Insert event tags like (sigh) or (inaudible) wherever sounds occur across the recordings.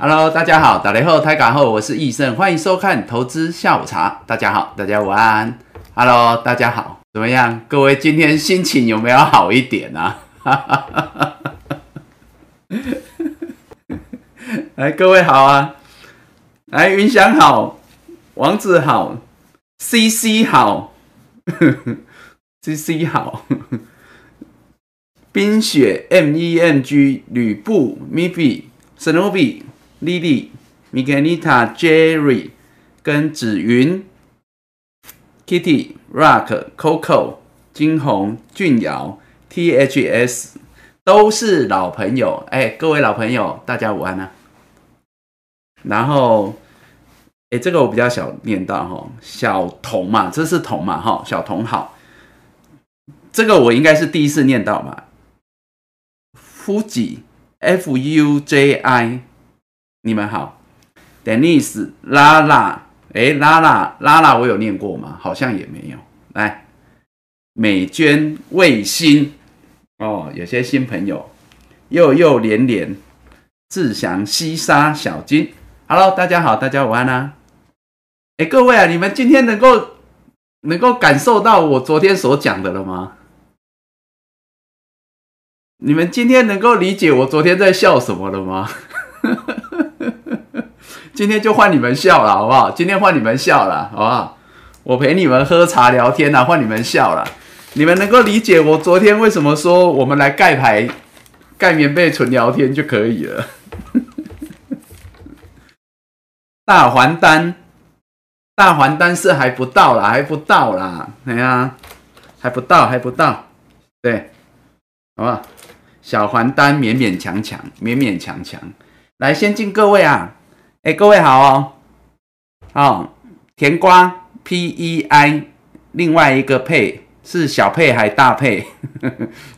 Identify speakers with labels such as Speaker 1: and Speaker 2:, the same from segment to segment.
Speaker 1: Hello，大家好，打雷后、台港后，我是易胜，欢迎收看投资下午茶。大家好，大家晚安。Hello，大家好，怎么样？各位今天心情有没有好一点啊？(laughs) 来，各位好啊！来，云翔好，王子好，CC 好，(laughs) CC 好，冰雪 MENG 吕布 Mibi Snowy。Lily、Miguelita、Jerry 跟紫云、Kitty、Rock、Coco、金红、俊瑶、THS 都是老朋友。哎，各位老朋友，大家午安啊！然后，哎，这个我比较小念到哈，小童嘛，这是童嘛哈，小童好。这个我应该是第一次念到嘛，Fuji F U J I。你们好，Denise、拉拉，哎，拉拉，拉拉，我有念过吗？好像也没有。来，美娟、卫星，哦，有些新朋友，又又连连，志祥、西沙、小金，Hello，大家好，大家午安啊！哎，各位啊，你们今天能够能够感受到我昨天所讲的了吗？你们今天能够理解我昨天在笑什么了吗？(laughs) 今天就换你们笑了，好不好？今天换你们笑了，好不好？我陪你们喝茶聊天呐，换你们笑了。你们能够理解我昨天为什么说我们来盖牌、盖棉被、纯聊天就可以了？(laughs) 大还单，大还单是还不到啦，还不到啦，哎呀，还不到，还不到，对，好不好？小还单勉勉强强，勉勉强强。来，先敬各位啊！哎，各位好哦，哦，甜瓜 P E I，另外一个配是小配还大配？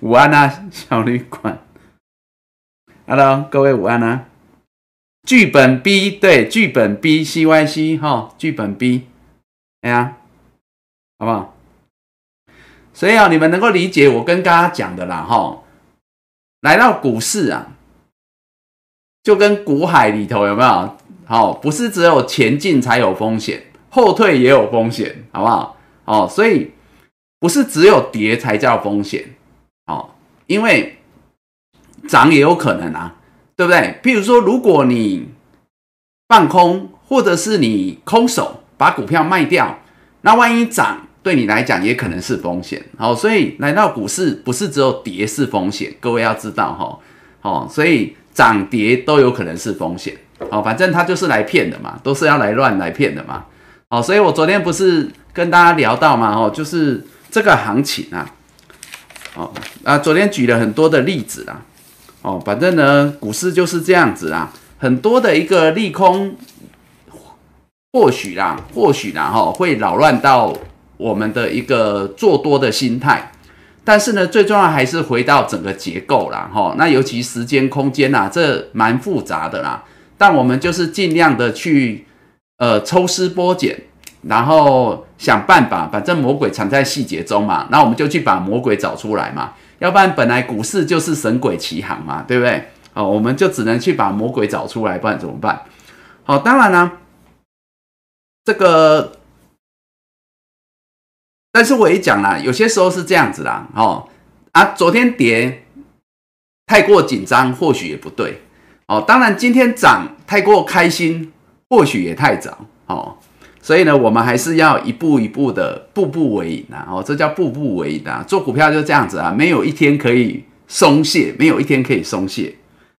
Speaker 1: 午安啊，小旅馆。Hello，各位午安啊。剧本 B 对，剧本 B C Y C 哈，剧本 B，哎呀，好不好？所以啊，你们能够理解我跟大家讲的啦哈。来到股市啊，就跟股海里头有没有？好，不是只有前进才有风险，后退也有风险，好不好？哦，所以不是只有跌才叫风险，哦，因为涨也有可能啊，对不对？譬如说，如果你放空，或者是你空手把股票卖掉，那万一涨，对你来讲也可能是风险。好，所以来到股市，不是只有跌是风险，各位要知道哈。哦，所以涨跌都有可能是风险。哦，反正他就是来骗的嘛，都是要来乱来骗的嘛。哦，所以我昨天不是跟大家聊到嘛，哦，就是这个行情啊，哦，啊，昨天举了很多的例子啦，哦，反正呢，股市就是这样子啦，很多的一个利空，或许啦，或许啦，哈，会扰乱到我们的一个做多的心态，但是呢，最重要还是回到整个结构啦，哈，那尤其时间空间呐，这蛮复杂的啦。但我们就是尽量的去，呃，抽丝剥茧，然后想办法，反正魔鬼藏在细节中嘛，那我们就去把魔鬼找出来嘛，要不然本来股市就是神鬼齐行嘛，对不对？哦，我们就只能去把魔鬼找出来，不然怎么办？好，当然呢，这个，但是我也讲啦，有些时候是这样子啦，哦，啊，昨天跌太过紧张，或许也不对。哦，当然，今天涨太过开心，或许也太早哦。所以呢，我们还是要一步一步的，步步为营啊。哦，这叫步步为营啊。做股票就这样子啊，没有一天可以松懈，没有一天可以松懈，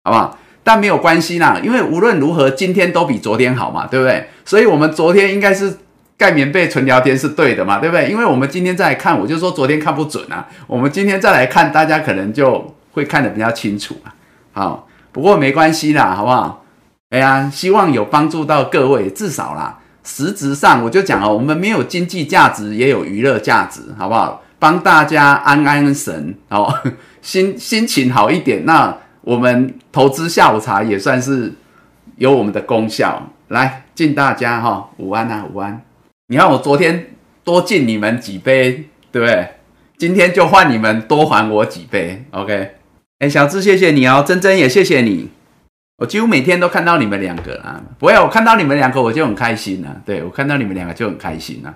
Speaker 1: 好不好？但没有关系啦，因为无论如何，今天都比昨天好嘛，对不对？所以，我们昨天应该是盖棉被纯聊天是对的嘛，对不对？因为我们今天再来看，我就说昨天看不准啊。我们今天再来看，大家可能就会看得比较清楚啊。好。不过没关系啦，好不好？哎呀，希望有帮助到各位，至少啦，实质上我就讲哦，我们没有经济价值，也有娱乐价值，好不好？帮大家安安神哦，(laughs) 心心情好一点，那我们投资下午茶也算是有我们的功效。来敬大家哈，午安啊，午安！你看我昨天多敬你们几杯，对不对？今天就换你们多还我几杯，OK？哎，小智，谢谢你哦，珍珍也谢谢你。我几乎每天都看到你们两个啊，不会，我看到你们两个我就很开心了。对我看到你们两个就很开心了。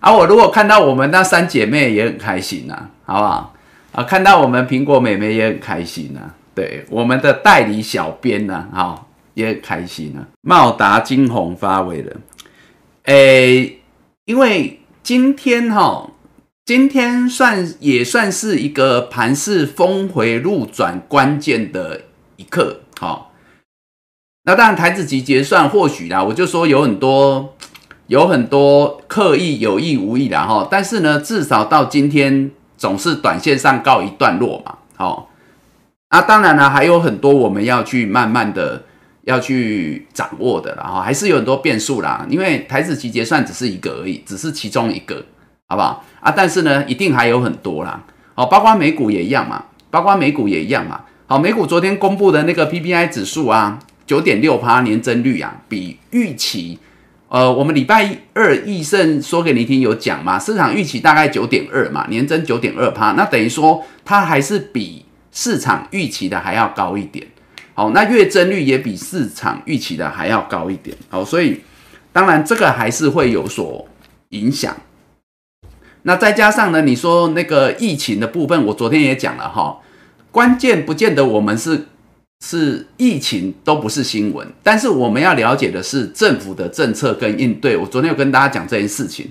Speaker 1: 啊，我如果看到我们那三姐妹也很开心呐，好不好？啊，看到我们苹果妹妹也很开心呐。对，我们的代理小编呢，哈，也很开心啊。茂达金红发威了，诶，因为今天哈，今天算也算是一个盘市峰回路转关键的一刻，好。那当然台子级结算或许啦，我就说有很多。有很多刻意有意无意的哈，但是呢，至少到今天总是短线上告一段落嘛，好，啊，当然呢，还有很多我们要去慢慢的要去掌握的啦，哈，还是有很多变数啦，因为台子集结算只是一个而已，只是其中一个，好不好？啊，但是呢，一定还有很多啦，好，包括美股也一样嘛，包括美股也一样嘛，好，美股昨天公布的那个 PPI 指数啊，九点六趴年增率啊，比预期。呃，我们礼拜二易盛说给你听有讲嘛，市场预期大概九点二嘛，年增九点二趴，那等于说它还是比市场预期的还要高一点。好，那月增率也比市场预期的还要高一点。好，所以当然这个还是会有所影响。那再加上呢，你说那个疫情的部分，我昨天也讲了哈，关键不见得我们是。是疫情都不是新闻，但是我们要了解的是政府的政策跟应对。我昨天有跟大家讲这件事情，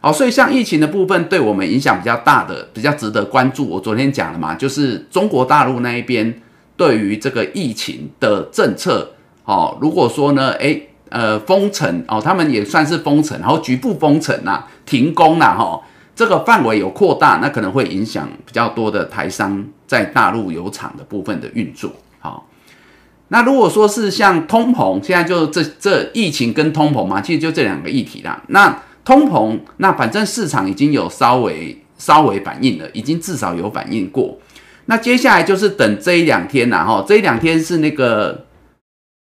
Speaker 1: 好，所以像疫情的部分对我们影响比较大的、比较值得关注。我昨天讲了嘛，就是中国大陆那一边对于这个疫情的政策，哦，如果说呢，诶，呃，封城哦，他们也算是封城，然后局部封城呐，停工呐，哈，这个范围有扩大，那可能会影响比较多的台商在大陆有厂的部分的运作。好，那如果说是像通膨，现在就这这疫情跟通膨嘛，其实就这两个议题啦。那通膨，那反正市场已经有稍微稍微反应了，已经至少有反应过。那接下来就是等这一两天啦，哈，这一两天是那个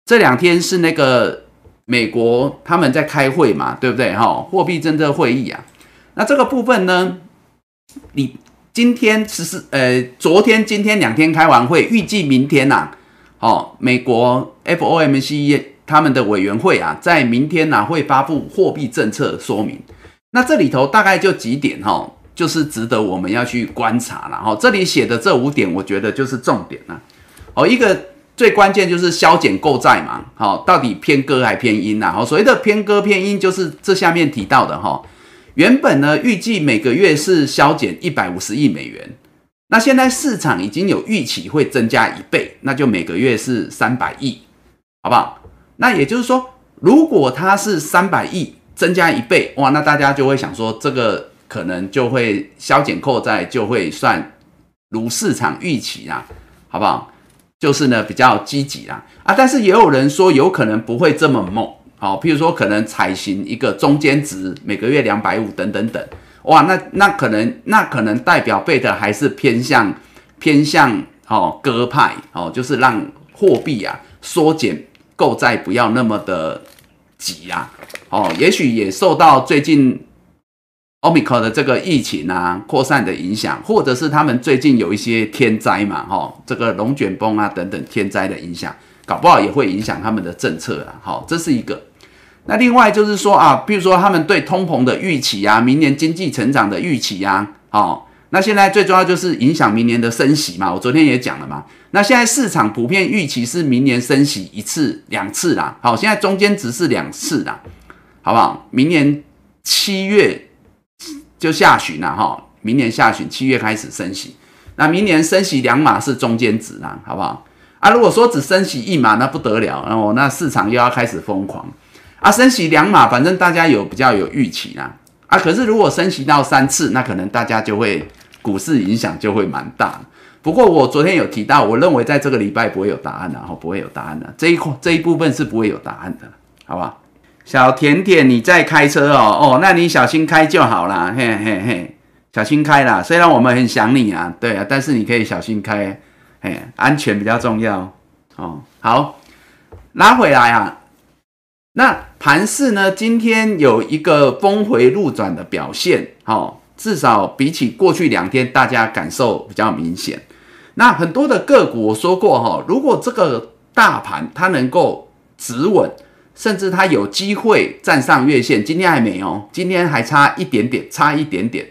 Speaker 1: 这两天是那个美国他们在开会嘛，对不对？哈，货币政策会议啊。那这个部分呢，你。今天其实呃，昨天、今天两天开完会，预计明天呐，哦，美国 FOMC 他们的委员会啊，在明天呐会发布货币政策说明。那这里头大概就几点哈，就是值得我们要去观察了哈。这里写的这五点，我觉得就是重点了。哦，一个最关键就是消减购债嘛，好，到底偏鸽还偏阴呐？好，所谓的偏鸽偏阴，就是这下面提到的哈。原本呢，预计每个月是削减一百五十亿美元，那现在市场已经有预期会增加一倍，那就每个月是三百亿，好不好？那也就是说，如果它是三百亿增加一倍，哇，那大家就会想说，这个可能就会削减扣债就会算如市场预期啦，好不好？就是呢比较积极啦，啊，但是也有人说有可能不会这么猛。好，譬如说可能采行一个中间值，每个月两百五等等等，哇，那那可能那可能代表贝的还是偏向偏向哦鸽派哦，就是让货币啊缩减购债不要那么的急啊，哦，也许也受到最近 Omicron 的这个疫情啊扩散的影响，或者是他们最近有一些天灾嘛，哈，这个龙卷风啊等等天灾的影响，搞不好也会影响他们的政策啊，好，这是一个。那另外就是说啊，比如说他们对通膨的预期啊，明年经济成长的预期啊，好，那现在最重要就是影响明年的升息嘛。我昨天也讲了嘛。那现在市场普遍预期是明年升息一次、两次啦。好，现在中间值是两次啦，好不好？明年七月就下旬了哈，明年下旬七月开始升息，那明年升息两码是中间值啦，好不好？啊，如果说只升息一码，那不得了，然后那市场又要开始疯狂。啊，升息两码，反正大家有比较有预期啦。啊，可是如果升息到三次，那可能大家就会股市影响就会蛮大。不过我昨天有提到，我认为在这个礼拜不会有答案的，哈，不会有答案的。这一块这一部分是不会有答案的，好吧？小甜甜，你在开车哦，哦，那你小心开就好啦，嘿嘿嘿，小心开啦。虽然我们很想你啊，对啊，但是你可以小心开，嘿，安全比较重要哦。好，拉回来啊。那盘市呢？今天有一个峰回路转的表现，哦，至少比起过去两天，大家感受比较明显。那很多的个股，我说过哈，如果这个大盘它能够止稳，甚至它有机会站上月线。今天还没有，今天还差一点点，差一点点。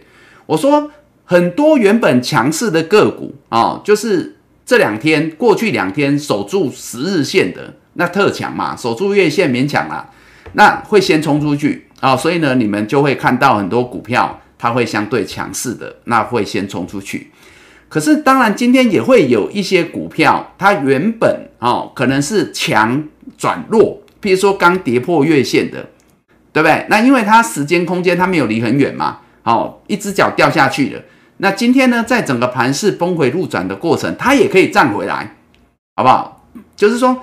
Speaker 1: 我说很多原本强势的个股啊，就是这两天过去两天守住十日线的那特强嘛，守住月线勉强啦，那会先冲出去啊，所以呢，你们就会看到很多股票它会相对强势的，那会先冲出去。可是，当然，今天也会有一些股票，它原本哦可能是强转弱，譬如说刚跌破月线的，对不对？那因为它时间空间它没有离很远嘛，哦，一只脚掉下去了。那今天呢，在整个盘势峰回路转的过程，它也可以站回来，好不好？就是说，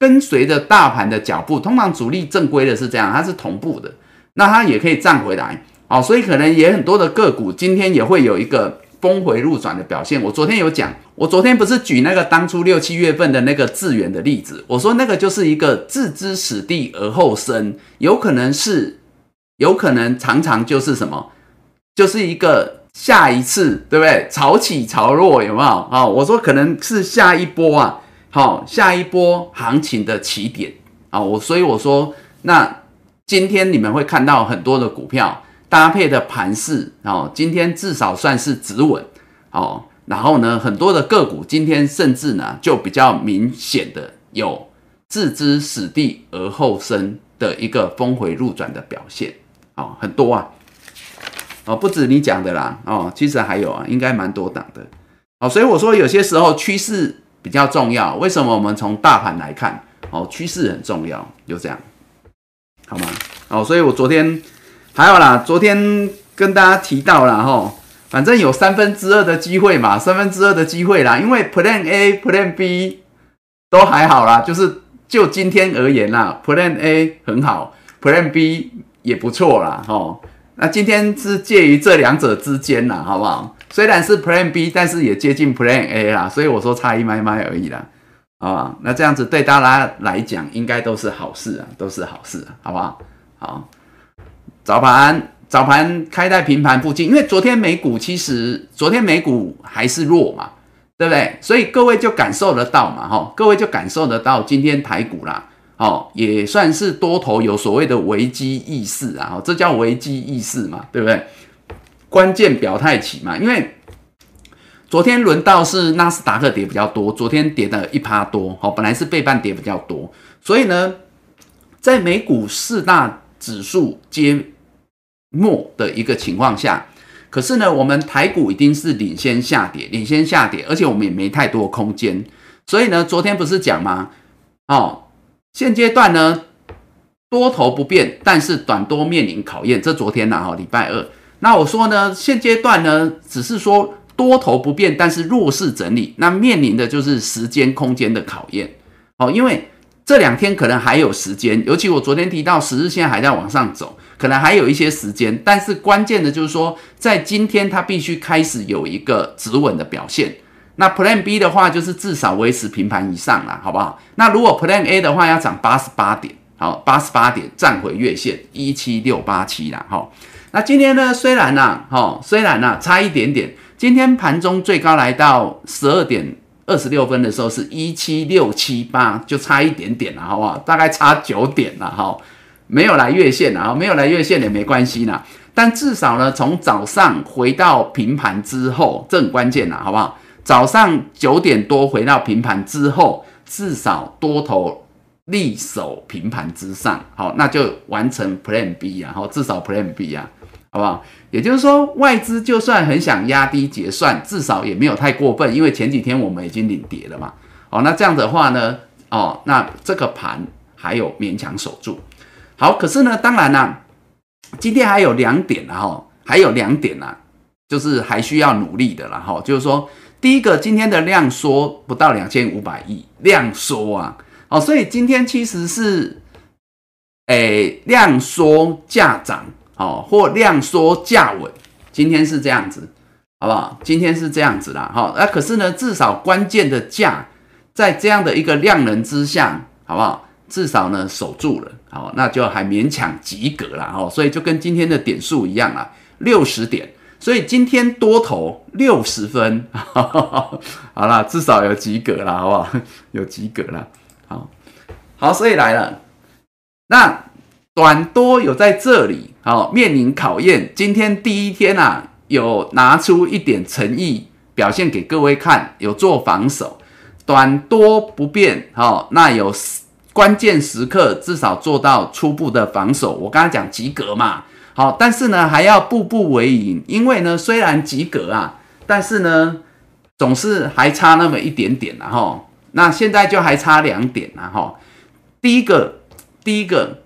Speaker 1: 跟随着大盘的脚步，通常主力正规的是这样，它是同步的，那它也可以站回来，哦，所以可能也很多的个股今天也会有一个。峰回路转的表现，我昨天有讲，我昨天不是举那个当初六七月份的那个智远的例子，我说那个就是一个置之死地而后生，有可能是，有可能常常就是什么，就是一个下一次，对不对？潮起潮落有没有？啊，我说可能是下一波啊，好，下一波行情的起点啊，我所以我说，那今天你们会看到很多的股票。搭配的盘势哦，今天至少算是止稳哦。然后呢，很多的个股今天甚至呢，就比较明显的有置之死地而后生的一个峰回路转的表现哦，很多啊哦，不止你讲的啦哦，其实还有啊，应该蛮多档的哦。所以我说有些时候趋势比较重要。为什么我们从大盘来看哦，趋势很重要，就这样好吗？哦，所以我昨天。还有啦，昨天跟大家提到了哈，反正有三分之二的机会嘛，三分之二的机会啦，因为 Plan A、Plan B 都还好啦，就是就今天而言啦，Plan A 很好，Plan B 也不错啦，哈。那今天是介于这两者之间啦，好不好？虽然是 Plan B，但是也接近 Plan A 啦，所以我说差一麦麦而已啦，啊，那这样子对大家来讲应该都是好事啊，都是好事，好不好？好。早盘，早盘开在平盘附近，因为昨天美股其实昨天美股还是弱嘛，对不对？所以各位就感受得到嘛，哈，各位就感受得到今天台股啦，哦，也算是多头有所谓的危机意识啊，这叫危机意识嘛，对不对？关键表态起嘛，因为昨天轮到是纳斯达克跌比较多，昨天跌了一趴多，哦，本来是背半跌比较多，所以呢，在美股四大指数皆末的一个情况下，可是呢，我们台股已经是领先下跌，领先下跌，而且我们也没太多空间，所以呢，昨天不是讲吗？哦，现阶段呢，多头不变，但是短多面临考验。这昨天呢，哈，礼拜二，那我说呢，现阶段呢，只是说多头不变，但是弱势整理，那面临的就是时间空间的考验。哦，因为这两天可能还有时间，尤其我昨天提到十日线还在往上走。可能还有一些时间，但是关键的就是说，在今天它必须开始有一个止稳的表现。那 Plan B 的话，就是至少维持平盘以上啦，好不好？那如果 Plan A 的话，要涨八十八点，好，八十八点站回月线一七六八七啦，哈。那今天呢，虽然呢，哈，虽然呢差一点点，今天盘中最高来到十二点二十六分的时候是一七六七八，就差一点点了，好不好？大概差九点了，哈。没有来月线啊，没有来月线也没关系啦。但至少呢，从早上回到平盘之后，这很关键啦，好不好？早上九点多回到平盘之后，至少多头力守平盘之上，好，那就完成 Plan B 啊，好，至少 Plan B 啊，好不好？也就是说，外资就算很想压低结算，至少也没有太过分，因为前几天我们已经领跌了嘛，哦，那这样的话呢，哦，那这个盘还有勉强守住。好，可是呢，当然啦，今天还有两点然后还有两点呢，就是还需要努力的了哈。就是说，第一个，今天的量缩不到两千五百亿，量缩啊，哦，所以今天其实是，诶，量缩价涨，哦，或量缩价稳，今天是这样子，好不好？今天是这样子啦，哈，那可是呢，至少关键的价在这样的一个量能之下，好不好？至少呢守住了，好，那就还勉强及格了，哦，所以就跟今天的点数一样啊，六十点。所以今天多头六十分，好啦，至少有及格啦，好不好？有及格啦，好，好，所以来了，那短多有在这里，好，面临考验。今天第一天啊，有拿出一点诚意表现给各位看，有做防守，短多不变，好，那有关键时刻至少做到初步的防守。我刚才讲及格嘛。好，但是呢，还要步步为营，因为呢，虽然及格啊，但是呢，总是还差那么一点点然后，那现在就还差两点然后，第一个，第一个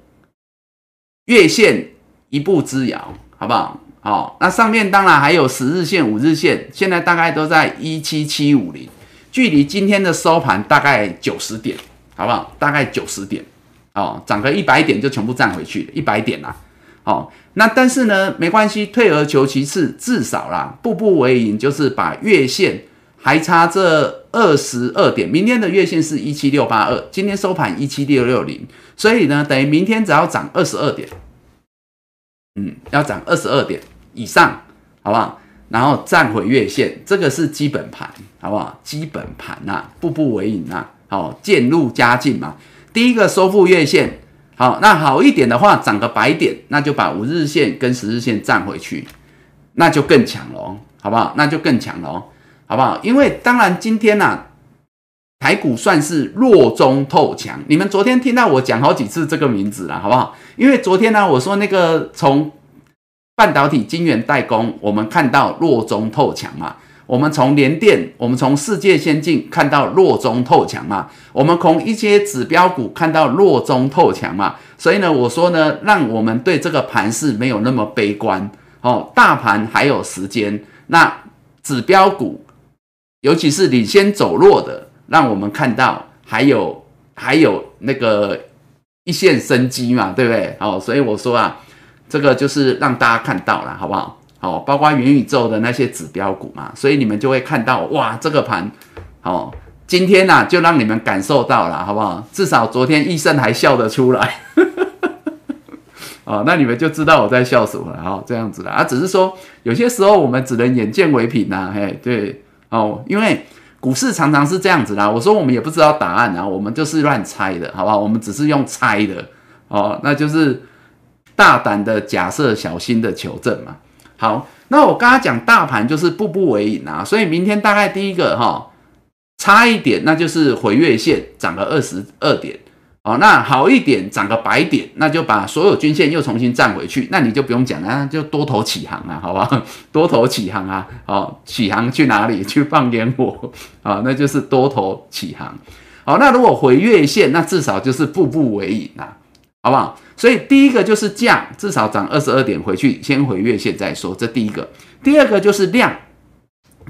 Speaker 1: 月线一步之遥，好不好？好，那上面当然还有十日线、五日线，现在大概都在一七七五零，距离今天的收盘大概九十点，好不好？大概九十点，哦，涨个一百点就全部站回去，一百点啦。好，那但是呢，没关系，退而求其次，至少啦，步步为营，就是把月线还差这二十二点，明天的月线是一七六八二，今天收盘一七六六零，所以呢，等于明天只要涨二十二点，嗯，要涨二十二点以上，好不好？然后站回月线，这个是基本盘，好不好？基本盘呐，步步为营呐，好，渐入佳境嘛。第一个收复月线。好，那好一点的话，涨个百点，那就把五日线跟十日线站回去，那就更强了，好不好？那就更强了，好不好？因为当然今天呐，台股算是弱中透强。你们昨天听到我讲好几次这个名字了，好不好？因为昨天呢，我说那个从半导体晶圆代工，我们看到弱中透强嘛。我们从联电，我们从世界先进看到弱中透强嘛，我们从一些指标股看到弱中透强嘛，所以呢，我说呢，让我们对这个盘势没有那么悲观哦，大盘还有时间，那指标股，尤其是领先走弱的，让我们看到还有还有那个一线生机嘛，对不对？哦，所以我说啊，这个就是让大家看到了，好不好？哦，包括元宇宙的那些指标股嘛，所以你们就会看到哇，这个盘，哦，今天呢就让你们感受到了，好不好？至少昨天医生还笑得出来，(laughs) 哦，那你们就知道我在笑什么了，哦，这样子的啊，只是说有些时候我们只能眼见为凭呐，嘿，对，哦，因为股市常常是这样子啦，我说我们也不知道答案啊，我们就是乱猜的，好不好？我们只是用猜的，哦，那就是大胆的假设，小心的求证嘛。好，那我刚刚讲大盘就是步步为营啊，所以明天大概第一个哈差一点，那就是回月线涨了二十二点哦。那好一点涨个百点，那就把所有均线又重新站回去，那你就不用讲了，就多头起航啊，好不好？(laughs) 多头起航啊，哦，起航去哪里？(laughs) 去放烟火啊？那就是多头起航。好，那如果回月线，那至少就是步步为营啊，好不好？所以第一个就是价，至少涨二十二点回去，先回月线再说。这第一个，第二个就是量，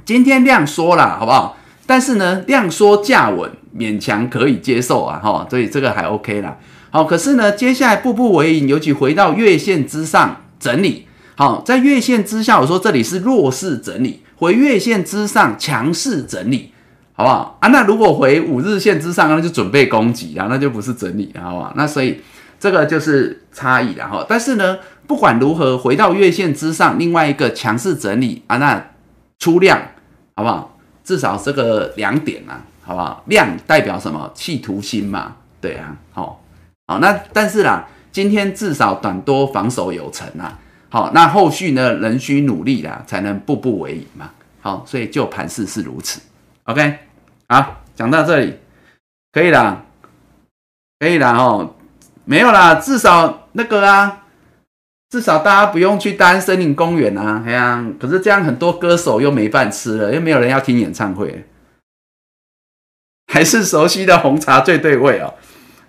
Speaker 1: 今天量缩了，好不好？但是呢，量缩价稳，勉强可以接受啊，哈，所以这个还 OK 啦。好，可是呢，接下来步步为营，尤其回到月线之上整理。好，在月线之下，我说这里是弱势整理，回月线之上强势整理，好不好啊？那如果回五日线之上，那就准备攻击啊，那就不是整理，好不好？那所以。这个就是差异了哈，但是呢，不管如何，回到月线之上，另外一个强势整理啊，那出量好不好？至少这个两点啊，好不好？量代表什么？企图心嘛，对啊，好，好，那但是啦，今天至少短多防守有成啊，好，那后续呢，仍需努力啦，才能步步为营嘛，好，所以就盘势是如此，OK，好，讲到这里可以了，可以了哦。没有啦，至少那个啊，至少大家不用去单森林公园啊，哎呀，可是这样很多歌手又没饭吃了，又没有人要听演唱会，还是熟悉的红茶最对味哦，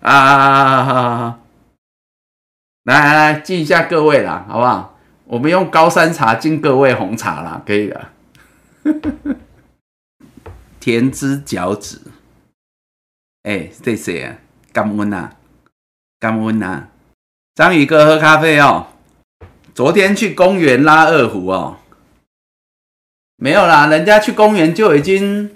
Speaker 1: 啊，来来来，敬一下各位啦，好不好？我们用高山茶敬各位红茶啦，可以了，(laughs) 甜之脚趾，哎，谢谢，感恩呐。降温呐，章鱼哥喝咖啡哦。昨天去公园拉二胡哦，没有啦，人家去公园就已经，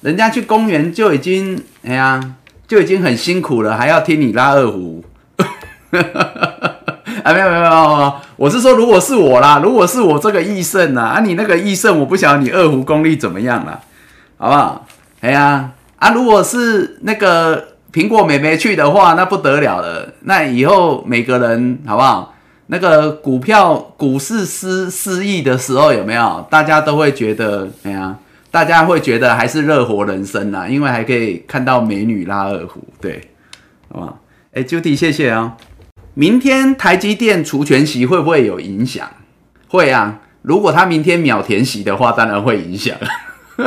Speaker 1: 人家去公园就已经，哎呀，就已经很辛苦了，还要听你拉二胡。(laughs) 啊，没有没有没有，我是说，如果是我啦，如果是我这个易胜啦，啊，你那个易胜，我不晓得你二胡功力怎么样啦，好不好？哎呀，啊，如果是那个苹果妹妹去的话，那不得了了，那以后每个人好不好？那个股票股市失失意的时候，有没有？大家都会觉得，哎呀，大家会觉得还是热火人生呐，因为还可以看到美女拉二胡，对，好不好？哎，Judy，谢谢啊。明天台积电除权息会不会有影响？会啊。如果他明天秒填息的话，当然会影响。(laughs)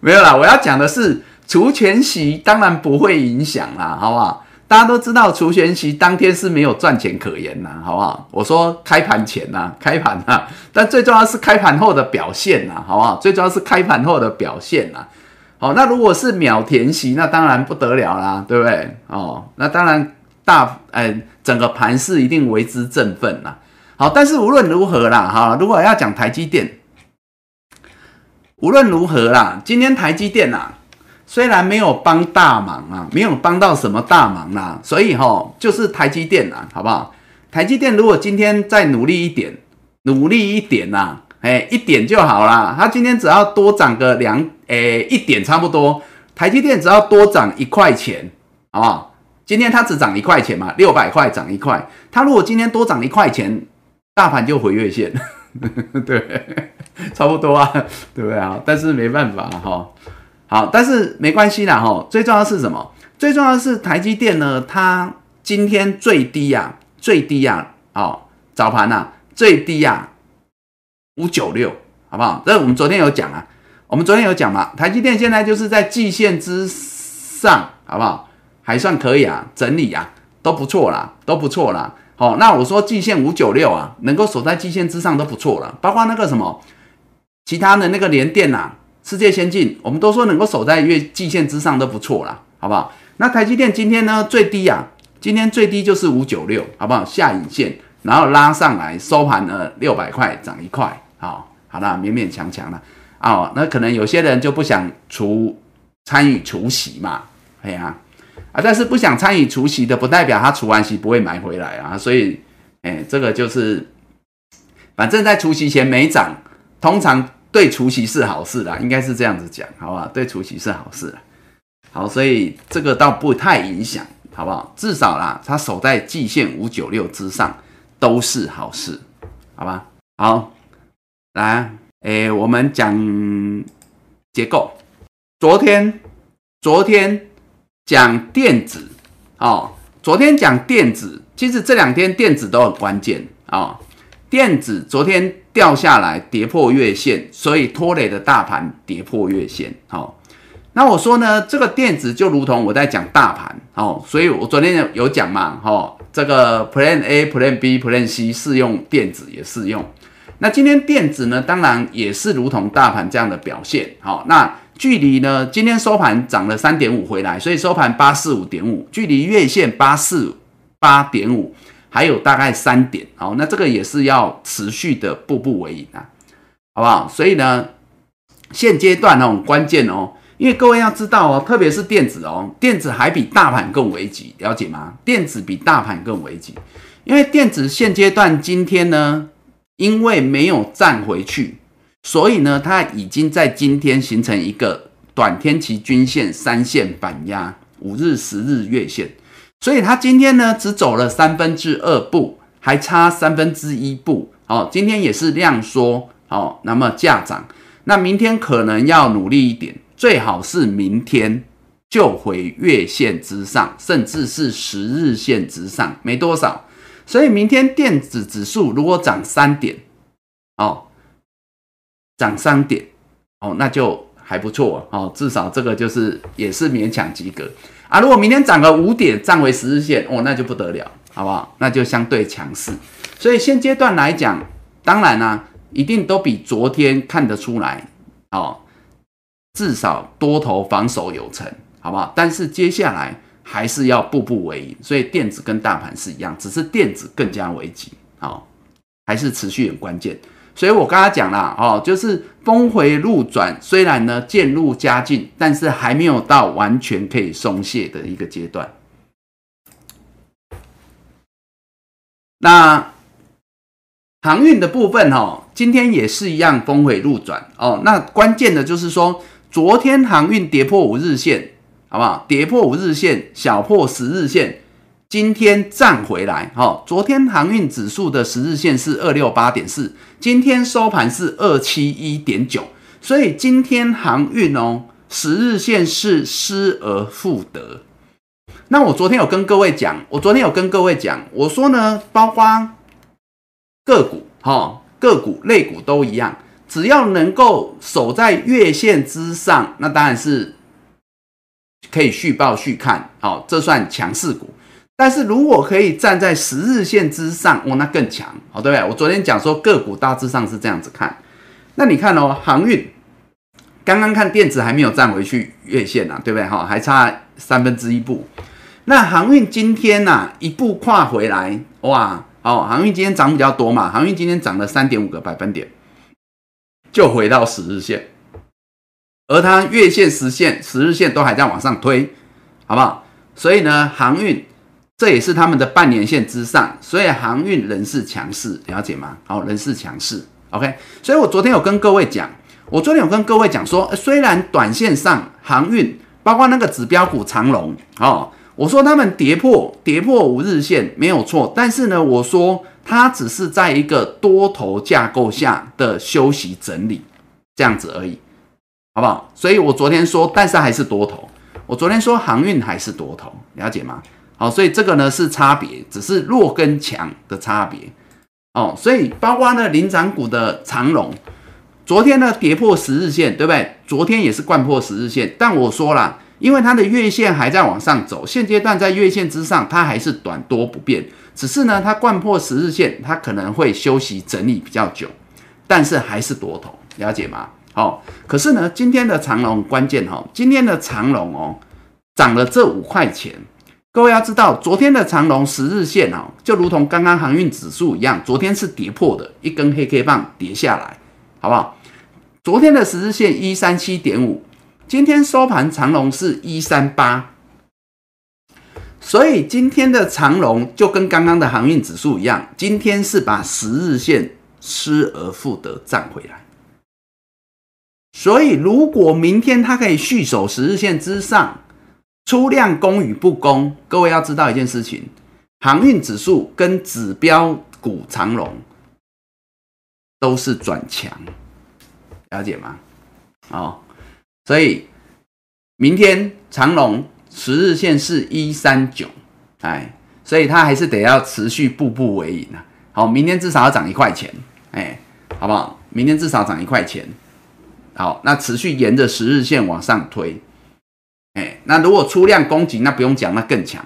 Speaker 1: 没有啦，我要讲的是除权息当然不会影响啦，好不好？大家都知道除权息当天是没有赚钱可言呐，好不好？我说开盘前呐，开盘呐，但最重要是开盘后的表现呐，好不好？最重要是开盘后的表现呐。哦，那如果是秒填息，那当然不得了啦，对不对？哦，那当然大，哎，整个盘势一定为之振奋啦。好，但是无论如何啦，哈，如果要讲台积电，无论如何啦，今天台积电呐，虽然没有帮大忙啊，没有帮到什么大忙啦，所以哈，就是台积电呐，好不好？台积电如果今天再努力一点，努力一点呐。哎，一点就好啦。它今天只要多涨个两，哎，一点差不多。台积电只要多涨一块钱，好不好？今天它只涨一块钱嘛，六百块涨一块。它如果今天多涨一块钱，大盘就回月线，(laughs) 对，差不多啊，对不对啊？但是没办法哈。好，但是没关系啦哈。最重要是什么？最重要的是台积电呢，它今天最低呀，最低呀，哦，早盘呐，最低呀。五九六，好不好？这我们昨天有讲啊，我们昨天有讲嘛。台积电现在就是在季线之上，好不好？还算可以啊，整理啊，都不错啦，都不错啦。好，那我说季线五九六啊，能够守在季线之上都不错了。包括那个什么，其他的那个联电呐，世界先进，我们都说能够守在月季线之上都不错了，好不好？那台积电今天呢，最低啊，今天最低就是五九六，好不好？下影线。然后拉上来收盘呢，六百块涨一块，好，好了，勉勉强强了，哦，那可能有些人就不想除参与除息嘛，哎呀，啊，但是不想参与除息的，不代表他除完息不会买回来啊，所以，哎，这个就是，反正在除息前没涨，通常对除夕是好事啦，应该是这样子讲，好不好？对除夕是好事，好，所以这个倒不太影响，好不好？至少啦，它守在季线五九六之上。都是好事，好吧？好，来，诶，我们讲结构。昨天，昨天讲电子，哦，昨天讲电子，其实这两天电子都很关键啊。电子昨天掉下来，跌破月线，所以拖累的大盘跌破月线。好，那我说呢，这个电子就如同我在讲大盘，哦，所以我昨天有有讲嘛，哈。这个 Plan A、Plan B、Plan C 适用电子也适用。那今天电子呢，当然也是如同大盘这样的表现。好，那距离呢，今天收盘涨了三点五回来，所以收盘八四五点五，距离月线八四八点五还有大概三点。好，那这个也是要持续的步步为营啊，好不好？所以呢，现阶段哦，关键哦。因为各位要知道哦，特别是电子哦，电子还比大盘更危急，了解吗？电子比大盘更危急，因为电子现阶段今天呢，因为没有站回去，所以呢，它已经在今天形成一个短天期均线三线反压，五日、十日、月线，所以它今天呢只走了三分之二步，还差三分之一步，哦，今天也是量缩，哦，那么价涨，那明天可能要努力一点。最好是明天就回月线之上，甚至是十日线之上，没多少。所以明天电子指数如果涨三点，哦，涨三点，哦，那就还不错哦，至少这个就是也是勉强及格啊。如果明天涨个五点，站回十日线，哦，那就不得了，好不好？那就相对强势。所以现阶段来讲，当然呢，一定都比昨天看得出来，哦。至少多头防守有成，好不好？但是接下来还是要步步为营，所以电子跟大盘是一样，只是电子更加危急，好，还是持续很关键。所以我刚刚讲了，哦，就是峰回路转，虽然呢渐入佳境，但是还没有到完全可以松懈的一个阶段。那航运的部分哦，今天也是一样峰回路转哦。那关键的就是说，昨天航运跌破五日线，好不好？跌破五日线，小破十日线，今天站回来哈。昨天航运指数的十日线是二六八点四，今天收盘是二七一点九，所以今天航运哦，十日线是失而复得。那我昨天有跟各位讲，我昨天有跟各位讲，我说呢，包括。个股哈，个股类股都一样，只要能够守在月线之上，那当然是可以续报续看，好，这算强势股。但是如果可以站在十日线之上，哦，那更强，好，对不对？我昨天讲说个股大致上是这样子看，那你看哦，航运刚刚看电子还没有站回去月线呐，对不对？哈，还差三分之一步。那航运今天呐，一步跨回来，哇！哦，航运今天涨比较多嘛？航运今天涨了三点五个百分点，就回到十日线，而它月线、十线、十日线都还在往上推，好不好？所以呢，航运这也是他们的半年线之上，所以航运仍是强势，了解吗？好，仍是强势。OK，所以我昨天有跟各位讲，我昨天有跟各位讲说，虽然短线上航运包括那个指标股长龙，哦。我说他们跌破跌破五日线没有错，但是呢，我说它只是在一个多头架构下的休息整理这样子而已，好不好？所以我昨天说，但是还是多头。我昨天说航运还是多头，了解吗？好，所以这个呢是差别，只是弱跟强的差别哦。所以包括呢领涨股的长龙，昨天呢跌破十日线，对不对？昨天也是贯破十日线，但我说了。因为它的月线还在往上走，现阶段在月线之上，它还是短多不变。只是呢，它贯破十日线，它可能会休息整理比较久，但是还是多头，了解吗？好，可是呢，今天的长龙关键哈，今天的长龙哦，涨了这五块钱。各位要知道，昨天的长龙十日线哦，就如同刚刚航运指数一样，昨天是跌破的一根黑 K 棒跌下来，好不好？昨天的十日线一三七点五。今天收盘长龙是一三八，所以今天的长龙就跟刚刚的航运指数一样，今天是把十日线失而复得站回来。所以如果明天它可以续守十日线之上，出量攻与不攻，各位要知道一件事情：航运指数跟指标股长龙都是转强，了解吗？哦。所以明天长龙十日线是一三九，哎，所以它还是得要持续步步为营啊。好，明天至少要涨一块钱，哎，好不好？明天至少涨一块钱。好，那持续沿着十日线往上推，哎，那如果出量攻击，那不用讲，那更强。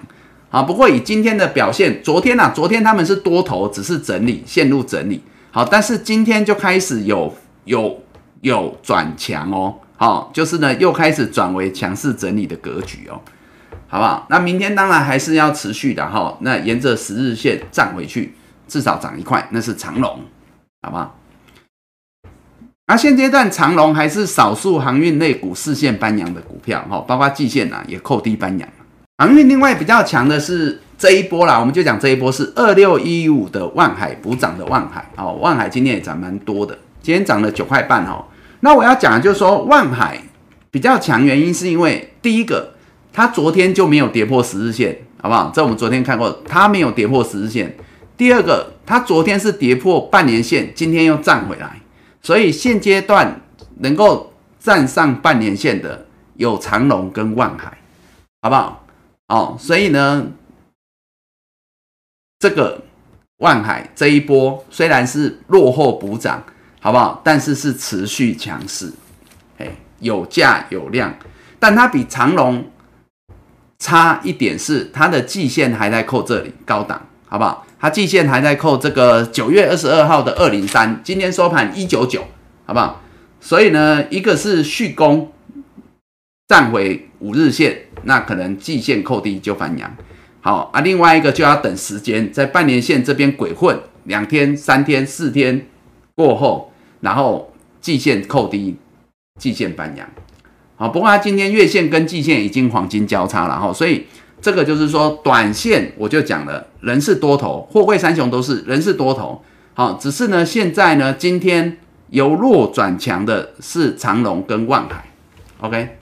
Speaker 1: 好，不过以今天的表现，昨天呐，昨天他们是多头，只是整理线路整理。好，但是今天就开始有有有转强哦。好，就是呢，又开始转为强势整理的格局哦，好不好？那明天当然还是要持续的哈，那沿着十日线站回去，至少涨一块，那是长龙，好不好？那现阶段长龙还是少数航运类股四线搬阳的股票哈，包括季线呐也扣低搬阳。航运另外比较强的是这一波啦，我们就讲这一波是二六一五的万海补涨的万海哦，万海今天也涨蛮多的，今天涨了九块半哦。那我要讲的就是说，万海比较强，原因是因为第一个，它昨天就没有跌破十日线，好不好？这我们昨天看过，它没有跌破十日线。第二个，它昨天是跌破半年线，今天又站回来，所以现阶段能够站上半年线的有长隆跟万海，好不好？哦，所以呢，这个万海这一波虽然是落后补涨。好不好？但是是持续强势，哎，有价有量，但它比长龙差一点是它的季线还在扣这里高档，好不好？它季线还在扣这个九月二十二号的二零三，今天收盘一九九，好不好？所以呢，一个是续攻站回五日线，那可能季线扣低就翻阳，好啊。另外一个就要等时间，在半年线这边鬼混两天、三天、四天。过后，然后季线扣低，季线翻阳，好，不过它今天月线跟季线已经黄金交叉了哈，所以这个就是说，短线我就讲了，人是多头，货柜三雄都是人是多头。好，只是呢，现在呢，今天由弱转强的是长隆跟万海。OK，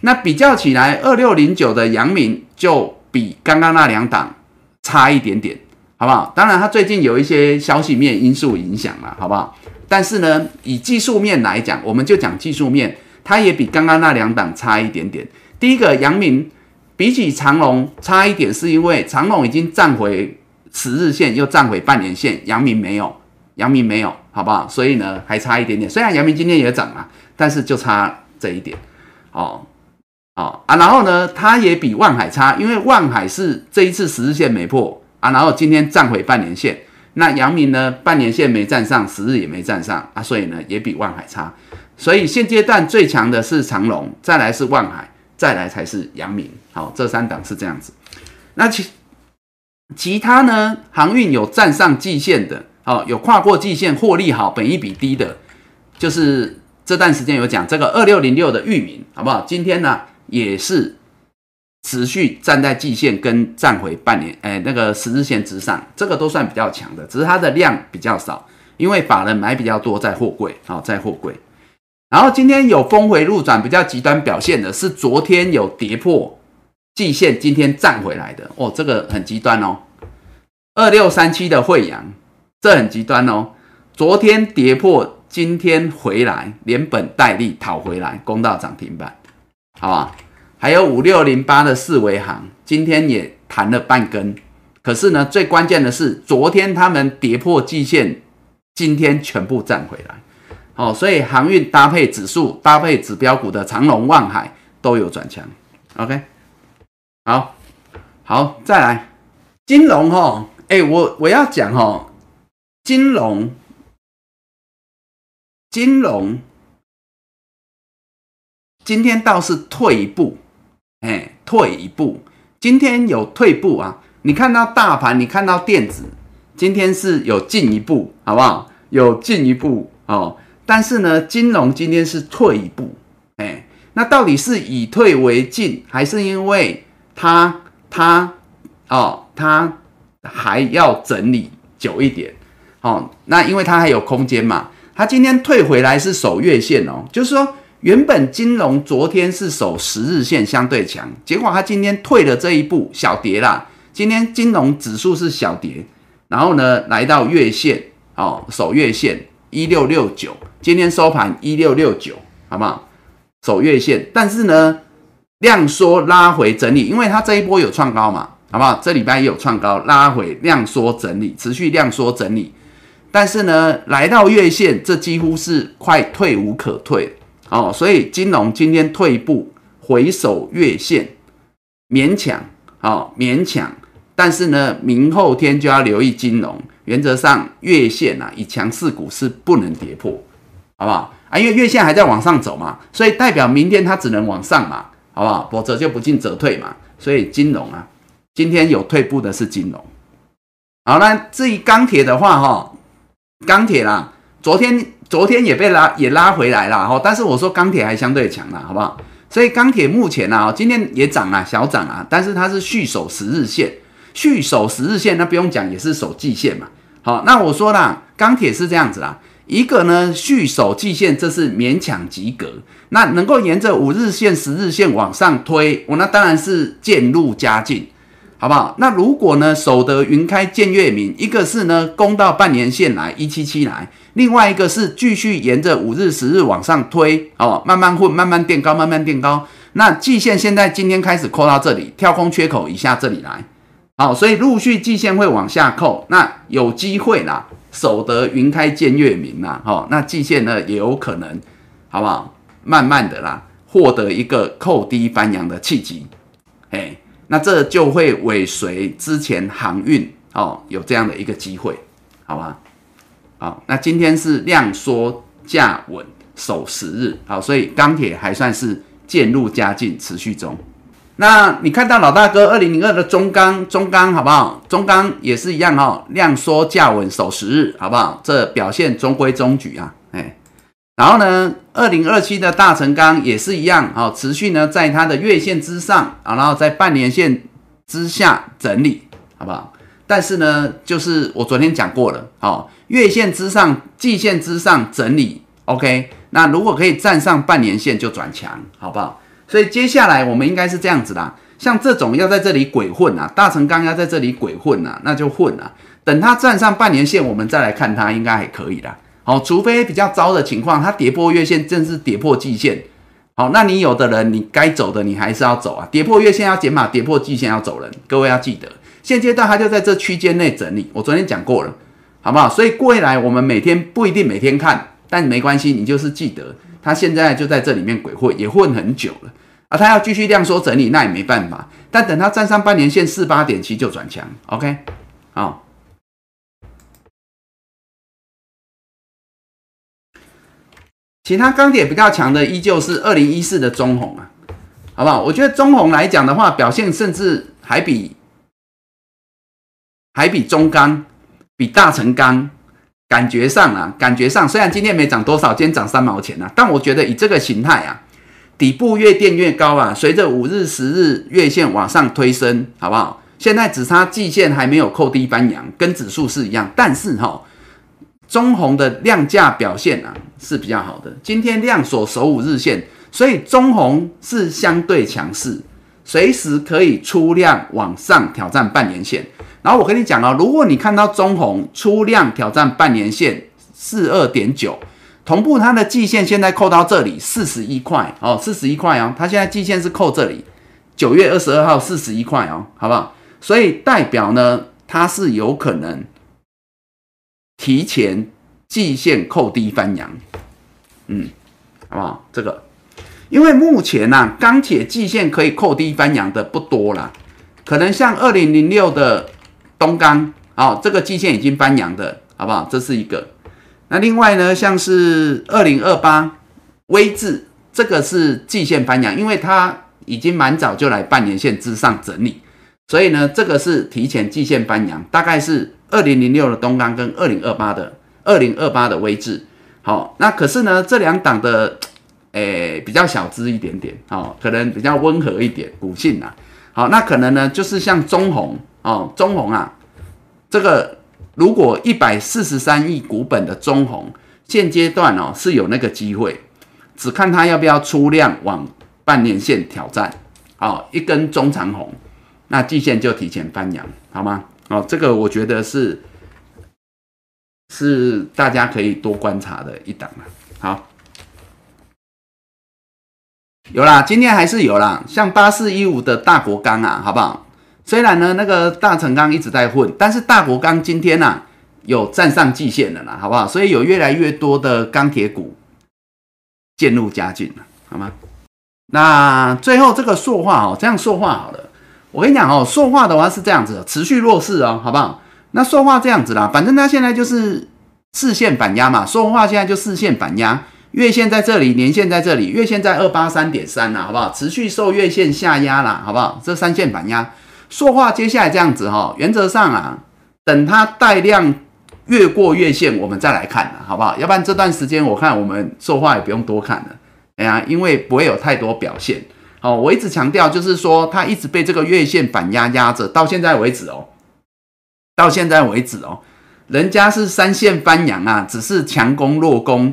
Speaker 1: 那比较起来，二六零九的阳明就比刚刚那两档差一点点，好不好？当然，它最近有一些消息面因素影响了，好不好？但是呢，以技术面来讲，我们就讲技术面，它也比刚刚那两档差一点点。第一个，阳明比起长隆差一点，是因为长隆已经站回。十日线又站回半年线，阳明没有，阳明没有，好不好？所以呢，还差一点点。虽然阳明今天也涨啊，但是就差这一点，哦，哦啊，然后呢，它也比万海差，因为万海是这一次十日线没破啊，然后今天站回半年线。那阳明呢，半年线没站上，十日也没站上啊，所以呢，也比万海差。所以现阶段最强的是长隆，再来是万海，再来才是阳明。好，这三档是这样子。那其。其他呢，航运有站上季线的，哦，有跨过季线获利好，本一比低的，就是这段时间有讲这个二六零六的域名，好不好？今天呢也是持续站在季线跟站回半年，哎，那个十日线之上，这个都算比较强的，只是它的量比较少，因为法人买比较多在货柜，好在货柜。然后今天有峰回路转比较极端表现的是昨天有跌破。季线今天站回来的哦，这个很极端哦。二六三七的惠阳，这很极端哦。昨天跌破，今天回来，连本带利讨回来，攻到涨停板，好吧？还有五六零八的四维行，今天也弹了半根。可是呢，最关键的是，昨天他们跌破季线，今天全部站回来。哦，所以航运搭配指数，搭配指标股的长隆、望海都有转强。OK。好，好，再来金融哈，哎，我我要讲哈，金融，金融，今天倒是退一步，哎，退一步，今天有退步啊，你看到大盘，你看到电子，今天是有进一步，好不好？有进一步哦，但是呢，金融今天是退一步，哎，那到底是以退为进，还是因为？它它哦，它还要整理久一点哦。那因为它还有空间嘛。它今天退回来是守月线哦，就是说原本金融昨天是守十日线相对强，结果它今天退了这一步，小跌啦。今天金融指数是小跌，然后呢来到月线哦，守月线一六六九，今天收盘一六六九，好不好？守月线，但是呢。量缩拉回整理，因为它这一波有创高嘛，好不好？这礼拜也有创高，拉回量缩整理，持续量缩整理。但是呢，来到月线，这几乎是快退无可退哦。所以金融今天退一步回守月线，勉强哦，勉强。但是呢，明后天就要留意金融，原则上月线啊，以强势股是不能跌破，好不好？啊，因为月线还在往上走嘛，所以代表明天它只能往上嘛。好不好？否则就不进则退嘛。所以金融啊，今天有退步的是金融。好，那至于钢铁的话，哈，钢铁啦，昨天昨天也被拉也拉回来了，哈。但是我说钢铁还相对强啦，好不好？所以钢铁目前呢，今天也涨啊，小涨啊，但是它是续守十日线，续守十日线，那不用讲，也是守季线嘛。好，那我说啦，钢铁是这样子啦。一个呢，续守季线，这是勉强及格。那能够沿着五日线、十日线往上推，我那当然是渐入佳境，好不好？那如果呢，守得云开见月明，一个是呢攻到半年线来一七七来，另外一个是继续沿着五日、十日往上推，哦，慢慢混，慢慢垫高，慢慢垫高。那季线现在今天开始扣到这里，跳空缺口以下这里来，好，所以陆续季线会往下扣，那有机会啦。守得云开见月明呐，哈，那季线呢也有可能，好不好？慢慢的啦，获得一个扣低翻扬的契机，哎，那这就会尾随之前航运哦，有这样的一个机会，好吧？好，那今天是量缩价稳守十日，好，所以钢铁还算是渐入佳境，持续中。那你看到老大哥二零零二的中钢，中钢好不好？中钢也是一样哦，量缩价稳守十日，好不好？这表现中规中矩啊，哎。然后呢，二零二七的大成钢也是一样，好，持续呢在它的月线之上啊，然后在半年线之下整理，好不好？但是呢，就是我昨天讲过了，哦，月线之上、季线之上整理，OK。那如果可以站上半年线就转强，好不好？所以接下来我们应该是这样子啦，像这种要在这里鬼混啊，大成钢要在这里鬼混啊，那就混啊。等它站上半年线，我们再来看它，应该还可以啦。好，除非比较糟的情况，它跌破月线，正是跌破季线。好，那你有的人，你该走的你还是要走啊。跌破月线要减码，跌破季线要走人。各位要记得，现阶段它就在这区间内整理。我昨天讲过了，好不好？所以未来我们每天不一定每天看，但没关系，你就是记得他现在就在这里面鬼混，也混很久了啊。他要继续量缩整理，那也没办法。但等他站上半年线四八点七就转强。OK，好。其他钢铁比较强的依旧是二零一四的中红啊，好不好？我觉得中红来讲的话，表现甚至还比还比中钢、比大成钢，感觉上啊，感觉上虽然今天没涨多少，今天涨三毛钱啊，但我觉得以这个形态啊，底部越垫越高啊，随着五日、十日月线往上推升，好不好？现在只差季线还没有扣低翻阳，跟指数是一样，但是哈。中红的量价表现啊是比较好的，今天量所守五日线，所以中红是相对强势，随时可以出量往上挑战半年线。然后我跟你讲哦，如果你看到中红出量挑战半年线四二点九，同步它的季线现在扣到这里四十一块哦，四十一块哦，它现在季线是扣这里，九月二十二号四十一块哦，好不好？所以代表呢，它是有可能。提前季线扣低翻阳，嗯，好不好？这个，因为目前呢，钢铁季线可以扣低翻阳的不多了，可能像二零零六的东钢，好，这个季线已经翻阳的，好不好？这是一个。那另外呢，像是二零二八微智，这个是季线翻阳，因为它已经蛮早就来半年线之上整理，所以呢，这个是提前季线翻阳，大概是。二零零六的东钢跟二零二八的二零二八的微智，好，那可是呢，这两档的，诶，比较小资一点点，哦，可能比较温和一点，股性啊，好，那可能呢，就是像中红，哦，中红啊，这个如果一百四十三亿股本的中红，现阶段哦是有那个机会，只看它要不要出量往半年线挑战，好，一根中长红，那季线就提前翻阳，好吗？哦，这个我觉得是是大家可以多观察的一档了。好，有啦，今天还是有啦，像八四一五的大国钢啊，好不好？虽然呢那个大成钢一直在混，但是大国钢今天呢有站上季线了啦，好不好？所以有越来越多的钢铁股渐入佳境了，好吗？那最后这个塑化哦，这样塑化好了。我跟你讲哦，塑化的话是这样子，持续弱势哦，好不好？那塑化这样子啦，反正它现在就是四线反压嘛，塑化现在就四线反压，月线在这里，年线在这里，月线在二八三点三啦，好不好？持续受月线下压啦，好不好？这三线反压，塑化接下来这样子哈，原则上啊，等它带量越过月线，我们再来看，好不好？要不然这段时间我看我们塑化也不用多看了，哎呀，因为不会有太多表现。好，我一直强调，就是说它一直被这个月线反压压着，到现在为止哦，到现在为止哦，人家是三线翻阳啊，只是强攻弱攻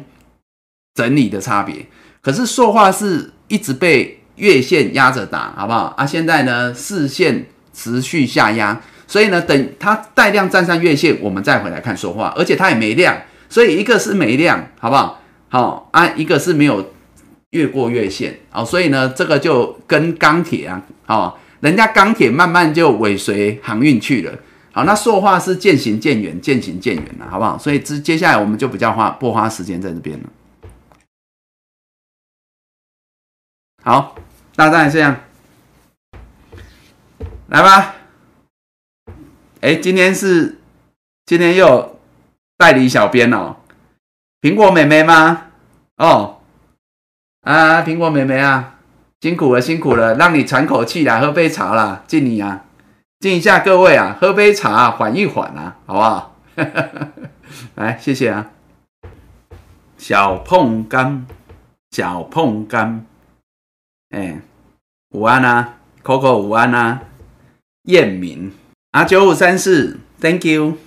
Speaker 1: 整理的差别，可是塑化是一直被月线压着打，好不好啊？现在呢，四线持续下压，所以呢，等它带量站上月线，我们再回来看塑化，而且它也没量，所以一个是没量，好不好？好啊，一个是没有。越过月线哦，所以呢，这个就跟钢铁啊，哦，人家钢铁慢慢就尾随航运去了。好，那塑化是渐行渐远，渐行渐远了，好不好？所以接接下来我们就比较花不花时间在这边了。好，大概这样，来吧。哎，今天是今天又代理小编哦，苹果妹妹吗？哦。啊，苹果妹妹啊，辛苦了，辛苦了，让你喘口气啦，喝杯茶啦，敬你啊，敬一下各位啊，喝杯茶，缓一缓啊，好不好？(laughs) 来，谢谢啊，小碰干，小碰干，哎，午安啊，Coco 午安啊，燕明啊，九五三四，Thank you。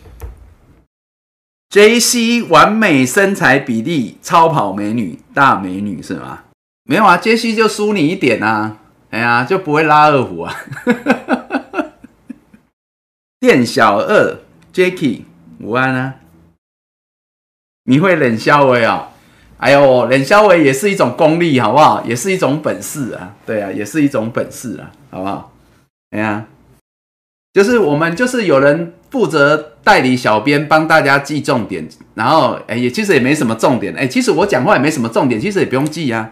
Speaker 1: J C 完美身材比例，超跑美女，大美女是吗？没有啊，杰西就输你一点啊，哎呀，就不会拉二胡啊。(laughs) 店小二 Jacky，午安啊。你会冷消维啊？哎呦，冷消维也是一种功力，好不好？也是一种本事啊。对啊，也是一种本事啊，好不好？哎呀，就是我们就是有人负责代理小编，帮大家记重点，然后哎也其实也没什么重点，哎其实我讲话也没什么重点，其实也不用记啊。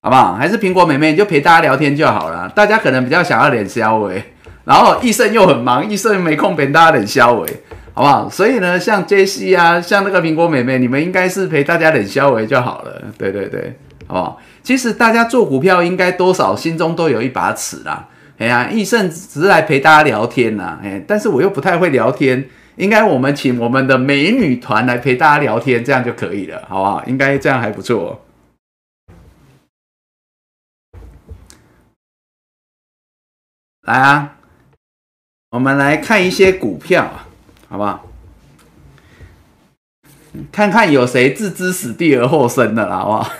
Speaker 1: 好不好？还是苹果妹妹就陪大家聊天就好了。大家可能比较想要脸消维，然后医生又很忙，医生没空陪大家脸消维，好不好？所以呢，像 J C 啊，像那个苹果妹妹，你们应该是陪大家脸消维就好了。对对对，好不好？其实大家做股票应该多少心中都有一把尺啦。哎呀，医生只是来陪大家聊天呐，哎，但是我又不太会聊天，应该我们请我们的美女团来陪大家聊天，这样就可以了，好不好？应该这样还不错。来啊，我们来看一些股票，好不好？看看有谁置之死地而后生的啦，好不好？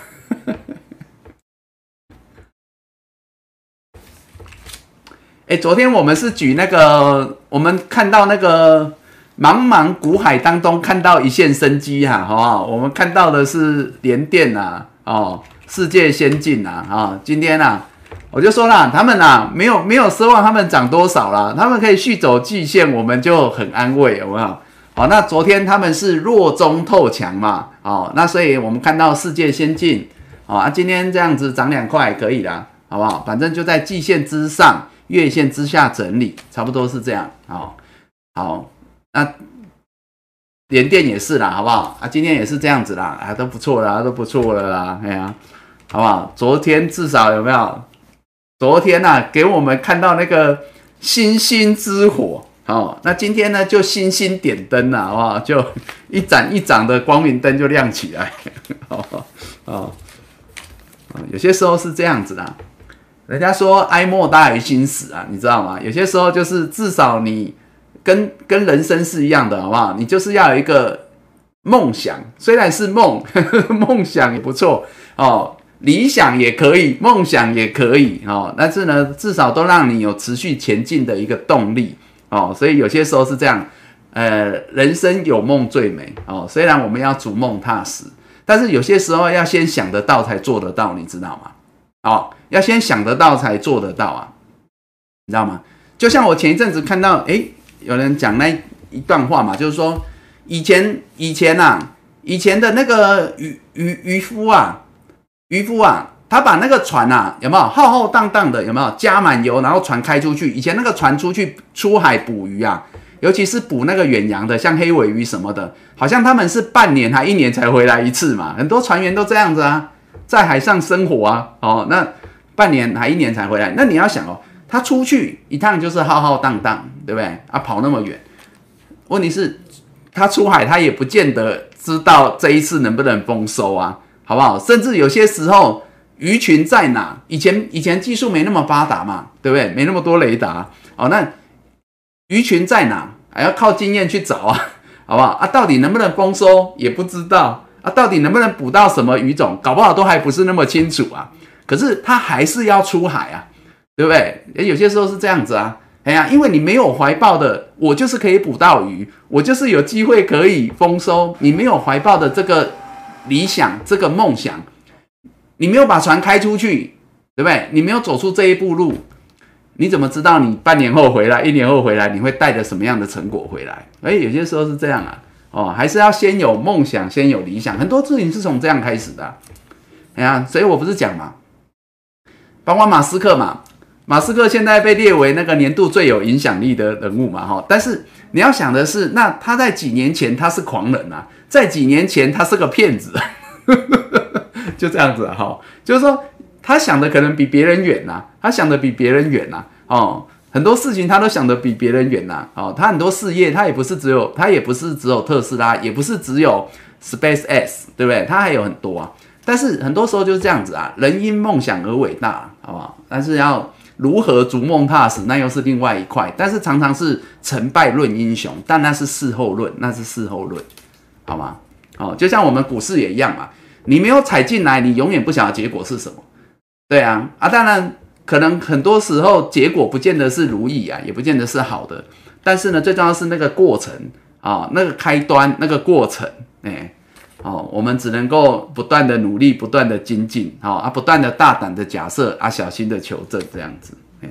Speaker 1: 哎，昨天我们是举那个，我们看到那个茫茫股海当中看到一线生机哈，好不好？我们看到的是联电呐，哦，世界先进呐，啊，今天呐。我就说啦，他们呐没有没有奢望他们涨多少啦，他们可以续走季线，我们就很安慰，好不好？好，那昨天他们是弱中透强嘛，哦，那所以我们看到世界先进，哦啊，今天这样子涨两块可以啦，好不好？反正就在季线之上、月线之下整理，差不多是这样，好，好，那连电也是啦，好不好？啊，今天也是这样子啦，啊，都不错啦，都不错了啦，哎呀，好不好？昨天至少有没有？昨天呐，给我们看到那个星星之火，哦，那今天呢就星星点灯了，好不好？就一盏一盏的光明灯就亮起来，哦哦有些时候是这样子的，人家说哀莫大于心死啊，你知道吗？有些时候就是至少你跟跟人生是一样的，好不好？你就是要有一个梦想，虽然是梦，(laughs) 梦想也不错哦。理想也可以，梦想也可以哦，但是呢，至少都让你有持续前进的一个动力哦。所以有些时候是这样，呃，人生有梦最美哦。虽然我们要逐梦踏实，但是有些时候要先想得到才做得到，你知道吗？哦，要先想得到才做得到啊，你知道吗？就像我前一阵子看到，诶，有人讲那一段话嘛，就是说以前以前呐，以前的那个渔渔渔夫啊。渔夫啊，他把那个船啊，有没有浩浩荡荡的？有没有加满油，然后船开出去？以前那个船出去出海捕鱼啊，尤其是捕那个远洋的，像黑尾鱼什么的，好像他们是半年还一年才回来一次嘛。很多船员都这样子啊，在海上生活啊，哦，那半年还一年才回来。那你要想哦，他出去一趟就是浩浩荡荡，对不对？啊，跑那么远，问题是，他出海他也不见得知道这一次能不能丰收啊。好不好？甚至有些时候鱼群在哪？以前以前技术没那么发达嘛，对不对？没那么多雷达哦。那鱼群在哪？还要靠经验去找啊，好不好？啊，到底能不能丰收也不知道啊。到底能不能捕到什么鱼种？搞不好都还不是那么清楚啊。可是他还是要出海啊，对不对？有些时候是这样子啊。哎呀，因为你没有怀抱的，我就是可以捕到鱼，我就是有机会可以丰收。你没有怀抱的这个。理想这个梦想，你没有把船开出去，对不对？你没有走出这一步路，你怎么知道你半年后回来、一年后回来，你会带着什么样的成果回来？哎，有些时候是这样啊，哦，还是要先有梦想，先有理想，很多事情是从这样开始的。哎呀，所以我不是讲嘛，包括马斯克嘛，马斯克现在被列为那个年度最有影响力的人物嘛，哈，但是你要想的是，那他在几年前他是狂人啊。在几年前，他是个骗子，(laughs) 就这样子哈，就是说他想的可能比别人远呐，他想的比别人远呐，哦，很多事情他都想的比别人远呐，哦，他很多事业，他也不是只有，他也不是只有特斯拉，也不是只有 Space X，对不对？他还有很多啊，但是很多时候就是这样子啊，人因梦想而伟大，好不好？但是要如何逐梦踏实，那又是另外一块。但是常常是成败论英雄，但那是事后论，那是事后论，好吗？哦，就像我们股市也一样嘛，你没有踩进来，你永远不晓得结果是什么。对啊，啊，当然可能很多时候结果不见得是如意啊，也不见得是好的。但是呢，最重要是那个过程啊，那个开端，那个过程，哎。哦，我们只能够不断的努力，不断的精进，好啊，不断的大胆的假设啊，小心的求证，这样子，哎，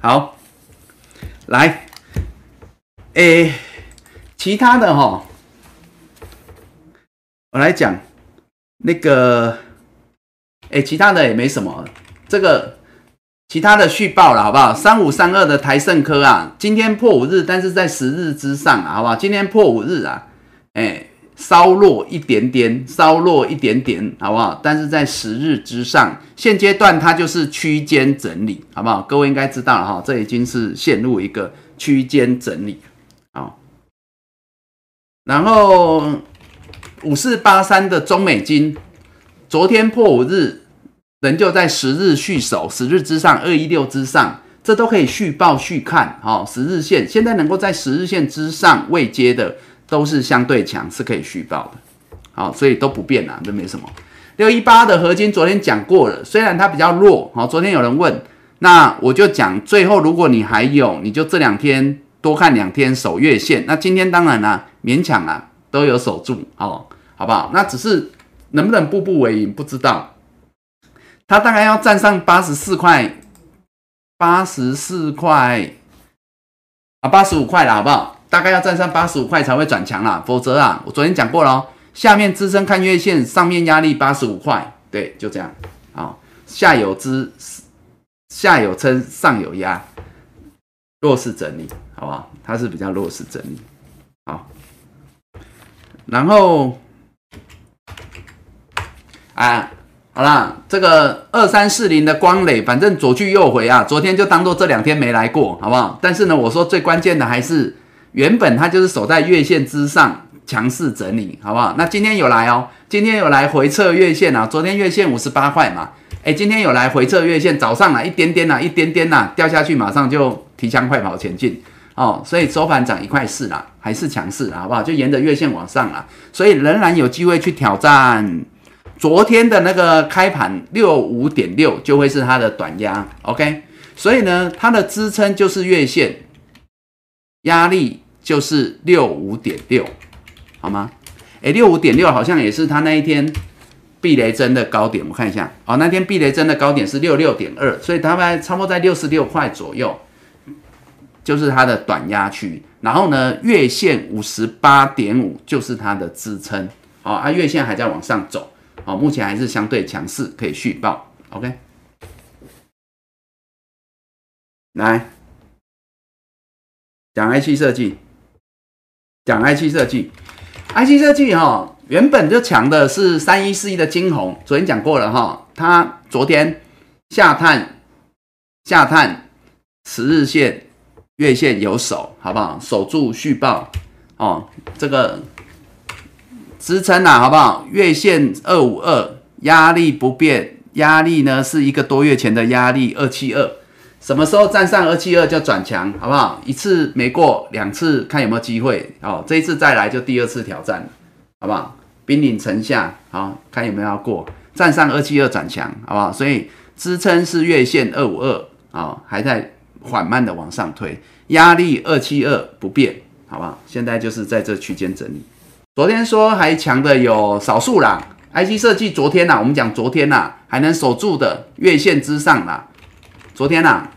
Speaker 1: 好，来，哎，其他的哈，我来讲那个，哎，其他的也没什么，这个其他的续报了，好不好？三五三二的台盛科啊，今天破五日，但是在十日之上啊，好不好？今天破五日啊。哎，稍弱一点点，稍弱一点点，好不好？但是在十日之上，现阶段它就是区间整理，好不好？各位应该知道了哈，这已经是陷入一个区间整理，好。然后五四八三的中美金，昨天破五日，仍旧在十日续守，十日之上，二一六之上，这都可以续报续看，好，十日线现在能够在十日线之上未接的。都是相对强，是可以续报的，好，所以都不变啦，这没什么。六一八的合金昨天讲过了，虽然它比较弱，好，昨天有人问，那我就讲，最后如果你还有，你就这两天多看两天守月线，那今天当然啦，勉强啊都有守住，哦，好不好？那只是能不能步步为营，不知道。它大概要站上八十四块，八十四块啊，八十五块了，好不好？大概要站上八十五块才会转强啦，否则啊，我昨天讲过了哦，下面支撑看月线，上面压力八十五块，对，就这样，好，下有支，下有撑，上有压，弱势整理，好不好？它是比较弱势整理，好，然后啊，好啦，这个二三四零的光磊，反正左去右回啊，昨天就当做这两天没来过，好不好？但是呢，我说最关键的还是。原本它就是守在月线之上，强势整理，好不好？那今天有来哦，今天有来回撤月线啊。昨天月线五十八块嘛，哎，今天有来回撤月线，早上啊一点点呐，一点点呐，掉下去马上就提枪快跑前进哦。所以收盘涨一块四啦，还是强势，好不好？就沿着月线往上啊，所以仍然有机会去挑战昨天的那个开盘六五点六，就会是它的短压。OK，所以呢，它的支撑就是月线，压力。就是六五点六，好吗？哎，六五点六好像也是他那一天避雷针的高点，我看一下。哦，那天避雷针的高点是六六点二，所以它们差不多在六十六块左右，就是它的短压区。然后呢，月线五十八点五就是它的支撑。好，啊，月线还在往上走，好，目前还是相对强势，可以续报。OK，来讲 IC 设计。讲 IC 设计，IC 设计哈，原本就强的是三一四一的金红，昨天讲过了哈，它昨天下探下探十日线、月线有守，好不好？守住续报哦，这个支撑呐，好不好？月线二五二，压力不变，压力呢是一个多月前的压力二七二。什么时候站上二七二就转强，好不好？一次没过，两次看有没有机会。哦，这一次再来就第二次挑战，好不好？兵临城下，好看有没有要过，站上二七二转强，好不好？所以支撑是月线二五二，啊，还在缓慢的往上推，压力二七二不变，好不好？现在就是在这区间整理。昨天说还强的有少数啦，IC 设计昨天呐，我们讲昨天呐，还能守住的月线之上啦，昨天呐。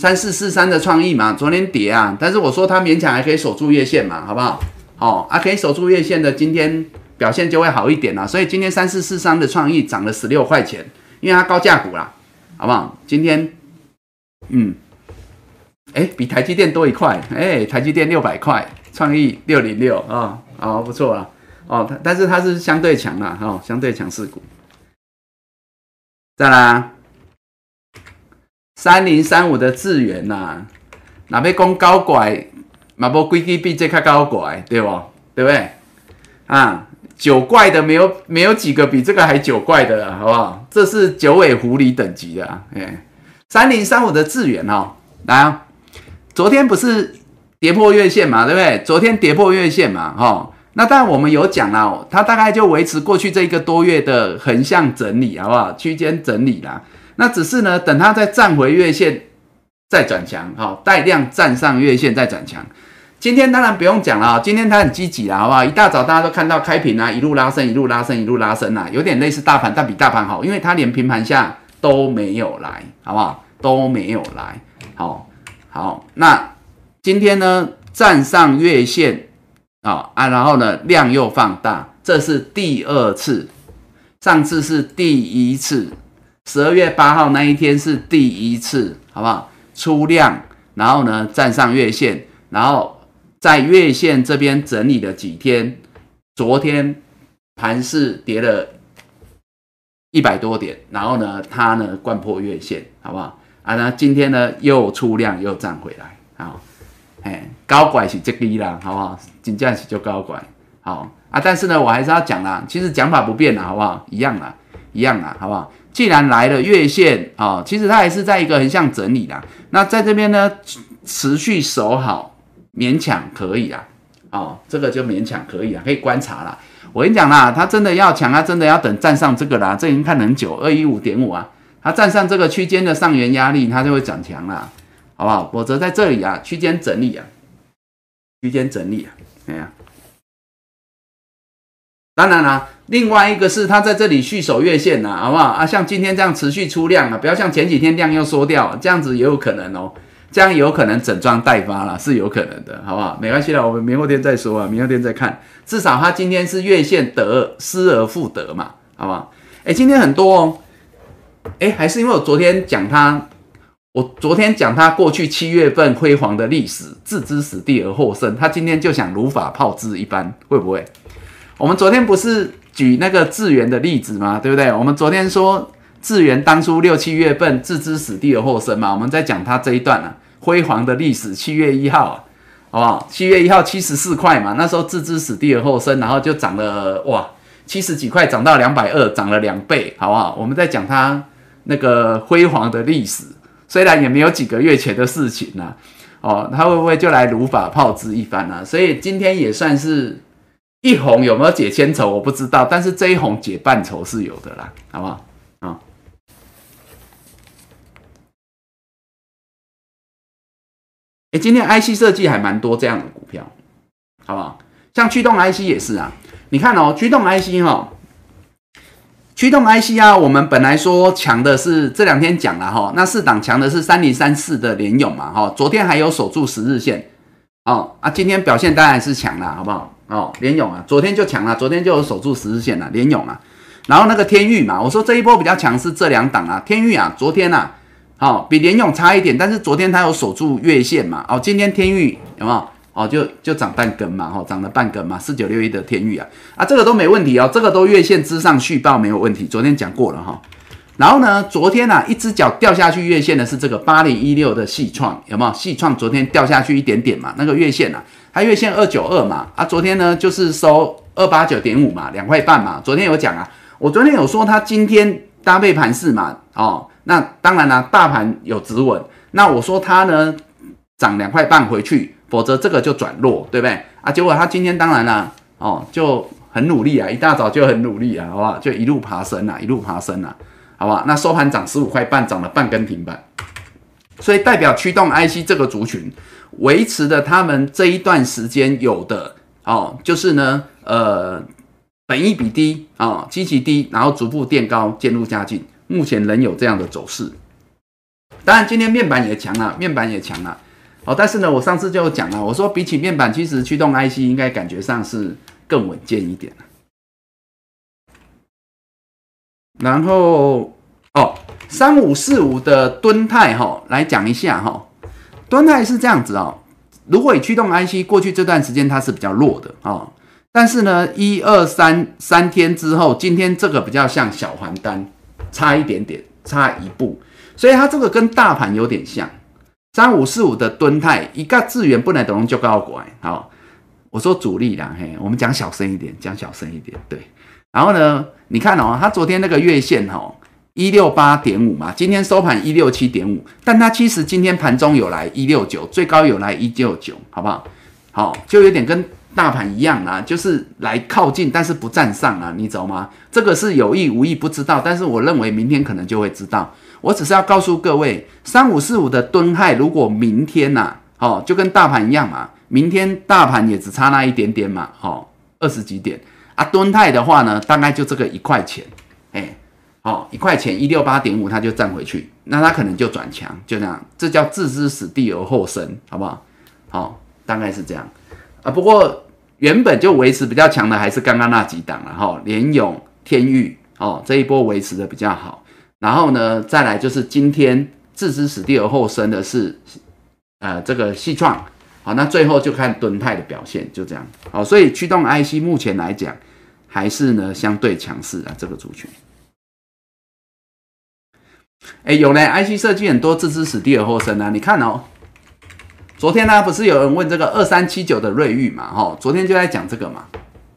Speaker 1: 三四四三的创意嘛，昨天跌啊，但是我说它勉强还可以守住月线嘛，好不好？哦啊，可以守住月线的，今天表现就会好一点啦。所以今天三四四三的创意涨了十六块钱，因为它高价股啦，好不好？今天，嗯，哎，比台积电多一块，哎，台积电六百块，创意六零六啊，好不错啊，哦，它但是它是相对强啦，哦，相对强势股，再来。三零三五的智源呐，那要讲高拐，马波规矩比这较高拐，对不？对不对？啊，九怪的没有没有几个比这个还九怪的了，好不好？这是九尾狐狸等级的，啊哎，三零三五的智源哦，来啊，昨天不是跌破月线嘛，对不对？昨天跌破月线嘛，哈，那当然我们有讲啦，它大概就维持过去这一个多月的横向整理，好不好？区间整理啦，那只是呢，等它再站回月线再转强，哈，带量站上月线再转强。今天当然不用讲了啊，今天它很积极了，好不好？一大早大家都看到开平啊，一路拉升，一路拉升，一路拉升啊，有点类似大盘，但比大盘好，因为它连平盘下都没有来，好不好？都没有来，好，好，那今天呢站上月线啊啊，然后呢量又放大，这是第二次，上次是第一次，十二月八号那一天是第一次，好不好？出量，然后呢站上月线，然后。在月线这边整理了几天，昨天盘是跌了一百多点，然后呢，它呢贯破月线，好不好？啊，那今天呢又出量又站回来，好，哎，高拐是这低啦，好不好？金价是就高拐，好啊，但是呢，我还是要讲啦，其实讲法不变啦，好不好？一样啦，一样啦，好不好？既然来了月线啊，其实它还是在一个横向整理啦，那在这边呢持续守好。勉强可以啊，哦，这个就勉强可以啊，可以观察啦。我跟你讲啦，它真的要强啊，真的要等站上这个啦，这已经看很久，二一五点五啊，它站上这个区间的上缘压力，它就会转强啦，好不好？否则在这里啊，区间整理啊，区间整理啊，哎呀，当然啦，另外一个是它在这里续守月线呐，好不好啊？像今天这样持续出量啊，不要像前几天量又缩掉，这样子也有可能哦。这样有可能整装待发了，是有可能的，好不好？没关系了，我们明后天再说啊，明后天再看。至少它今天是月线得失而复得嘛，好不好？哎，今天很多哦，哎，还是因为我昨天讲它，我昨天讲它过去七月份辉煌的历史，置之死地而后生，他今天就想如法炮制一般，会不会？我们昨天不是举那个智源的例子吗？对不对？我们昨天说。智源当初六七月份置之死地而后生嘛，我们在讲他这一段啊，辉煌的历史。七月一号，好不好？七月一号七十四块嘛，那时候置之死地而后生，然后就涨了哇，七十几块涨到两百二，涨了两倍，好不好？我们在讲他那个辉煌的历史，虽然也没有几个月前的事情呐，哦，他会不会就来如法炮制一番呢？所以今天也算是一红，有没有解千愁我不知道，但是这一红解半愁是有的啦，好不好？啊。哎，今天 IC 设计还蛮多这样的股票，好不好？像驱动 IC 也是啊。你看哦，驱动 IC 哈，驱动 IC 啊，我们本来说强的是这两天讲了哈，那四档强的是三零三四的联勇嘛哈，昨天还有守住十日线哦啊，今天表现当然是强了，好不好？哦，联勇啊，昨天就强了，昨天就有守住十日线了，联勇啊。然后那个天域嘛，我说这一波比较强是这两档啊，天域啊，昨天啊。好，比联勇差一点，但是昨天它有守住月线嘛？哦，今天天域有没有？哦，就就涨半根嘛，哈，涨了半根嘛，四九六一的天域啊，啊，这个都没问题哦，这个都月线之上续报没有问题。昨天讲过了哈，然后呢，昨天呢，一只脚掉下去月线的是这个八零一六的细创，有没有？细创昨天掉下去一点点嘛，那个月线啊，它月线二九二嘛，啊，昨天呢就是收二八九点五嘛，两块半嘛。昨天有讲啊，我昨天有说它今天搭配盘势嘛，哦。那当然啦，大盘有止稳。那我说它呢涨两块半回去，否则这个就转弱，对不对啊？结果它今天当然啦，哦就很努力啊，一大早就很努力啊，好不好？就一路爬升啊，一路爬升啊，好不好？那收盘涨十五块半，涨了半根停板，所以代表驱动 IC 这个族群维持的他们这一段时间有的哦，就是呢呃本益比低啊，积极低，然后逐步垫高，渐入佳境。目前仍有这样的走势，当然今天面板也强了，面板也强了，哦，但是呢，我上次就讲了，我说比起面板，其实驱动 IC 应该感觉上是更稳健一点。然后哦，三五四五的敦泰哈，来讲一下哈，敦泰是这样子哦，如果以驱动 IC 过去这段时间它是比较弱的哦，但是呢，一二三三天之后，今天这个比较像小还单。差一点点，差一步，所以它这个跟大盘有点像。三五四五的吨泰，一个资源不能等就高拐，好，我说主力啦，嘿，我们讲小声一点，讲小声一点，对。然后呢，你看哦，它昨天那个月线哦，一六八点五嘛，今天收盘一六七点五，但它其实今天盘中有来一六九，最高有来一六九，好不好？好，就有点跟大盘一样啊，就是来靠近，但是不站上啊，你懂吗？这个是有意无意不知道，但是我认为明天可能就会知道。我只是要告诉各位，三五四五的吨害，如果明天呐，哦，就跟大盘一样嘛，明天大盘也只差那一点点嘛，哦，二十几点。啊，吨泰的话呢，大概就这个一块钱，哎，好，一块钱一六八点五，它就站回去，那它可能就转强，就这样，这叫置之死地而后生，好不好？好，大概是这样啊。不过原本就维持比较强的还是刚刚那几档了哈，联勇、天域哦，这一波维持的比较好。然后呢，再来就是今天置之死地而后生的是，呃，这个细创，好，那最后就看敦泰的表现，就这样，好，所以驱动 IC 目前来讲。还是呢，相对强势啊，这个族群。哎，有呢，IC 设计很多自知死地而后生啊。你看哦，昨天呢，不是有人问这个二三七九的瑞玉嘛？哈，昨天就在讲这个嘛，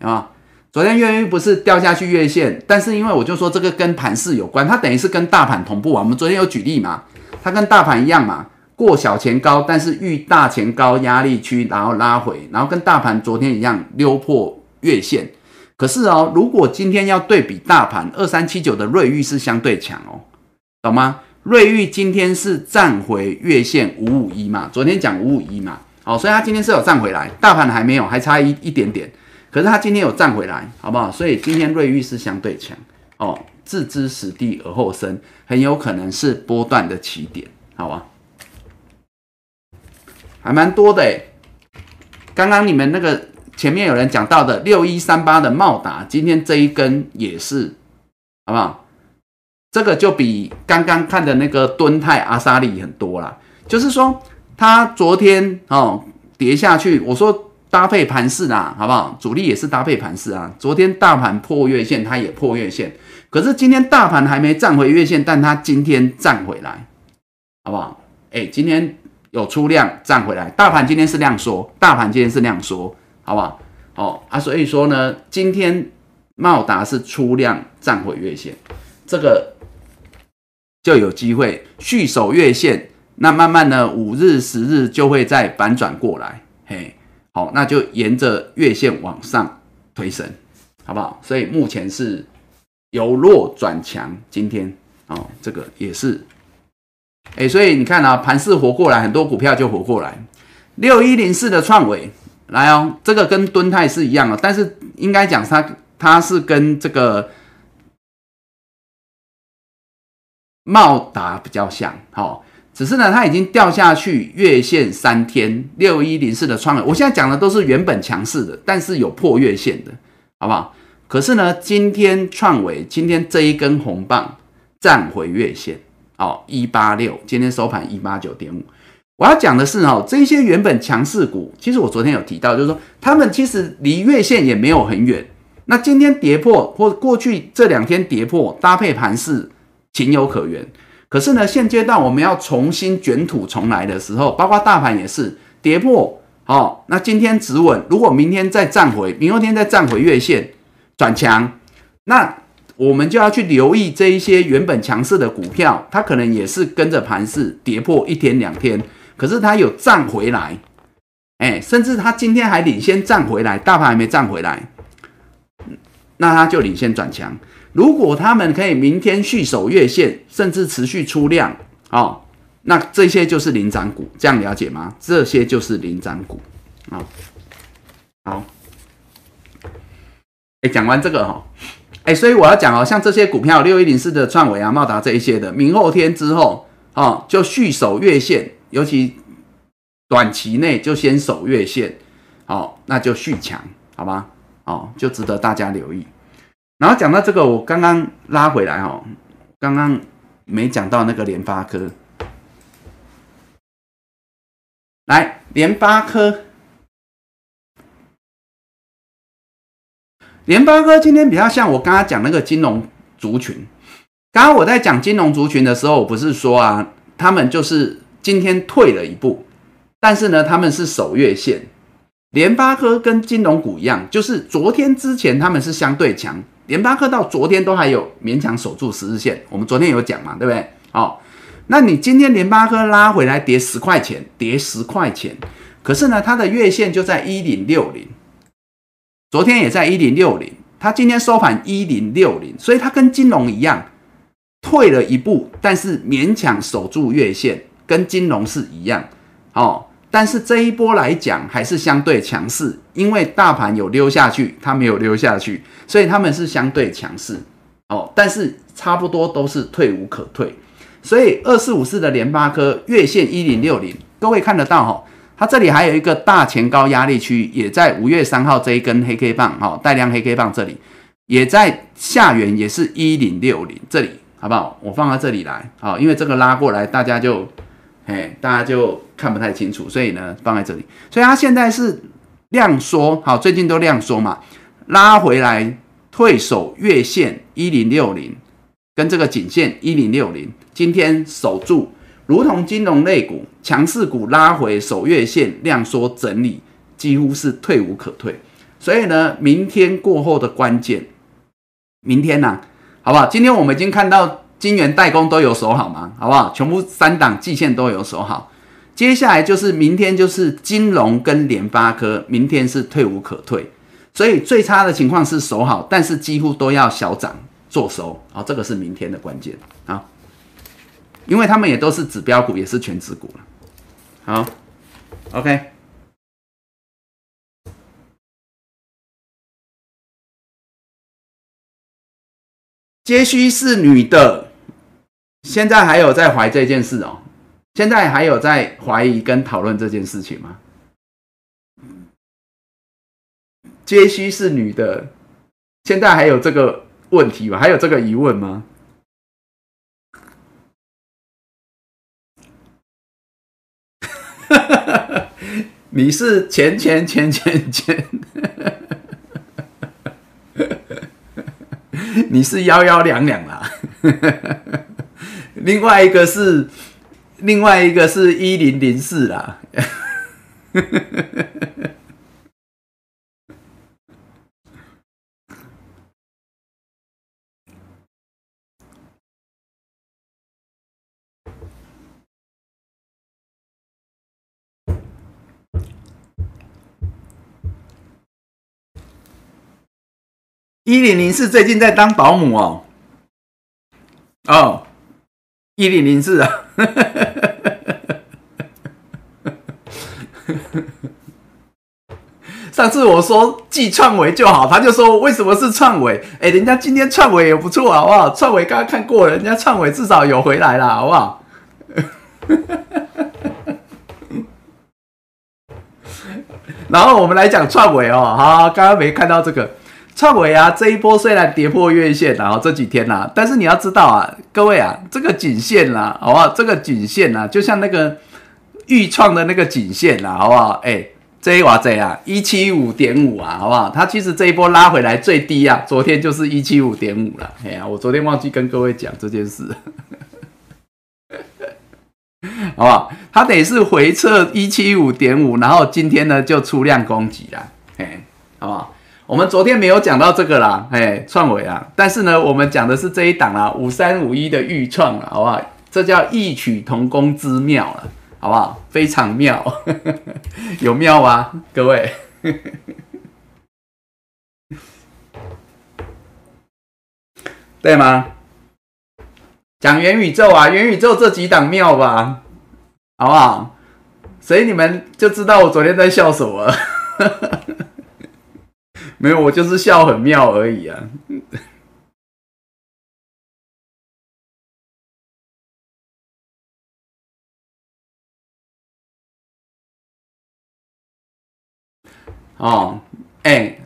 Speaker 1: 啊，昨天瑞玉不是掉下去月线，但是因为我就说这个跟盘势有关，它等于是跟大盘同步啊。我们昨天有举例嘛，它跟大盘一样嘛，过小前高，但是遇大前高压力区，然后拉回，然后跟大盘昨天一样溜破月线。可是哦，如果今天要对比大盘二三七九的瑞玉是相对强哦，懂吗？瑞昱今天是站回月线五五一嘛，昨天讲五五一嘛，好，所以它今天是有站回来，大盘还没有，还差一一点点。可是它今天有站回来，好不好？所以今天瑞昱是相对强哦，置之死地而后生，很有可能是波段的起点，好吧？还蛮多的诶，刚刚你们那个。前面有人讲到的六一三八的茂达，今天这一根也是，好不好？这个就比刚刚看的那个敦泰阿萨利很多啦。就是说，它昨天哦跌下去，我说搭配盘势啦，好不好？主力也是搭配盘势啊。昨天大盘破月线，它也破月线，可是今天大盘还没站回月线，但它今天站回来，好不好？哎，今天有出量站回来，大盘今天是量缩，大盘今天是量缩。好不好？哦啊，所以说呢，今天茂达是出量站回月线，这个就有机会续守月线，那慢慢呢，五日、十日就会再反转过来，嘿，好，那就沿着月线往上推升，好不好？所以目前是由弱转强，今天哦，这个也是，哎，所以你看啊，盘势活过来，很多股票就活过来，六一零四的创伟。来哦，这个跟敦泰是一样的，但是应该讲它它是跟这个茂达比较像，好，只是呢它已经掉下去月线三天，六一零四的创了。我现在讲的都是原本强势的，但是有破月线的，好不好？可是呢，今天创伟今天这一根红棒站回月线，哦，一八六，今天收盘一八九点五。我要讲的是哦，这些原本强势股，其实我昨天有提到，就是说他们其实离月线也没有很远。那今天跌破，或过去这两天跌破，搭配盘势情有可原。可是呢，现阶段我们要重新卷土重来的时候，包括大盘也是跌破，好，那今天止稳，如果明天再站回，明后天再站回月线转强，那我们就要去留意这一些原本强势的股票，它可能也是跟着盘势跌破一天两天。可是它有站回来，哎，甚至它今天还领先站回来，大盘还没站回来，那它就领先转强。如果他们可以明天续守月线，甚至持续出量，哦，那这些就是领涨股，这样了解吗？这些就是领涨股啊。好，哎，讲完这个哈，哎，所以我要讲哦，像这些股票六一零四的创维啊、茂达这一些的，明后天之后，哦，就续守月线。尤其短期内就先守月线，好，那就续强，好吧？哦，就值得大家留意。然后讲到这个，我刚刚拉回来哦，刚刚没讲到那个联发科。来，联发科，联发科今天比较像我刚刚讲那个金融族群。刚刚我在讲金融族群的时候，我不是说啊，他们就是。今天退了一步，但是呢，他们是守月线，联发科跟金融股一样，就是昨天之前他们是相对强，联发科到昨天都还有勉强守住十日线，我们昨天有讲嘛，对不对？哦，那你今天联发科拉回来跌十块钱，跌十块钱，可是呢，它的月线就在一零六零，昨天也在一零六零，它今天收盘一零六零，所以它跟金融一样退了一步，但是勉强守住月线，跟金融是一样，哦。但是这一波来讲还是相对强势，因为大盘有溜下去，它没有溜下去，所以他们是相对强势哦。但是差不多都是退无可退，所以二四五四的联发科月线一零六零，各位看得到哈，它这里还有一个大前高压力区，也在五月三号这一根黑 K 棒哈，带量黑 K 棒这里也在下缘，也是一零六零这里，好不好？我放到这里来，好，因为这个拉过来，大家就。哎，大家就看不太清楚，所以呢放在这里。所以它现在是量缩，好，最近都量缩嘛，拉回来退守月线一零六零，跟这个颈线一零六零，今天守住，如同金融类股强势股拉回守月线量缩整理，几乎是退无可退。所以呢，明天过后的关键，明天呢，好不好？今天我们已经看到。金元代工都有守好吗？好不好？全部三档季线都有守好。接下来就是明天就是金融跟联发科，明天是退无可退。所以最差的情况是守好，但是几乎都要小涨做收。好，这个是明天的关键啊，因为他们也都是指标股，也是全指股了。好，OK。接需是女的。现在还有在怀这件事哦？现在还有在怀疑跟讨论这件事情吗？杰西是女的，现在还有这个问题吗？还有这个疑问吗？(laughs) 你是钱钱钱钱钱，(laughs) 你是幺幺两两啦。(laughs) 另外一个是，另外一个是一零零四啦。一零零四最近在当保姆哦，哦。一零零四啊！(laughs) 上次我说记创维就好，他就说为什么是创维？哎，人家今天创维也不错，好不好？创维刚刚看过了，人家创维至少有回来了，好不好？(laughs) 然后我们来讲创维哦，好，刚刚没看到这个。创维啊，这一波虽然跌破月线然后这几天呐，但是你要知道啊，各位啊，这个颈线啦，好不好？这个颈线呐，就像那个预创的那个颈线呐，好不好？哎，这一瓦这啊，一七五点五啊，好不好？它其实这一波拉回来最低啊，昨天就是一七五点五了。哎呀，我昨天忘记跟各位讲这件事，(laughs) 好不好？它得是回撤一七五点五，然后今天呢就出量攻击了，哎，好不好？我们昨天没有讲到这个啦，哎，创伟啊，但是呢，我们讲的是这一档啦，五三五一的预创了，好不好？这叫异曲同工之妙了，好不好？非常妙，(laughs) 有妙吗？各位，(laughs) 对吗？讲元宇宙啊，元宇宙这几档妙吧，好不好？所以你们就知道我昨天在笑什么。没有，我就是笑很妙而已啊。哦，哎，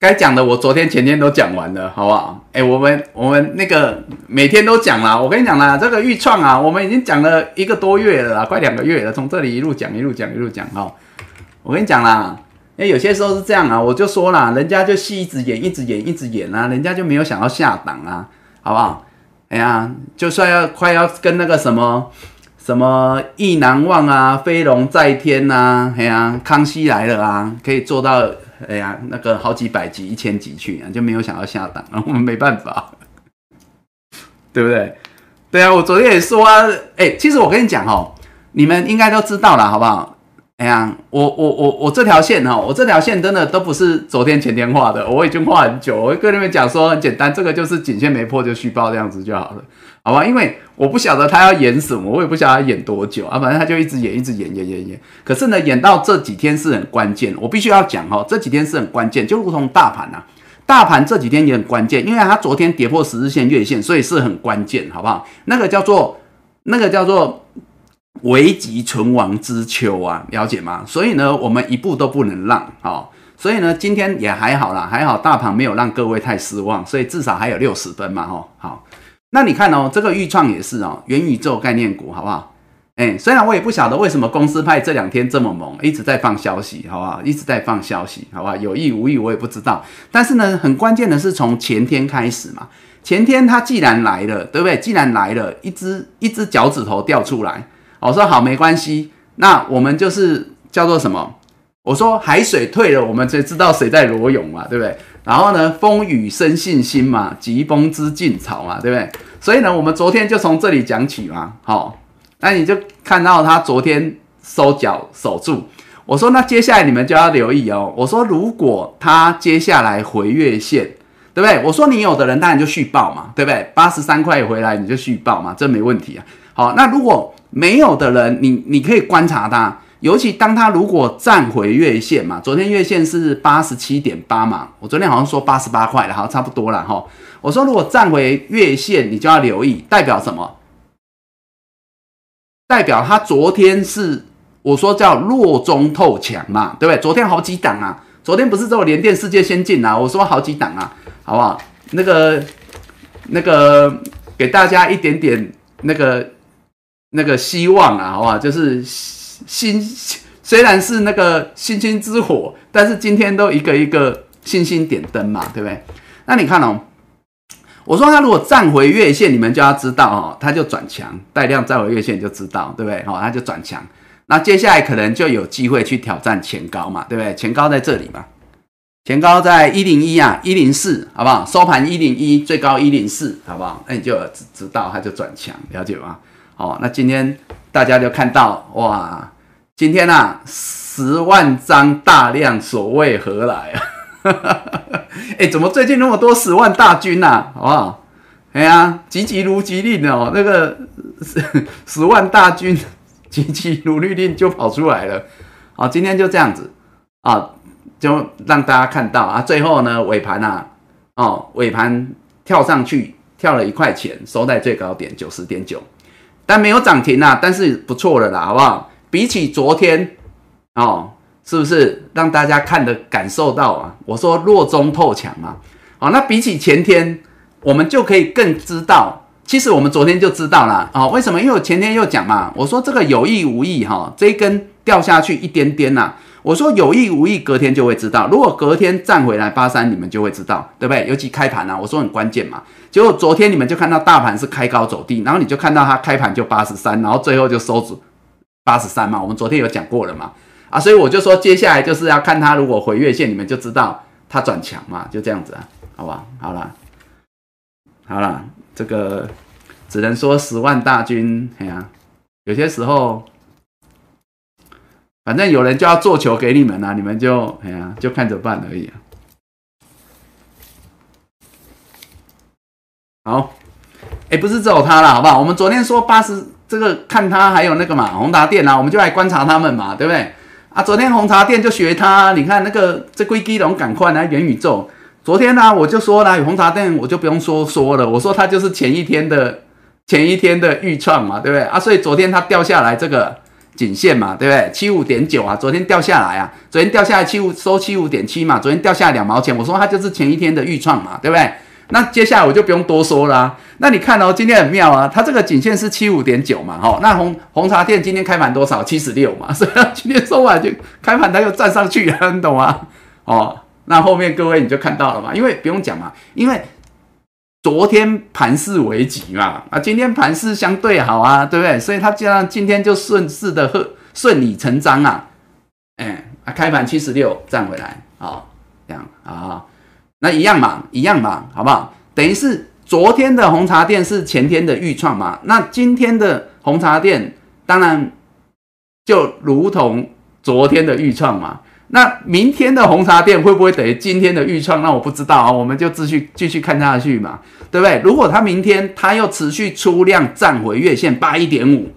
Speaker 1: 该讲的我昨天前天都讲完了，好不好？哎，我们我们那个每天都讲啦，我跟你讲啦，这个预创啊，我们已经讲了一个多月了，快两个月了，从这里一路讲一路讲一路讲哈。我跟你讲啦。哎，有些时候是这样啊，我就说啦，人家就戏一直演，一直演，一直演啊，人家就没有想要下档啊，好不好？哎呀，就算要快要跟那个什么什么意难忘啊，飞龙在天呐，哎呀，康熙来了啊，可以做到哎呀那个好几百集、一千集去啊，就没有想要下档，(laughs) 我们没办法，(laughs) 对不对？对啊，我昨天也说啊，哎，其实我跟你讲哦，你们应该都知道了，好不好？哎呀，我我我我这条线哈，我这条线真的都不是昨天前天画的，我已经画很久。我跟你们讲说很简单，这个就是颈线没破就续报这样子就好了，好吧？因为我不晓得他要演什么，我也不晓得他演多久啊，反正他就一直演，一直演，演演演。可是呢，演到这几天是很关键，我必须要讲哈，这几天是很关键，就如同大盘呐，大盘这几天也很关键，因为它昨天跌破十日线、月线，所以是很关键，好不好？那个叫做那个叫做。危急存亡之秋啊，了解吗？所以呢，我们一步都不能让哦。所以呢，今天也还好啦，还好大盘没有让各位太失望，所以至少还有六十分嘛，吼。好，那你看哦，这个预创也是哦，元宇宙概念股，好不好？哎，虽然我也不晓得为什么公司派这两天这么猛，一直在放消息，好不好？一直在放消息，好不好？有意无意我也不知道。但是呢，很关键的是从前天开始嘛，前天它既然来了，对不对？既然来了，一只一只脚趾头掉出来。我说好，没关系。那我们就是叫做什么？我说海水退了，我们才知道谁在裸泳嘛，对不对？然后呢，风雨生信心嘛，疾风知劲草嘛，对不对？所以呢，我们昨天就从这里讲起嘛。好，那你就看到他昨天收脚守住。我说那接下来你们就要留意哦。我说如果他接下来回月线，对不对？我说你有的人当然就续报嘛，对不对？八十三块回来你就续报嘛，这没问题啊。好，那如果没有的人，你你可以观察他，尤其当他如果站回月线嘛，昨天月线是八十七点八嘛，我昨天好像说八十八块了，好，差不多了哈。我说如果站回月线，你就要留意，代表什么？代表他昨天是我说叫弱中透强嘛，对不对？昨天好几档啊，昨天不是只有联电世界先进啊，我说好几档啊，好不好？那个那个给大家一点点那个。那个希望啊，好不好？就是星，虽然是那个星星之火，但是今天都一个一个星星点灯嘛，对不对？那你看哦，我说他如果站回月线，你们就要知道哦，他就转强，带量站回月线就知道，对不对？哦，他就转强，那接下来可能就有机会去挑战前高嘛，对不对？前高在这里嘛，前高在一零一啊，一零四，好不好？收盘一零一，最高一零四，好不好？那你就知知道他就转强，了解吗？哦，那今天大家就看到哇，今天啊十万张大量，所谓何来啊？(laughs) 哎，怎么最近那么多十万大军呐？好不好？哎呀，急急如急令哦，那个十 (laughs) 十万大军 (laughs) 急急如律令就跑出来了。好，今天就这样子啊，就让大家看到啊，最后呢尾盘啊，哦尾盘跳上去跳了一块钱，收在最高点九十点九。但没有涨停啊，但是不错了啦，好不好？比起昨天哦，是不是让大家看的感受到啊？我说弱中透强嘛，好，那比起前天，我们就可以更知道，其实我们昨天就知道啦啊。为什么？因为我前天又讲嘛，我说这个有意无意哈，这一根掉下去一点点呐。我说有意无意，隔天就会知道。如果隔天站回来八三，你们就会知道，对不对？尤其开盘啊，我说很关键嘛。结果昨天你们就看到大盘是开高走低，然后你就看到它开盘就八十三，然后最后就收住八十三嘛。我们昨天有讲过了嘛，啊，所以我就说接下来就是要看它如果回月线，你们就知道它转强嘛，就这样子啊，好吧？好了，好了，这个只能说十万大军，哎呀，有些时候。反正有人就要做球给你们啊，你们就哎呀，就看着办而已啊。好，哎，不是只有他了，好不好？我们昨天说八十这个看他还有那个嘛，宏达店啊，我们就来观察他们嘛，对不对？啊，昨天红茶店就学他，你看那个这龟基龙赶快来元宇宙。昨天呢，我就说了红茶店，我就不用说说了，我说他就是前一天的前一天的预创嘛，对不对？啊，所以昨天他掉下来这个。颈线嘛，对不对？七五点九啊，昨天掉下来啊，昨天掉下来七五收七五点七嘛，昨天掉下来两毛钱，我说它就是前一天的预创嘛，对不对？那接下来我就不用多说了。那你看哦，今天很妙啊，它这个颈线是七五点九嘛，哦，那红红茶店今天开盘多少？七十六嘛，(laughs) 所以今天收完就开盘它又站上去了，你懂吗？哦，那后面各位你就看到了嘛，因为不用讲嘛，因为昨天盘势为吉嘛，啊，今天盘势相对好啊，对不对？所以它这样今天就顺势的和顺理成章啊，哎，啊，开盘七十六站回来，啊，这样啊，那一样嘛，一样嘛，好不好？等于是昨天的红茶店是前天的预创嘛，那今天的红茶店当然就如同昨天的预创嘛。那明天的红茶店会不会等于今天的预创？那我不知道啊，我们就继续继续看下去嘛，对不对？如果它明天它又持续出量站回月线八一点五，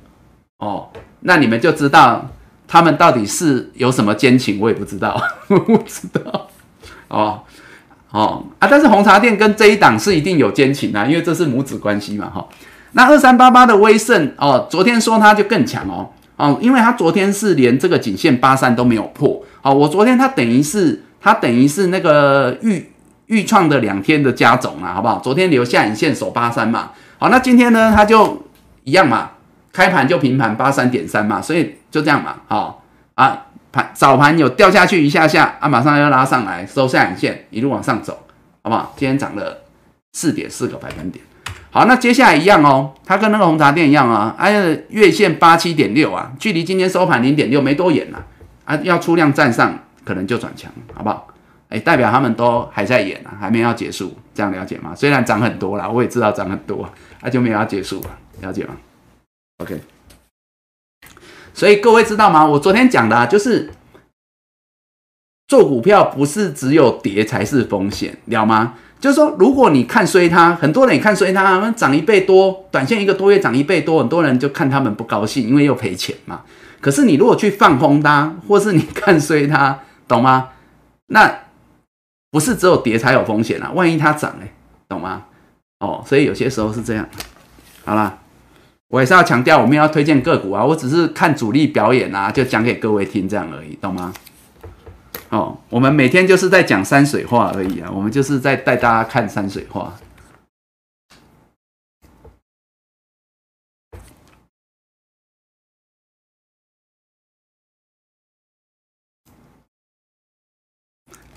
Speaker 1: 哦，那你们就知道他们到底是有什么奸情，我也不知道，(laughs) 不知道，哦哦啊！但是红茶店跟这一档是一定有奸情啊，因为这是母子关系嘛，哈。那二三八八的威盛哦，昨天说它就更强哦，哦，因为它昨天是连这个颈线八三都没有破。好，我昨天它等于是它等于是那个预预创的两天的加总啊，好不好？昨天留下影线守八三嘛，好，那今天呢它就一样嘛，开盘就平盘八三点三嘛，所以就这样嘛，好啊，盘早盘有掉下去一下下啊，马上要拉上来收下影线，一路往上走，好不好？今天涨了四点四个百分点，好，那接下来一样哦，它跟那个红茶店一样啊，哎，月线八七点六啊，距离今天收盘零点六没多远了。啊，要出量站上，可能就转强，好不好？哎，代表他们都还在演啊，还没要结束，这样了解吗？虽然涨很多啦，我也知道涨很多，那就没有要结束了，了解吗？OK。所以各位知道吗？我昨天讲的，就是做股票不是只有跌才是风险，了吗？就是说，如果你看衰它，很多人也看衰它，们涨一倍多，短线一个多月涨一倍多，很多人就看他们不高兴，因为又赔钱嘛。可是你如果去放空它，或是你看衰它，懂吗？那不是只有跌才有风险啊，万一它涨哎，懂吗？哦，所以有些时候是这样。好啦，我也是要强调，我们要推荐个股啊，我只是看主力表演啊，就讲给各位听这样而已，懂吗？哦，我们每天就是在讲山水画而已啊，我们就是在带大家看山水画。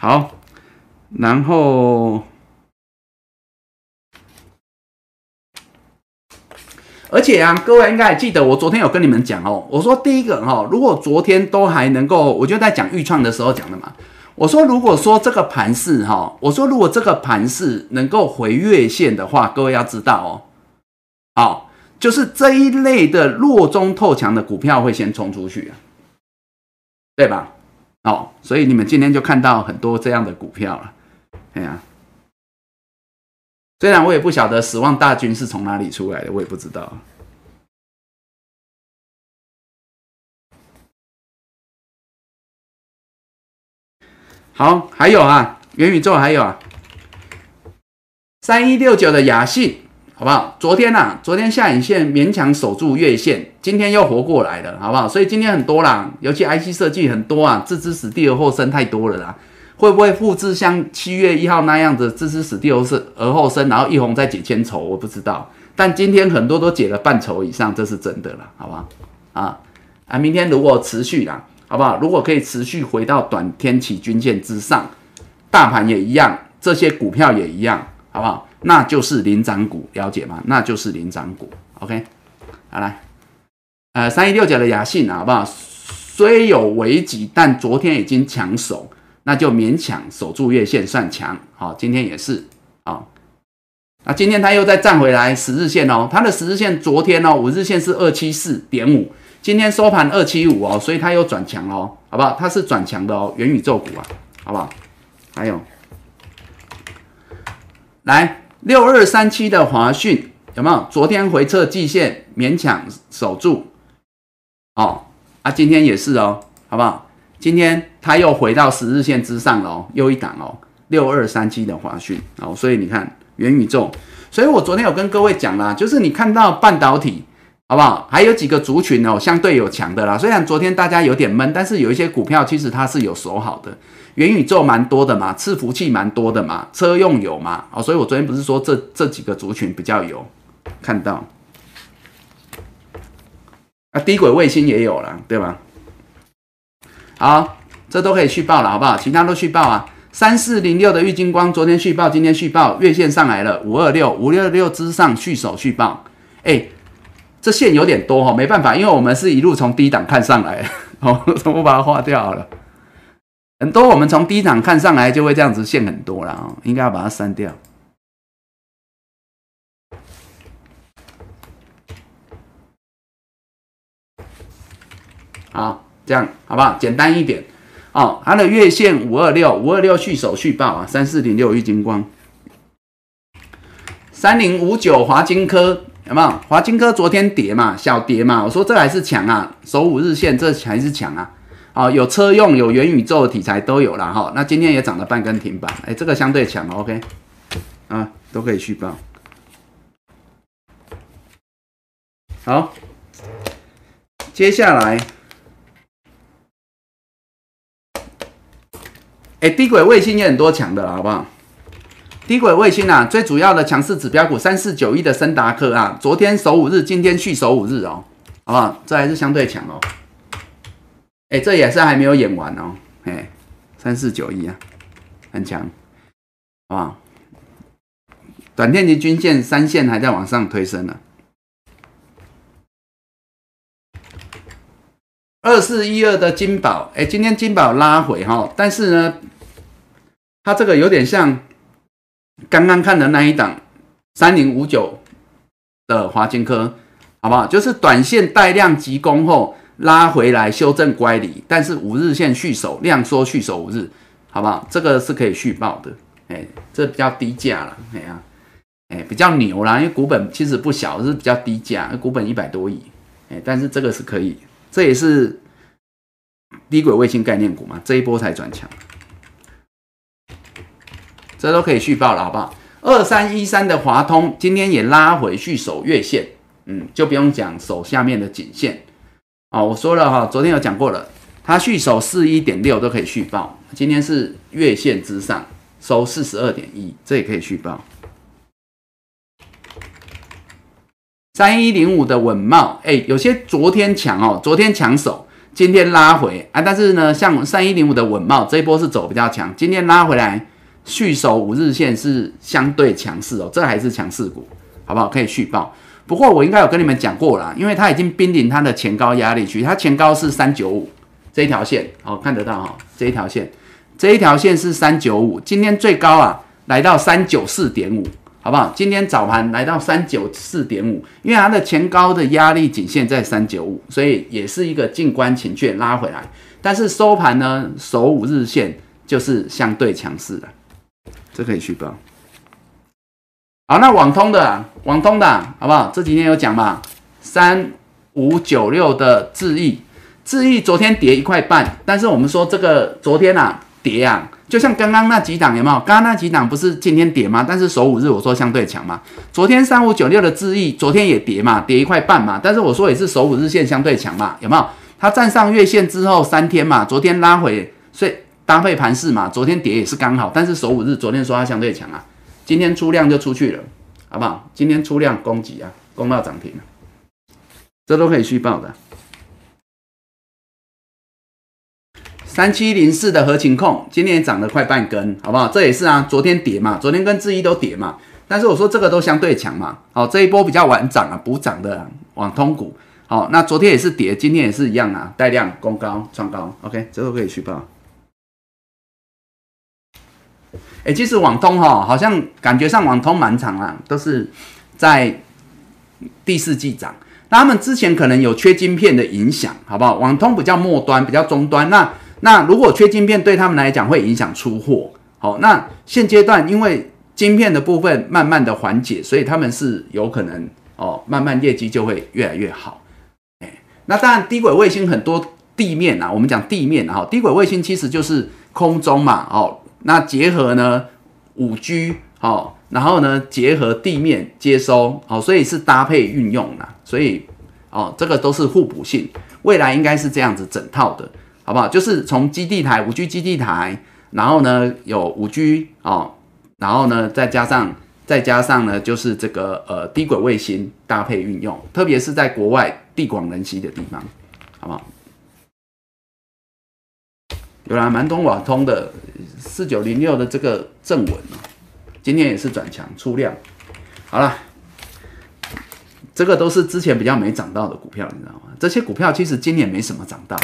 Speaker 1: 好，然后，而且啊，各位应该还记得，我昨天有跟你们讲哦，我说第一个哈，如果昨天都还能够，我就在讲预创的时候讲的嘛，我说如果说这个盘势哈，我说如果这个盘势能够回月线的话，各位要知道哦，好，就是这一类的弱中透强的股票会先冲出去啊，对吧？哦，所以你们今天就看到很多这样的股票了，哎呀，虽然我也不晓得死亡大军是从哪里出来的，我也不知道。好，还有啊，元宇宙还有啊，三一六九的雅信。好不好？昨天呐，昨天下影线勉强守住月线，今天又活过来了，好不好？所以今天很多啦，尤其 IC 设计很多啊，置之死地而后生太多了啦。会不会复制像七月一号那样子置之死地而生而后生，然后一红再解千愁？我不知道。但今天很多都解了半筹以上，这是真的了，好不好？啊啊，明天如果持续啦，好不好？如果可以持续回到短天期均线之上，大盘也一样，这些股票也一样，好不好？那就是领涨股，了解吗？那就是领涨股。OK，好来，呃，三一六九的雅信，好不好？虽有危机，但昨天已经抢手，那就勉强守住月线算强。好，今天也是。啊，那今天它又再站回来十日线哦。它的十日线昨天哦，五日线是二七四点五，今天收盘二七五哦，所以它又转强哦，好不好？它是转强的哦，元宇宙股啊，好不好？还有，来。六二三七的华讯有没有？昨天回撤季线，勉强守住。哦，啊，今天也是哦，好不好？今天它又回到十日线之上了哦，又一档哦，六二三七的华讯哦，所以你看元宇宙，所以我昨天有跟各位讲啦，就是你看到半导体，好不好？还有几个族群哦，相对有强的啦。虽然昨天大家有点闷，但是有一些股票其实它是有守好的。元宇宙蛮多的嘛，伺服器蛮多的嘛，车用有嘛，哦，所以我昨天不是说这这几个族群比较有看到，啊，低轨卫星也有了，对吧？好，这都可以去报了，好不好？其他都去报啊。三四零六的玉金光昨天续报，今天续报，月线上来了，五二六五六六之上续手续报，哎，这线有点多哈，没办法，因为我们是一路从低档看上来，哦，(laughs) 我把它划掉好了。很多我们从低档看上来就会这样子线很多了啊，应该要把它删掉。好，这样好不好？简单一点。哦，它的月线五二六，五二六续手续报啊，三四零六玉金光，三零五九华金科有没有？华金科昨天跌嘛，小跌嘛，我说这还是强啊，守五日线这还是强啊。哦，有车用有元宇宙的题材都有了哈。那今天也涨了半根停板，哎，这个相对强，OK，啊，都可以续报。好，接下来。哎，低轨卫星也很多强的，好不好？低轨卫星啊，最主要的强势指标股三四九一的森达克啊，昨天守五日，今天续守五日哦，好不好？这还是相对强哦。哎，这也是还没有演完哦。哎，三四九一啊，很强，好不好？短天级均线三线还在往上推升呢。二四一二的金宝，哎，今天金宝拉回哈，但是呢，它这个有点像刚刚看的那一档三零五九的华金科，好不好？就是短线带量急攻后拉回来修正乖离，但是五日线续守量缩续守五日，好不好？这个是可以续报的，哎，这比较低价了，哎呀，哎，比较牛啦，因为股本其实不小，是比较低价，股本一百多亿，哎，但是这个是可以。这也是低轨卫星概念股嘛，这一波才转强，这都可以续报了，好不好？二三一三的华通今天也拉回续守月线，嗯，就不用讲守下面的颈线啊。我说了哈，昨天有讲过了，它续守四一点六都可以续报，今天是月线之上收四十二点一，这也可以续报。三一零五的稳茂，哎，有些昨天强哦，昨天抢手，今天拉回啊。但是呢，像三一零五的稳茂这一波是走比较强，今天拉回来续守五日线是相对强势哦，这还是强势股，好不好？可以续报。不过我应该有跟你们讲过了，因为它已经濒临它的前高压力区，它前高是三九五这一条线，哦，看得到哈，这一条线，这一条线是三九五，今天最高啊来到三九四点五。好不好？今天早盘来到三九四点五，因为它的前高的压力仅限在三九五，所以也是一个静观情却拉回来。但是收盘呢，守五日线就是相对强势的，这可以去报。好，那网通的，网通的好不好？这几天有讲嘛？三五九六的智易，智易昨天跌一块半，但是我们说这个昨天啊跌啊。就像刚刚那几档有没有？刚刚那几档不是今天跌吗？但是首五日我说相对强嘛。昨天三五九六的智易，昨天也跌嘛，跌一块半嘛。但是我说也是首五日线相对强嘛，有没有？它站上月线之后三天嘛，昨天拉回，所以搭配盘势嘛，昨天跌也是刚好。但是首五日昨天说它相对强啊，今天出量就出去了，好不好？今天出量攻击啊，攻到涨停了，这都可以续报的。三七零四的合情控今天也涨了快半根，好不好？这也是啊，昨天跌嘛，昨天跟智一都跌嘛。但是我说这个都相对强嘛，好，这一波比较晚涨啊，补涨的网通股，好，那昨天也是跌，今天也是一样啊，带量攻高创高，OK，这都可以去报。哎，其实网通哈，好像感觉上网通蛮长啊，都是在第四季涨。那他们之前可能有缺晶片的影响，好不好？网通比较末端，比较终端，那。那如果缺晶片对他们来讲会影响出货，好，那现阶段因为晶片的部分慢慢的缓解，所以他们是有可能哦，慢慢业绩就会越来越好。哎，那当然低轨卫星很多地面啊，我们讲地面啊，低轨卫星其实就是空中嘛，哦，那结合呢五 G，哦，然后呢结合地面接收，哦，所以是搭配运用的，所以哦这个都是互补性，未来应该是这样子整套的。好不好？就是从基地台五 G 基地台，然后呢有五 G 哦，然后呢再加上再加上呢就是这个呃低轨卫星搭配运用，特别是在国外地广人稀的地方，好不好？有啦，蛮多网通的四九零六的这个正稳哦，今天也是转强出量。好了，这个都是之前比较没涨到的股票，你知道吗？这些股票其实今年没什么涨到。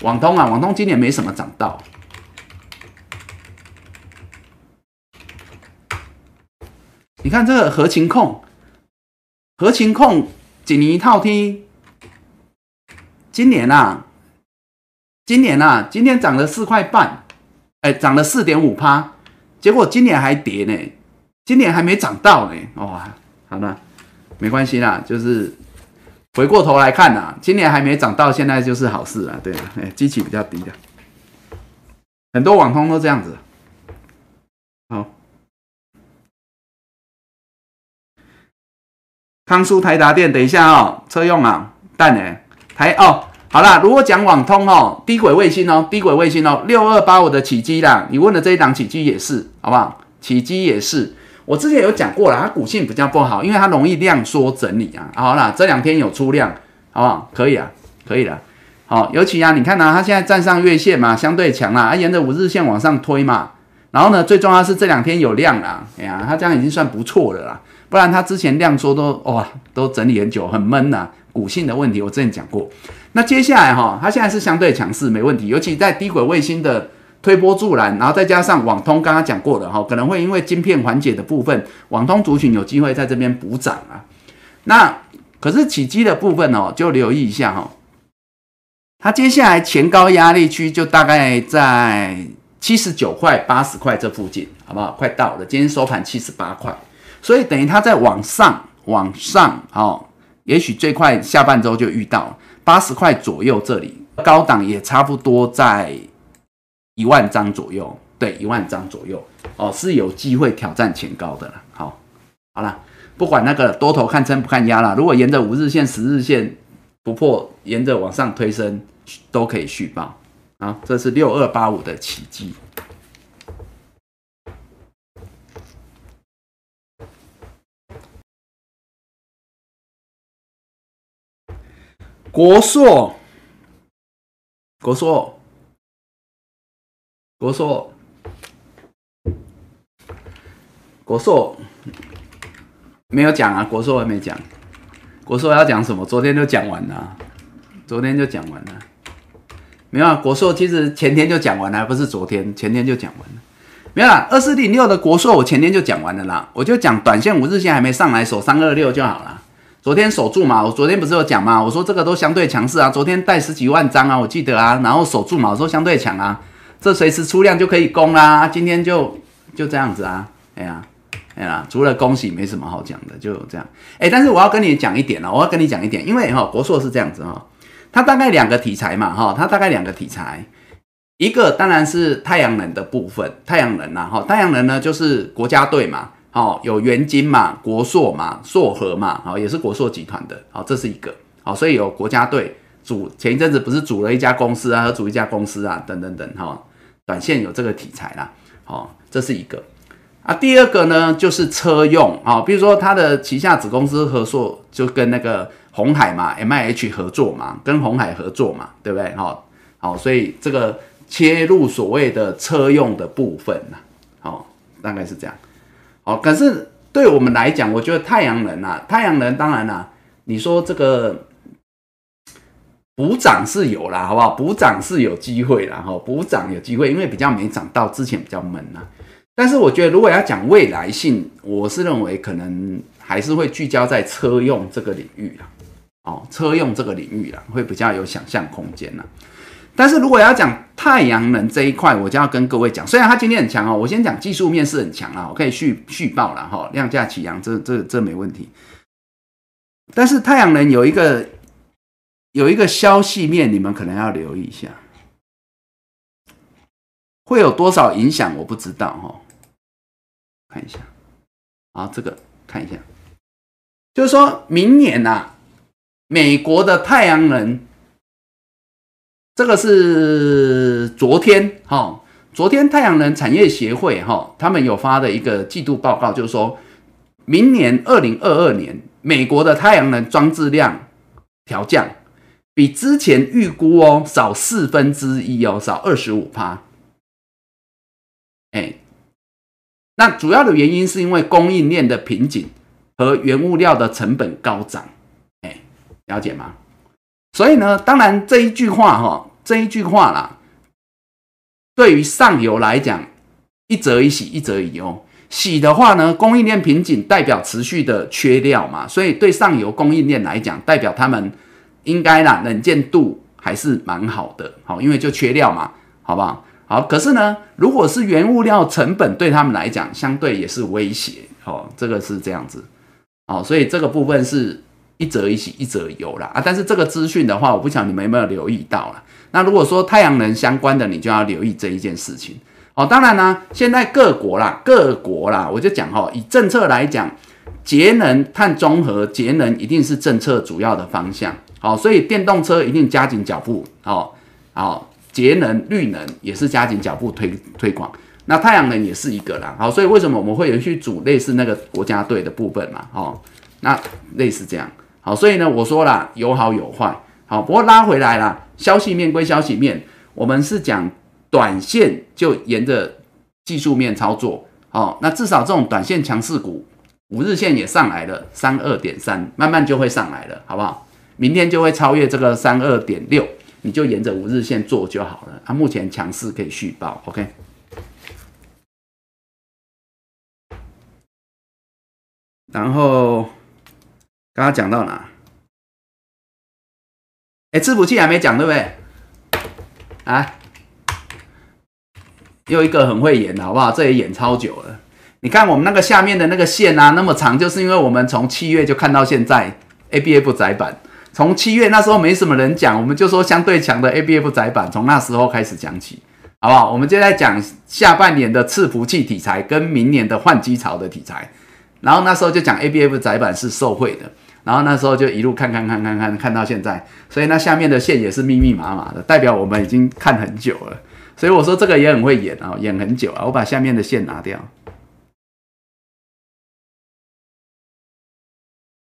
Speaker 1: 网通啊，网通今年没什么涨到。你看这个合情控，合情控锦尼套 T，今年啊，今年啊，今天涨了四块半，哎，涨了四点五趴，结果今年还跌呢，今年还没涨到呢，哇，好了，没关系啦，就是回过头来看呐，今年还没涨到，现在就是好事啊，对啊，哎，机器比较低的，很多网通都这样子。好康苏台达电，等一下哦，车用啊，蛋呢？台哦，好啦，如果讲网通哦，低轨卫星哦，低轨卫星哦，六二八五的起基啦，你问的这一档起基也是，好不好？起基也是，我之前有讲过了，它股性比较不好，因为它容易量缩整理啊。好啦，这两天有出量，好不好？可以啊，可以了。好，尤其啊，你看呢，它现在站上月线嘛，相对强啦，啊，沿着五日线往上推嘛，然后呢，最重要是这两天有量啦，哎呀，它这样已经算不错了啦。不然它之前量缩都哇都整理很久，很闷呐，股性的问题我之前讲过。那接下来哈，它现在是相对强势，没问题。尤其在低轨卫星的推波助澜，然后再加上网通，刚刚讲过的哈，可能会因为晶片缓解的部分，网通族群有机会在这边补涨啊。那可是起基的部分哦，就留意一下哈，它接下来前高压力区就大概在七十九块、八十块这附近，好不好？快到了，今天收盘七十八块。所以等于它在往上，往上，哦，也许最快下半周就遇到八十块左右，这里高档也差不多在一万张左右，对，一万张左右，哦，是有机会挑战前高的了。好，好了，不管那个多头看撑不看压了，如果沿着五日线、十日线不破，沿着往上推升，都可以续报。啊，这是六二八五的奇迹。国硕，国硕，国硕，国硕没有讲啊，国硕还没讲，国硕要讲什么？昨天就讲完了，昨天就讲完了，没有啊？国硕其实前天就讲完了，不是昨天，前天就讲完了，没有啦。二四零六的国硕我前天就讲完了啦，我就讲短线五日线还没上来，守三二六就好了。昨天守住嘛，我昨天不是有讲嘛，我说这个都相对强势啊，昨天带十几万张啊，我记得啊，然后守住嘛，我说相对强啊，这随时出量就可以攻啦，今天就就这样子啊，哎呀，哎呀，除了恭喜没什么好讲的，就这样，哎，但是我要跟你讲一点了，我要跟你讲一点，因为哈国硕是这样子哈，它大概两个题材嘛哈，它大概两个题材，一个当然是太阳能的部分，太阳能呐哈，太阳能呢就是国家队嘛。好，有元金嘛，国硕嘛，硕和嘛，好，也是国硕集团的，好，这是一个，好，所以有国家队组，前一阵子不是组了一家公司啊，和组一家公司啊，等等等，哈，短线有这个题材啦，好，这是一个，啊，第二个呢就是车用，啊，比如说它的旗下子公司合作，就跟那个红海嘛，M I H 合作嘛，跟红海合作嘛，对不对？好，好，所以这个切入所谓的车用的部分呐，好，大概是这样。哦，可是对我们来讲，我觉得太阳能啊，太阳能当然啦，你说这个补涨是有啦，好不好？补涨是有机会啦，哈，补涨有机会，因为比较没涨到，之前比较闷呐。但是我觉得，如果要讲未来性，我是认为可能还是会聚焦在车用这个领域啦，哦，车用这个领域啦，会比较有想象空间啦。但是如果要讲太阳能这一块，我就要跟各位讲，虽然它今天很强哦，我先讲技术面是很强啊，我可以续续报了哈，量价齐扬，这这这没问题。但是太阳能有一个有一个消息面，你们可能要留意一下，会有多少影响我不知道哈，看一下，啊，这个看一下，就是说明年呐，美国的太阳能。这个是昨天哈，昨天太阳能产业协会哈，他们有发的一个季度报告，就是说明年二零二二年美国的太阳能装置量调降，比之前预估哦少四分之一哦，少二十五趴。哎，那主要的原因是因为供应链的瓶颈和原物料的成本高涨。哎，了解吗？所以呢，当然这一句话哈，这一句话啦，对于上游来讲，一则以喜，一则以忧。喜的话呢，供应链瓶颈代表持续的缺料嘛，所以对上游供应链来讲，代表他们应该啦，冷见度还是蛮好的，好，因为就缺料嘛，好不好？好，可是呢，如果是原物料成本对他们来讲，相对也是威胁，哦，这个是这样子，哦，所以这个部分是一则一喜，一则有啦啊，但是这个资讯的话，我不晓得你们有没有留意到了。那如果说太阳能相关的，你就要留意这一件事情。哦，当然呢，现在各国啦，各国啦，我就讲哈，以政策来讲，节能、碳中和、节能一定是政策主要的方向。好，所以电动车一定加紧脚步。哦，好，节能、绿能也是加紧脚步推推广。那太阳能也是一个啦。好，所以为什么我们会有去组类似那个国家队的部分嘛？哦，那类似这样。好，所以呢，我说啦，有好有坏。好，不过拉回来啦，消息面归消息面，我们是讲。短线就沿着技术面操作，哦，那至少这种短线强势股，五日线也上来了，三二点三，慢慢就会上来了，好不好？明天就会超越这个三二点六，你就沿着五日线做就好了。啊，目前强势可以续报，OK。然后刚刚讲到哪？哎，伺服器还没讲，对不对？啊？又一个很会演的好不好？这也演超久了。你看我们那个下面的那个线啊，那么长，就是因为我们从七月就看到现在 A B F 窄板。从七月那时候没什么人讲，我们就说相对强的 A B F 窄板，从那时候开始讲起，好不好？我们就在讲下半年的伺服器题材跟明年的换机潮的题材。然后那时候就讲 A B F 窄板是受惠的，然后那时候就一路看看看看看看到现在，所以那下面的线也是密密麻麻的，代表我们已经看很久了。所以我说这个也很会演啊，演很久啊。我把下面的线拿掉。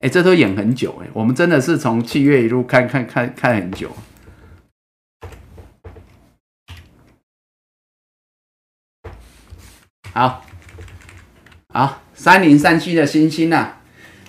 Speaker 1: 哎，这都演很久哎，我们真的是从七月一路看看看看很久。好，好，三零三七的星星啊，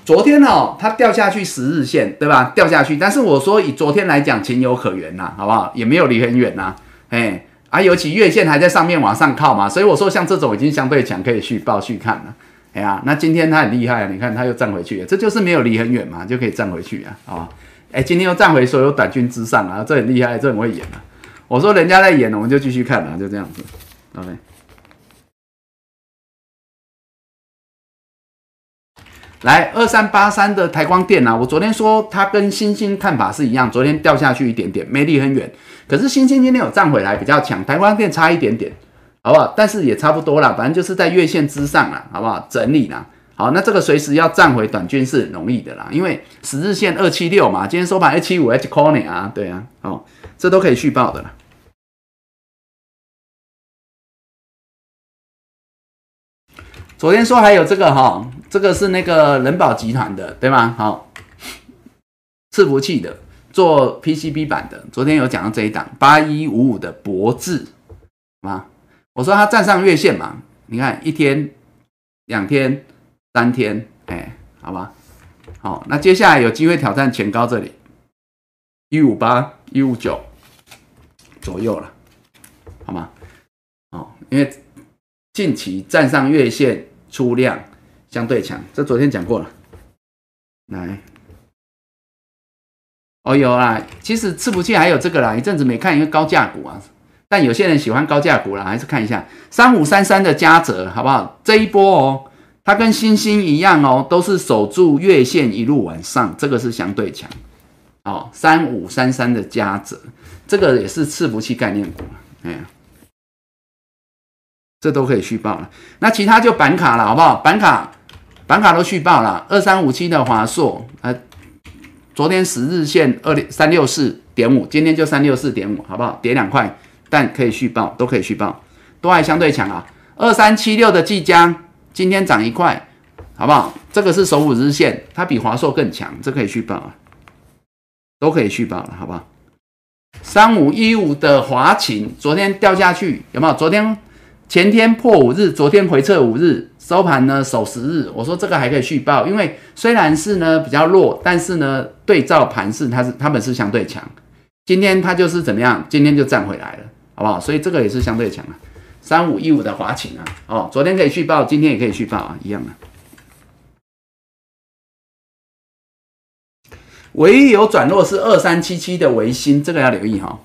Speaker 1: 昨天哦，它掉下去十日线，对吧？掉下去，但是我说以昨天来讲，情有可原呐，好不好？也没有离很远呐，哎。啊，尤其月线还在上面往上靠嘛，所以我说像这种已经相对强，可以续报续看了。哎呀，那今天它很厉害啊，你看它又站回去了，这就是没有离很远嘛，就可以站回去啊。啊，哎，今天又站回所有短均之上啊，这很厉害，这很会演啊。我说人家在演，我们就继续看了，就这样子。OK，来二三八三的台光电啊，我昨天说它跟星星看法是一样，昨天掉下去一点点，没离很远。可是星星今天有站回来，比较强，台光电差一点点，好不好？但是也差不多啦，反正就是在月线之上啦，好不好？整理啦，好，那这个随时要站回短均是很容易的啦，因为十日线二七六嘛，今天收盘二七五 H corner 啊，对啊，哦，这都可以续报的啦。昨天说还有这个哈，这个是那个人保集团的，对吗？好，伺服器的。做 PCB 版的，昨天有讲到这一档八一五五的博智，吗？我说它站上月线嘛，你看一天、两天、三天，哎，好吧，好，那接下来有机会挑战前高这里一五八、一五九左右了，好吗？哦，因为近期站上月线出量相对强，这昨天讲过了，来。哦，有啦，其实伺服器还有这个啦，一阵子没看一个高价股啊，但有些人喜欢高价股啦，还是看一下三五三三的嘉泽，好不好？这一波哦，它跟星星一样哦，都是守住月线一路往上，这个是相对强。哦，三五三三的嘉泽，这个也是伺服器概念股，哎呀，这都可以续报了。那其他就板卡了，好不好？板卡，板卡都续报了，二三五七的华硕，呃。昨天十日线二三六四点五，今天就三六四点五，好不好？跌两块，但可以续报，都可以续报，都还相对强啊。二三七六的即将今天涨一块，好不好？这个是守五日线，它比华硕更强，这可以续报啊。都可以续报了，好不好？三五一五的华勤昨天掉下去有没有？昨天前天破五日，昨天回撤五日，收盘呢守十日。我说这个还可以续报，因为虽然是呢比较弱，但是呢对照盘势它是它们是相对强。今天它就是怎么样？今天就站回来了，好不好？所以这个也是相对强啊。三五一五的华勤啊，哦，昨天可以续报，今天也可以续报啊，一样的。唯一有转弱是二三七七的维新，这个要留意哈。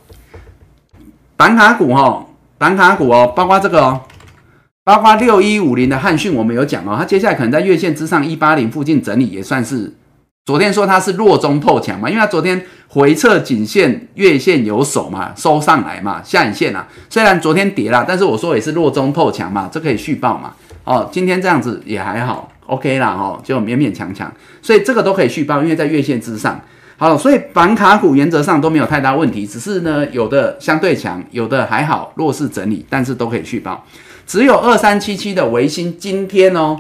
Speaker 1: 板卡股哈，板卡股哦，包括这个哦，包括六一五零的汉讯，我们有讲哦，它接下来可能在月线之上一八零附近整理，也算是昨天说它是弱中透强嘛，因为它昨天回撤颈线月线有手嘛，收上来嘛，下影线啊，虽然昨天跌了，但是我说也是弱中透强嘛，这可以续报嘛。哦，今天这样子也还好。OK 啦，哦，就勉勉强强，所以这个都可以续报，因为在月线之上。好，所以板卡股原则上都没有太大问题，只是呢，有的相对强，有的还好，弱势整理，但是都可以续报。只有二三七七的维新今天哦，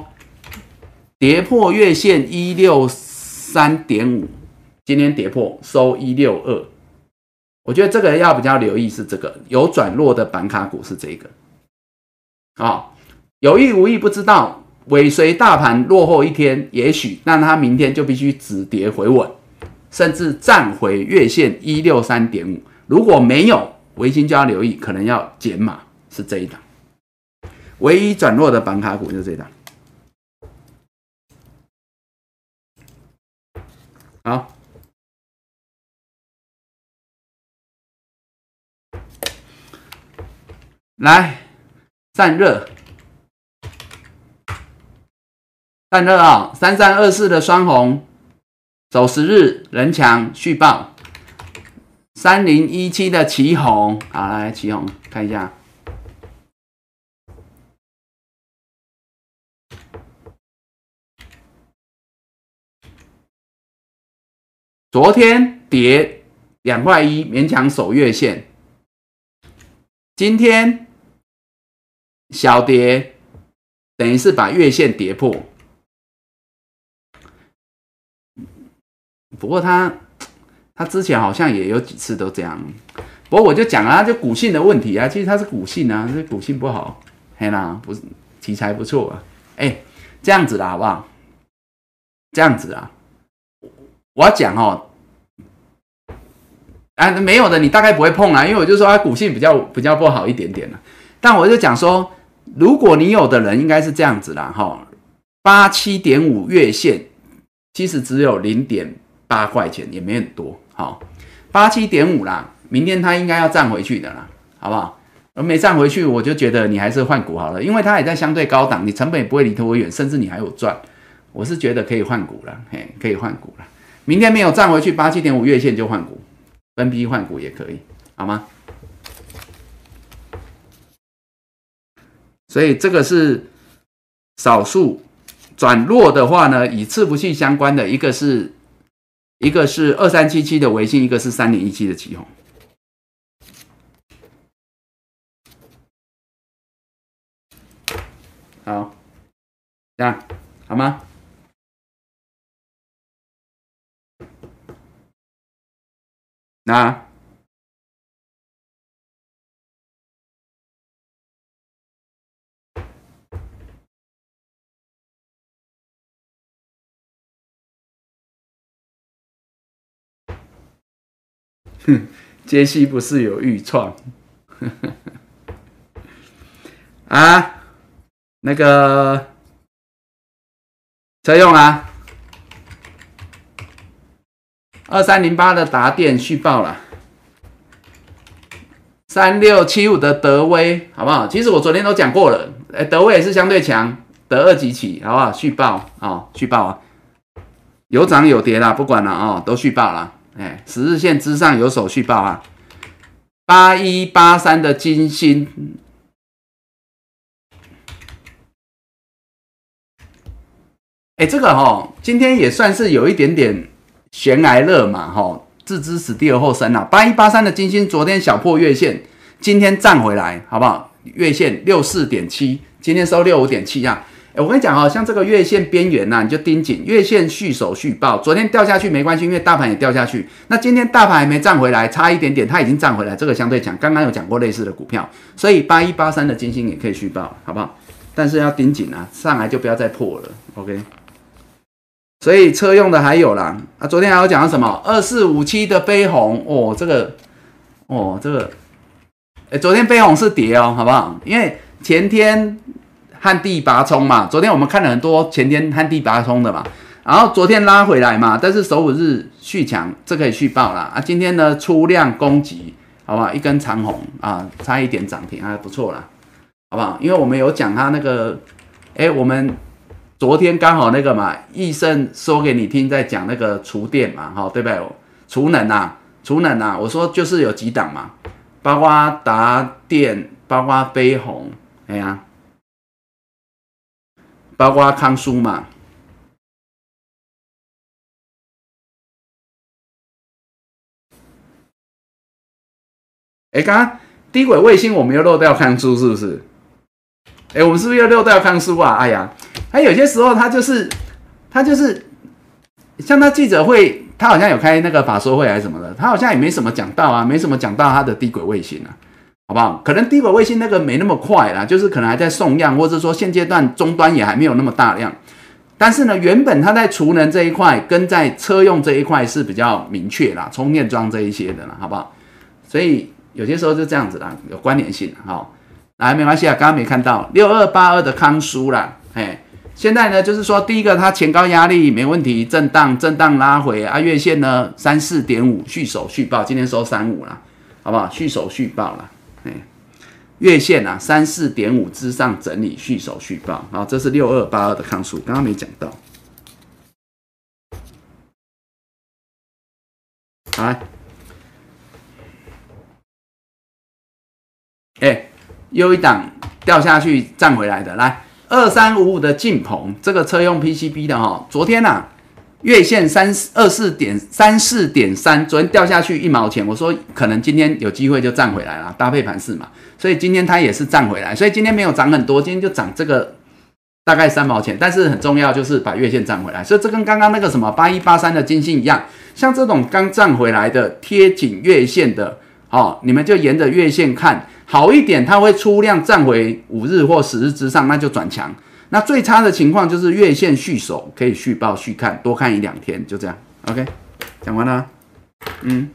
Speaker 1: 跌破月线一六三点五，今天跌破收一六二。我觉得这个要比较留意是这个有转弱的板卡股是这个，啊，有意无意不知道。尾随大盘落后一天，也许那它明天就必须止跌回稳，甚至站回月线一六三点五。如果没有，维新就要留意，可能要减码，是这一档。唯一转弱的板卡股就是这一档。好，来散热。散热啊，三三二四的双红，走十日人强续报。三零一七的旗红，好来旗红看一下，昨天跌两块一，勉强守月线。今天小跌，等于是把月线跌破。不过他，他之前好像也有几次都这样。不过我就讲啊，就股性的问题啊，其实它是股性啊，这股性不好，嘿啦，不是题材不错啊，哎，这样子啦，好不好？这样子啊，我要讲哦，啊，没有的，你大概不会碰啊，因为我就说它股性比较比较不好一点点了。但我就讲说，如果你有的人应该是这样子啦，哈，八七点五月线，其实只有零点。八块钱也没很多，好，八七点五啦，明天它应该要站回去的啦，好不好？而没站回去，我就觉得你还是换股好了，因为它也在相对高档，你成本也不会离多远，甚至你还有赚，我是觉得可以换股了，嘿，可以换股了。明天没有站回去八七点五月线就换股，分批换股也可以，好吗？所以这个是少数转弱的话呢，与次不系相关的一个是。一个是二三七七的微信，一个是三零一七的旗红。好，这样好吗？那。哼，杰西不是有预创啊？那个车用啊，二三零八的达电续报了，三六七五的德威好不好？其实我昨天都讲过了，哎，德威也是相对强，德二级起好不好？续报啊，续报啊，有涨有跌啦，不管了啊，都续报了。哎，十日线之上有手续报啊，八一八三的金星，哎，这个哈，今天也算是有一点点悬崖勒马哈，置之死地而后生啊。八一八三的金星昨天小破月线，今天站回来，好不好？月线六四点七，今天收六五点七啊。哎，我跟你讲哦，像这个月线边缘呐，你就盯紧月线续守续报。昨天掉下去没关系，因为大盘也掉下去。那今天大盘还没站回来，差一点点，它已经站回来，这个相对强。刚刚有讲过类似的股票，所以八一八三的金星也可以续报，好不好？但是要盯紧啊，上来就不要再破了。OK。所以车用的还有啦，啊，昨天还有讲什么二四五七的飞鸿哦，这个哦，这个，哎，昨天飞鸿是跌哦，好不好？因为前天。旱地拔葱嘛，昨天我们看了很多前天旱地拔葱的嘛，然后昨天拉回来嘛，但是首五日续强，这可以续报啦。啊。今天呢出量攻击，好不好？一根长红啊，差一点涨停还不错啦，好不好？因为我们有讲它那个，哎，我们昨天刚好那个嘛，医生说给你听，在讲那个厨电嘛，哈，对不对？储能啊，储能啊，我说就是有几档嘛，包括达电，包括飞鸿，哎呀。包括康舒嘛？哎，刚刚低轨卫星我们又漏掉康舒，是不是？哎，我们是不是又漏掉康舒啊？哎呀，他有些时候他就是他就是像他记者会，他好像有开那个法说会还是什么的，他好像也没什么讲到啊，没什么讲到他的低轨卫星啊。好不好？可能低轨卫星那个没那么快啦，就是可能还在送样，或者说现阶段终端也还没有那么大量。但是呢，原本它在储能这一块跟在车用这一块是比较明确啦，充电桩这一些的啦，好不好？所以有些时候就这样子啦，有关联性。好，来没关系啊，刚刚没看到六二八二的康舒啦，哎，现在呢就是说第一个它前高压力没问题，震荡震荡拉回啊，月线呢三四点五续守续报，今天收三五啦，好不好？续守续报了。哎，月线啊，三四点五之上整理续守续报，好，这是六二八二的康数，刚刚没讲到。来，哎，又一档掉下去站回来的，来二三五五的晋鹏，这个车用 PCB 的哈，昨天呐。月线三二四点三四点三，昨天掉下去一毛钱，我说可能今天有机会就站回来了，搭配盘势嘛，所以今天它也是站回来，所以今天没有涨很多，今天就涨这个大概三毛钱，但是很重要就是把月线站回来，所以这跟刚刚那个什么八一八三的金星一样，像这种刚站回来的贴紧月线的，哦，你们就沿着月线看好一点，它会出量站回五日或十日之上，那就转强。那最差的情况就是月线续守，可以续报续看，多看一两天，就这样。OK，讲完了。嗯，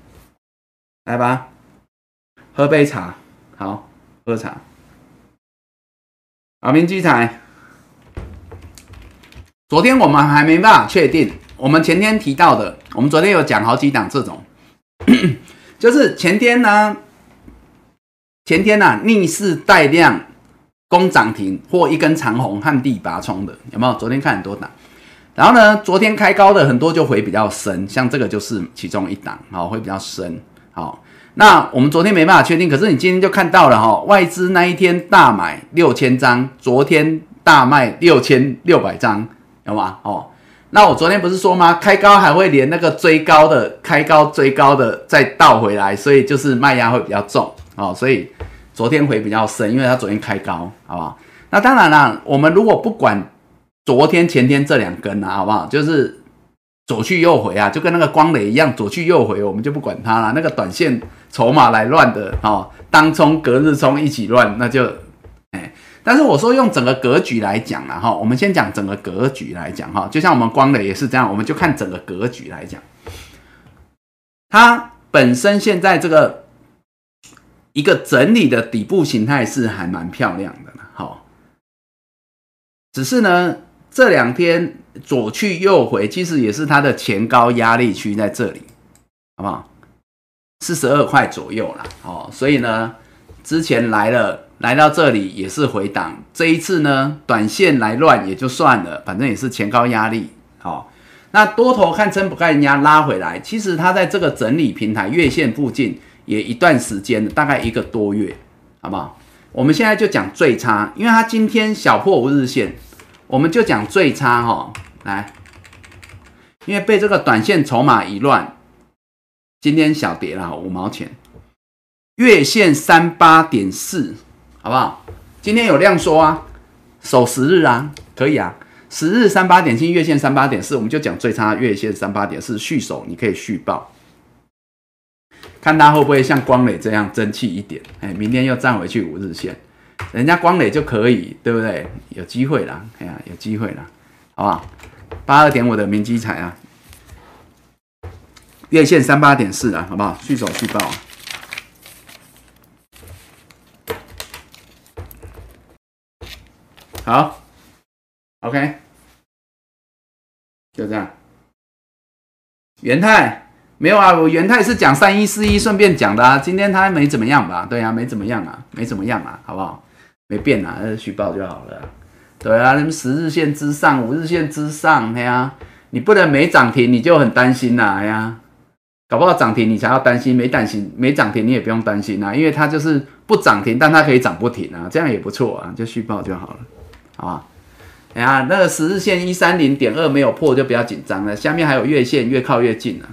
Speaker 1: 来吧，喝杯茶。好，喝茶。好，明基彩。昨天我们还没办法确定，我们前天提到的，我们昨天有讲好几档这种，(coughs) 就是前天呢，前天呢逆势带量。攻涨停或一根长红旱地拔葱的有没有？昨天看很多档，然后呢，昨天开高的很多就回比较深，像这个就是其中一档，好，会比较深。好，那我们昨天没办法确定，可是你今天就看到了哈，外资那一天大买六千张，昨天大卖六千六百张，有吗？哦，那我昨天不是说吗？开高还会连那个追高的开高追高的再倒回来，所以就是卖压会比较重哦，所以。昨天回比较深，因为它昨天开高，好不好？那当然了，我们如果不管昨天、前天这两根啊，好不好？就是左去右回啊，就跟那个光磊一样，左去右回，我们就不管它了。那个短线筹码来乱的，哦，当冲、隔日冲一起乱，那就哎。但是我说用整个格局来讲了哈，我们先讲整个格局来讲哈，就像我们光磊也是这样，我们就看整个格局来讲，它本身现在这个。一个整理的底部形态是还蛮漂亮的好，只是呢这两天左去右回，其实也是它的前高压力区在这里，好不好？四十二块左右啦，哦，所以呢之前来了来到这里也是回档，这一次呢短线来乱也就算了，反正也是前高压力，好，那多头看撑不看人家拉回来，其实它在这个整理平台月线附近。也一段时间了，大概一个多月，好不好？我们现在就讲最差，因为它今天小破五日线，我们就讲最差哈。来，因为被这个短线筹码一乱，今天小跌了五毛钱，月线三八点四，好不好？今天有量缩啊，守十日啊，可以啊，十日三八点七，月线三八点四，我们就讲最差月线三八点四续守，你可以续报，看它会不会像光磊这样争气一点，哎，明天又站回去五日线，人家光磊就可以，对不对？有机会啦，哎呀，有机会啦，好不好？八二点五的明基彩啊，月线三八点四啊，好不好？续守续报。好，OK，就这样。元泰没有啊，我元泰是讲三一四一，顺便讲的啊。今天它没怎么样吧？对啊，没怎么样啊，没怎么样啊，好不好？没变啊，续报就好了。对啊，你们十日线之上，五日线之上，哎呀，你不能没涨停你就很担心呐，哎呀，搞不好涨停你才要担心，没担心没涨停你也不用担心啊，因为它就是不涨停，但它可以涨不停啊，这样也不错啊，就续报就好了。啊，哎呀，那个十日线一三零点二没有破就不要紧张了，下面还有月线越靠越近了，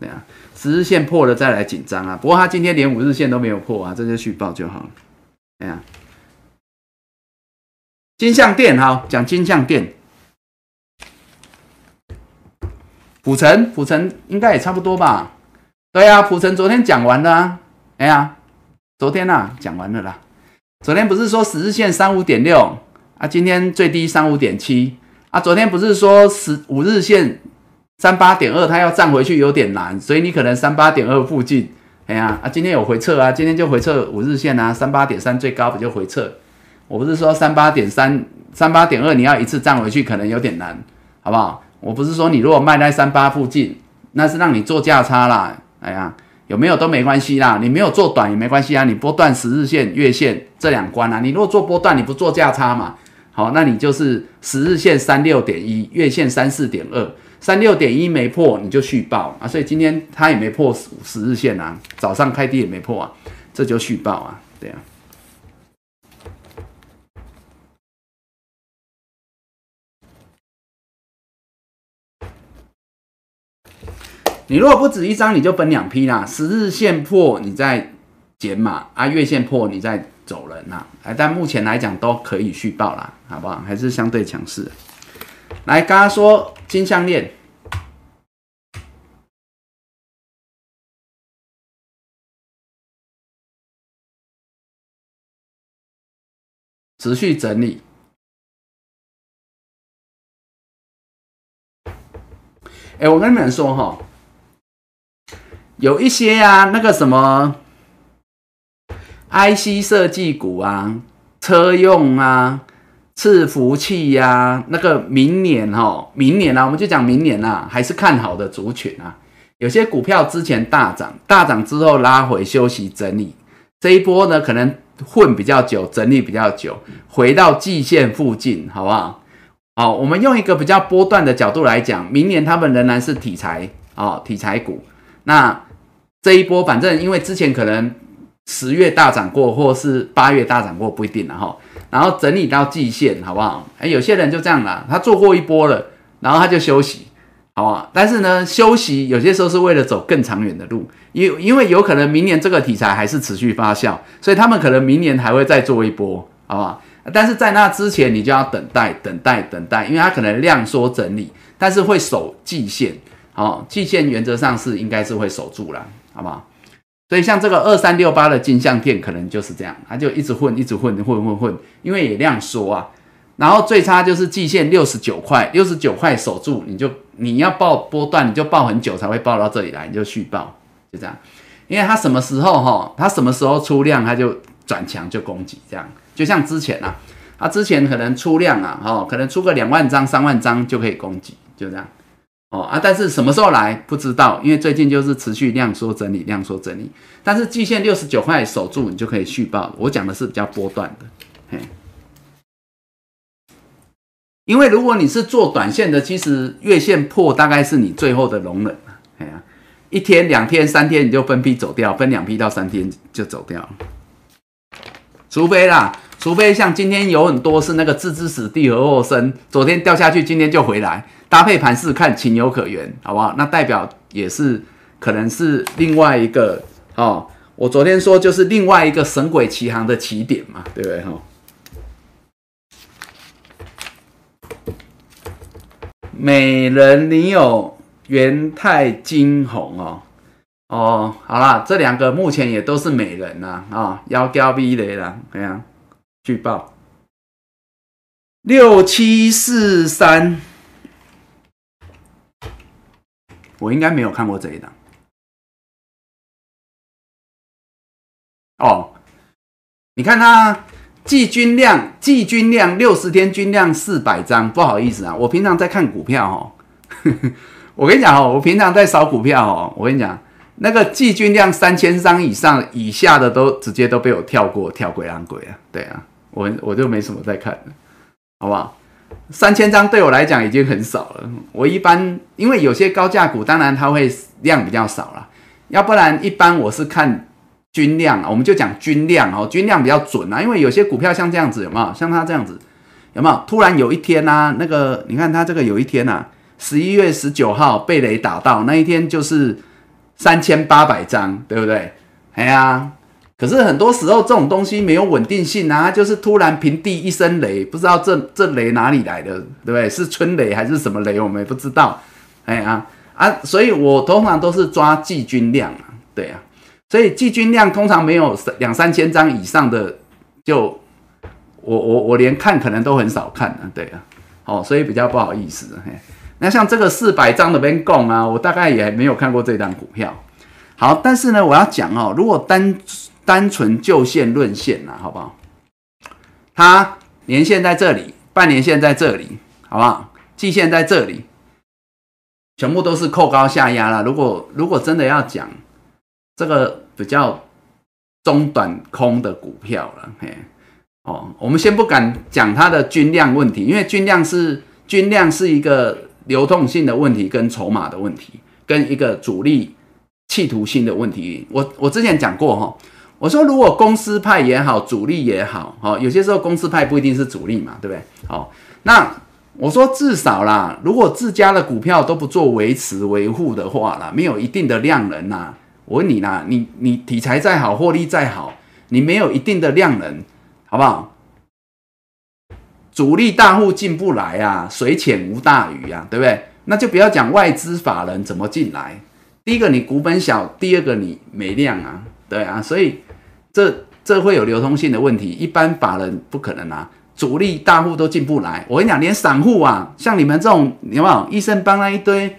Speaker 1: 对啊，十日线破了再来紧张啊。不过它今天连五日线都没有破啊，这就续报就好了。哎呀，金相店哈，讲金相店，普城普城应该也差不多吧？对啊，普城昨天讲完了，哎呀，昨天呐讲完了啦，昨天不是说十日线三五点六？啊，今天最低三五点七啊，昨天不是说十五日线三八点二，它要站回去有点难，所以你可能三八点二附近，哎呀，啊，今天有回撤啊，今天就回撤五日线啊，三八点三最高不就回撤？我不是说三八点三、三八点二你要一次站回去可能有点难，好不好？我不是说你如果卖在三八附近，那是让你做价差啦，哎呀。有没有都没关系啦，你没有做短也没关系啊，你波段十日线、月线这两关啊，你如果做波段，你不做价差嘛？好，那你就是十日线三六点一，月线三四点二，三六点一没破你就续报啊，所以今天它也没破十日线啊，早上开低也没破啊，这就续报啊，对啊。你如果不止一张，你就分两批啦。十日线破，你再减码啊；月线破，你再走人啦。哎，但目前来讲都可以续报啦，好不好？还是相对强势。来，刚刚说金项链持续整理。哎，我跟你们说哈。有一些啊，那个什么 IC 设计股啊，车用啊，伺服器呀，那个明年哈，明年啊，我们就讲明年啊，还是看好的族群啊。有些股票之前大涨，大涨之后拉回休息整理，这一波呢可能混比较久，整理比较久，回到季线附近，好不好？好，我们用一个比较波段的角度来讲，明年他们仍然是题材哦，题材股，那。这一波，反正因为之前可能十月大涨过，或是八月大涨过，不一定了哈。然后整理到季线，好不好？哎，有些人就这样啦，他做过一波了，然后他就休息，好不好？但是呢，休息有些时候是为了走更长远的路，因因为有可能明年这个题材还是持续发酵，所以他们可能明年还会再做一波，好不好？但是在那之前，你就要等待、等待、等待，因为它可能量缩整理，但是会守季线，好，季线原则上是应该是会守住了。好不好？所以像这个二三六八的金相店可能就是这样，它就一直混，一直混，混混混，因为也量缩啊。然后最差就是季线六十九块，六十九块守住，你就你要报波段，你就报很久才会报到这里来，你就续报，就这样。因为它什么时候哈，它什么时候出量，它就转强就攻击，这样。就像之前啊，它之前可能出量啊，哈，可能出个两万张、三万张就可以攻击，就这样。哦啊，但是什么时候来不知道，因为最近就是持续量缩整理，量缩整理。但是季线六十九块守住，你就可以续报。我讲的是比较波段的，嘿。因为如果你是做短线的，其实月线破大概是你最后的容忍了，哎呀，一天、两天、三天你就分批走掉，分两批到三天就走掉。除非啦，除非像今天有很多是那个置之死地而后生，昨天掉下去，今天就回来。搭配盘势看情有可原，好不好？那代表也是可能是另外一个哦。我昨天说就是另外一个神鬼奇航的起点嘛，对不对？哈。美人，你有元泰金红哦。哦，好啦，这两个目前也都是美人呐啊，幺高 V 雷了，怎样？举报。六七四三，我应该没有看过这一档。哦，你看它季均量，季均量六十天均量四百张，不好意思啊，我平常在看股票哦，(laughs) 我跟你讲哦，我平常在扫股票哦，我跟你讲，那个季均量三千张以上以下的都直接都被我跳过，跳鬼狼鬼啊，对啊，我我就没什么在看了，好不好？三千张对我来讲已经很少了，我一般因为有些高价股，当然它会量比较少了，要不然一般我是看。均量啊，我们就讲均量哦，均量比较准啊，因为有些股票像这样子，有没有？像它这样子，有没有？突然有一天呐，那个你看它这个有一天呐，十一月十九号被雷打到那一天就是三千八百张，对不对？哎呀，可是很多时候这种东西没有稳定性啊，就是突然平地一声雷，不知道这这雷哪里来的，对不对？是春雷还是什么雷？我们也不知道。哎呀啊，所以我通常都是抓季均量啊，对啊。所以季均量通常没有两三千张以上的，就我我我连看可能都很少看啊，对啊，哦，所以比较不好意思。嘿，那像这个四百张的边供啊，我大概也没有看过这张股票。好，但是呢，我要讲哦，如果单单纯就线论线呐，好不好？它年线在这里，半年线在这里，好不好？季线在这里，全部都是扣高下压了。如果如果真的要讲，这个比较中短空的股票了，嘿，哦，我们先不敢讲它的均量问题，因为均量是均量是一个流动性的问题，跟筹码的问题，跟一个主力企图性的问题。我我之前讲过哈，我说如果公司派也好，主力也好，哈，有些时候公司派不一定是主力嘛，对不对？好，那我说至少啦，如果自家的股票都不做维持维护的话啦，没有一定的量能呐。我问你啦，你你题材再好，获利再好，你没有一定的量能，好不好？主力大户进不来啊，水浅无大鱼啊，对不对？那就不要讲外资法人怎么进来。第一个你股本小，第二个你没量啊，对啊，所以这这会有流通性的问题。一般法人不可能啊，主力大户都进不来。我跟你讲，连散户啊，像你们这种有没有？医生帮那一堆。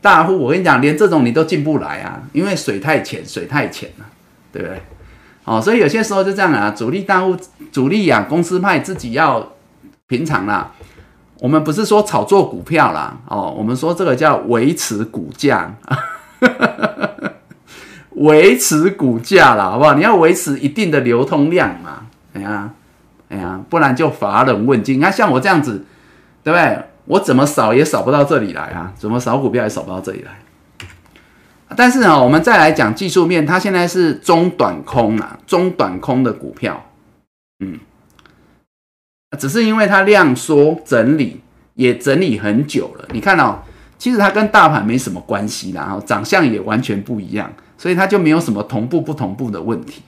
Speaker 1: 大户，我跟你讲，连这种你都进不来啊，因为水太浅，水太浅了，对不对？哦，所以有些时候就这样啊，主力大户、主力啊，公司派自己要平常啦。我们不是说炒作股票啦，哦，我们说这个叫维持股价，(laughs) 维持股价啦，好不好？你要维持一定的流通量嘛，哎呀，哎呀，不然就乏人问津。你看像我这样子，对不对？我怎么扫也扫不到这里来啊？怎么扫股票也扫不到这里来？但是呢，我们再来讲技术面，它现在是中短空啊，中短空的股票，嗯，只是因为它量缩整理，也整理很久了。你看哦，其实它跟大盘没什么关系啦，然后长相也完全不一样，所以它就没有什么同步不同步的问题。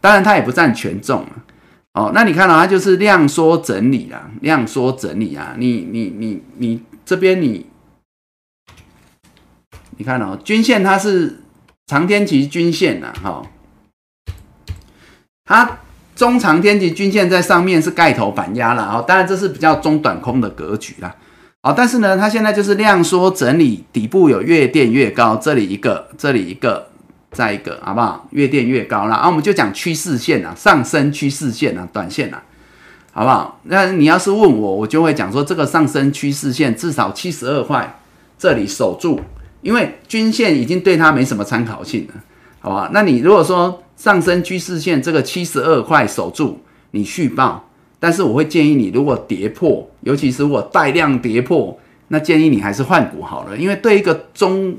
Speaker 1: 当然，它也不占权重啊。哦，那你看到它就是量缩整理啊，量缩整理啊，你你你你这边你，你看哦，均线它是长天期均线呐，哈，它中长天期均线在上面是盖头反压了啊，当然这是比较中短空的格局啦，好，但是呢，它现在就是量缩整理，底部有越垫越高，这里一个，这里一个。再一个，好不好？越垫越高了啊！我们就讲趋势线啊，上升趋势线啊，短线啊，好不好？那你要是问我，我就会讲说，这个上升趋势线至少七十二块，这里守住，因为均线已经对它没什么参考性了，好吧？那你如果说上升趋势线这个七十二块守住，你续报，但是我会建议你，如果跌破，尤其是如果带量跌破，那建议你还是换股好了，因为对一个中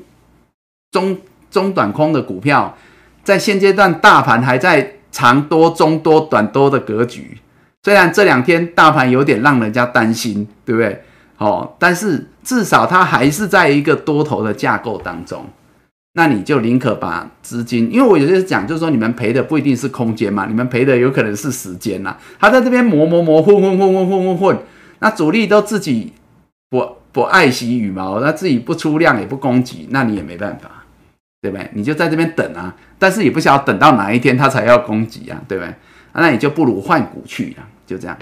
Speaker 1: 中。中短空的股票，在现阶段大盘还在长多、中多、短多的格局。虽然这两天大盘有点让人家担心，对不对？哦，但是至少它还是在一个多头的架构当中。那你就宁可把资金，因为我有些讲，就是说你们赔的不一定是空间嘛，你们赔的有可能是时间呐。他在这边磨磨磨混混混混混混，那主力都自己不。不爱惜羽毛，那自己不出量也不攻击，那你也没办法，对不对？你就在这边等啊，但是也不晓得等到哪一天他才要攻击啊，对不对？那你就不如换股去啊，就这样。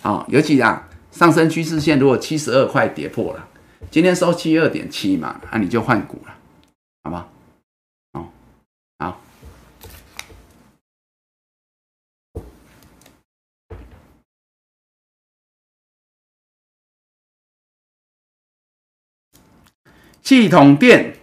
Speaker 1: 哦，尤其啊，上升趋势线如果七十二块跌破了，今天收七二点七嘛，那你就换股了，好吧？哦？好，系统电。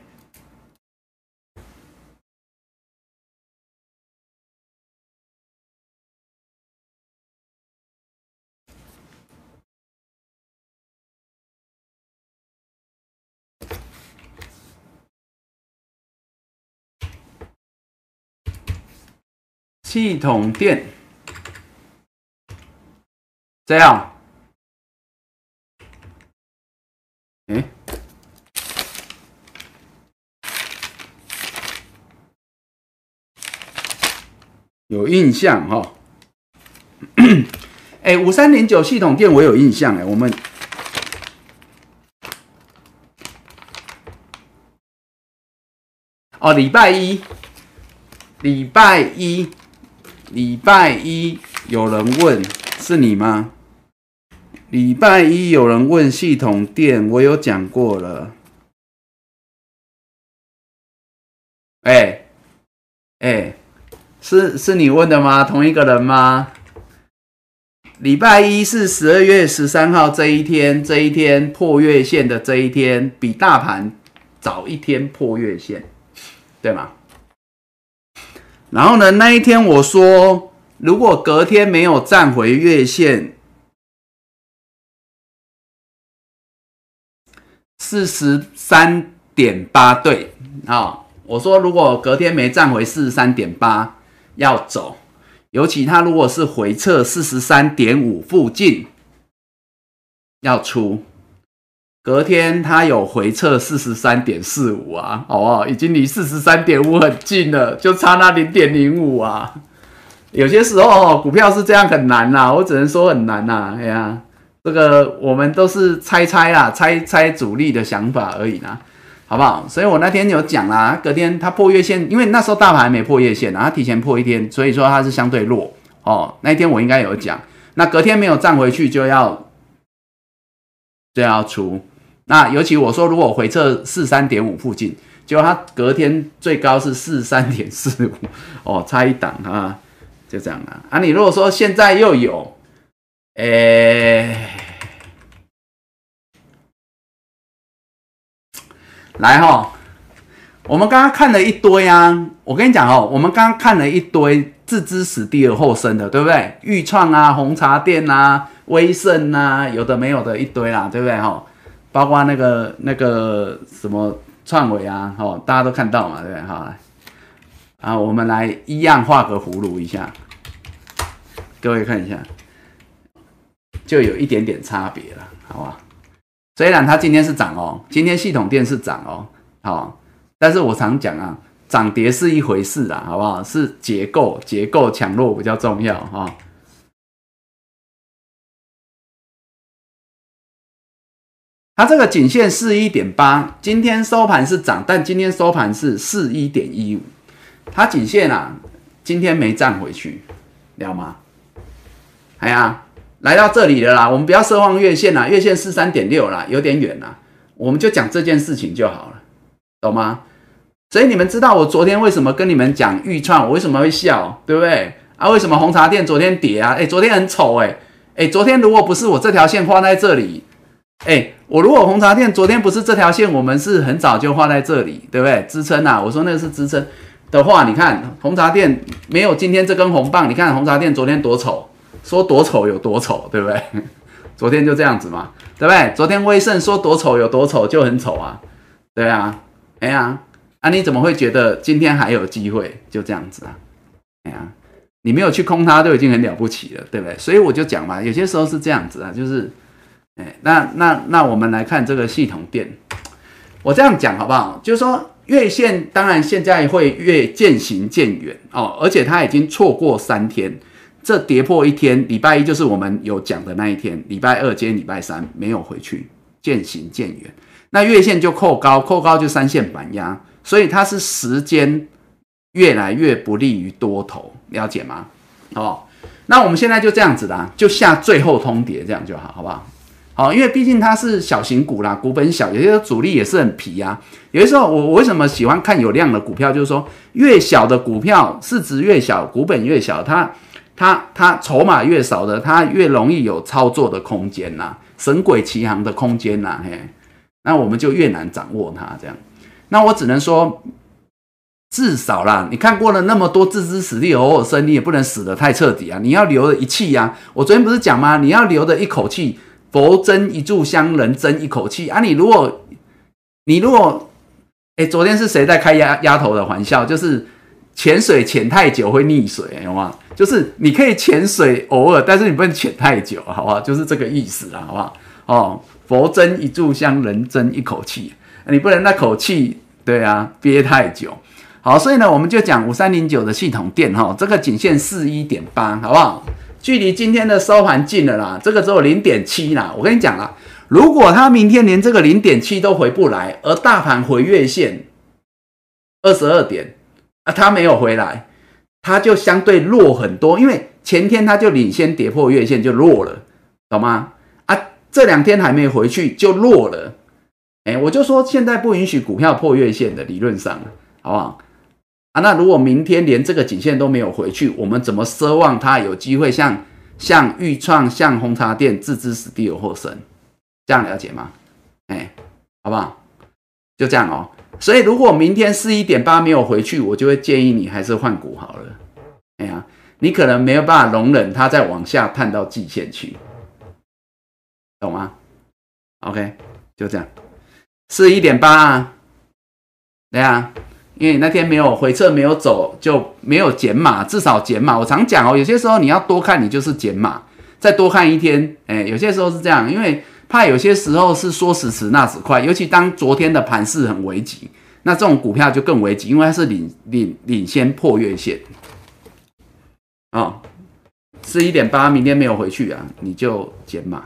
Speaker 1: 系统电，这样，哎，有印象哈？(coughs) 哎，五三零九系统电我有印象哎，我们。哦，礼拜一，礼拜一。礼拜一有人问是你吗？礼拜一有人问系统店，我有讲过了。哎哎，是是你问的吗？同一个人吗？礼拜一是十二月十三号这一天，这一天破月线的这一天，比大盘早一天破月线，对吗？然后呢？那一天我说，如果隔天没有站回月线，四十三点八对啊。我说，如果隔天没站回四十三点八，要走。尤其它如果是回撤四十三点五附近，要出。隔天它有回撤四十三点四五啊，好不好？已经离四十三点五很近了，就差那零点零五啊。有些时候股票是这样很难呐，我只能说很难呐。哎呀，这个我们都是猜猜啦，猜猜主力的想法而已啦，好不好？所以我那天有讲啦，隔天它破月线，因为那时候大盘还没破月线啊，它提前破一天，所以说它是相对弱哦。那一天我应该有讲，那隔天没有站回去就要就要出。那尤其我说，如果回撤四三点五附近，就它隔天最高是四三点四五，哦，差一档啊，就这样啊。啊，你如果说现在又有，诶，来哈，我们刚刚看了一堆啊，我跟你讲哦，我们刚刚看了一堆置之死地而后生的，对不对？豫创啊，红茶店啊，威盛啊，有的没有的一堆啦，对不对哈？包括那个那个什么创伟啊，哦，大家都看到嘛，对不对？好，啊，我们来一样画个葫芦一下，各位看一下，就有一点点差别了，好吧？虽然它今天是涨哦，今天系统电是涨哦，好，但是我常讲啊，涨跌是一回事啊，好不好？是结构，结构强弱比较重要哈。它这个颈线四一点八，今天收盘是涨，但今天收盘是四一点一五。它颈线啊，今天没站回去，了吗？哎呀，来到这里了啦，我们不要奢望月线啦，月线是三点六啦，有点远啦，我们就讲这件事情就好了，懂吗？所以你们知道我昨天为什么跟你们讲预创，我为什么会笑，对不对？啊，为什么红茶店昨天跌啊？哎，昨天很丑哎，哎，昨天如果不是我这条线画在这里。哎，我如果红茶店昨天不是这条线，我们是很早就画在这里，对不对？支撑啊，我说那个是支撑的话，你看红茶店没有今天这根红棒，你看红茶店昨天多丑，说多丑有多丑，对不对？(laughs) 昨天就这样子嘛，对不对？昨天威盛说多丑有多丑，就很丑啊，对啊，哎呀，啊你怎么会觉得今天还有机会？就这样子啊，哎呀，你没有去空它都已经很了不起了，对不对？所以我就讲嘛，有些时候是这样子啊，就是。哎，那那那我们来看这个系统电，我这样讲好不好？就是说月线当然现在会越渐行渐远哦，而且它已经错过三天，这跌破一天，礼拜一就是我们有讲的那一天，礼拜二今天礼拜三没有回去渐行渐远。那月线就扣高，扣高就三线板压，所以它是时间越来越不利于多头，了解吗？哦，那我们现在就这样子啦，就下最后通牒，这样就好，好不好？好，因为毕竟它是小型股啦，股本小，有些主力也是很皮啊。有些时候，我我为什么喜欢看有量的股票？就是说，越小的股票市值越小，股本越小，它它它筹码越少的，它越容易有操作的空间呐，神鬼奇航的空间呐，嘿，那我们就越难掌握它。这样，那我只能说，至少啦，你看过了那么多置之死地而后生，你也不能死得太彻底啊！你要留一气呀。我昨天不是讲吗？你要留的一口气。佛争一炷香，人争一口气啊！你如果，你如果，哎，昨天是谁在开丫丫头的玩笑？就是潜水潜太久会溺水，有吗？就是你可以潜水偶尔，但是你不能潜太久，好不好？就是这个意思啦，好不好？哦，佛争一炷香，人争一口气，你不能那口气，对啊，憋太久。好，所以呢，我们就讲五三零九的系统电哈，这个仅限四一点八，好不好？距离今天的收盘近了啦，这个只有零点七啦。我跟你讲啦，如果它明天连这个零点七都回不来，而大盘回月线二十二点啊，它没有回来，它就相对弱很多。因为前天它就领先跌破月线就弱了，懂吗？啊，这两天还没回去就弱了。哎，我就说现在不允许股票破月线的，理论上，好不好？那如果明天连这个颈线都没有回去，我们怎么奢望它有机会像像豫创、像红茶店置之死地而后生？这样了解吗？哎，好不好？就这样哦。所以如果明天四一点八没有回去，我就会建议你还是换股好了。哎呀，你可能没有办法容忍它再往下探到季线去，懂吗？OK，就这样，四一点八啊，对啊。因为那天没有回撤，没有走，就没有减码，至少减码。我常讲哦，有些时候你要多看，你就是减码，再多看一天。哎，有些时候是这样，因为怕有些时候是说时迟那时快，尤其当昨天的盘势很危急，那这种股票就更危急，因为它是领领领先破月线。哦，十一点八，明天没有回去啊，你就减码。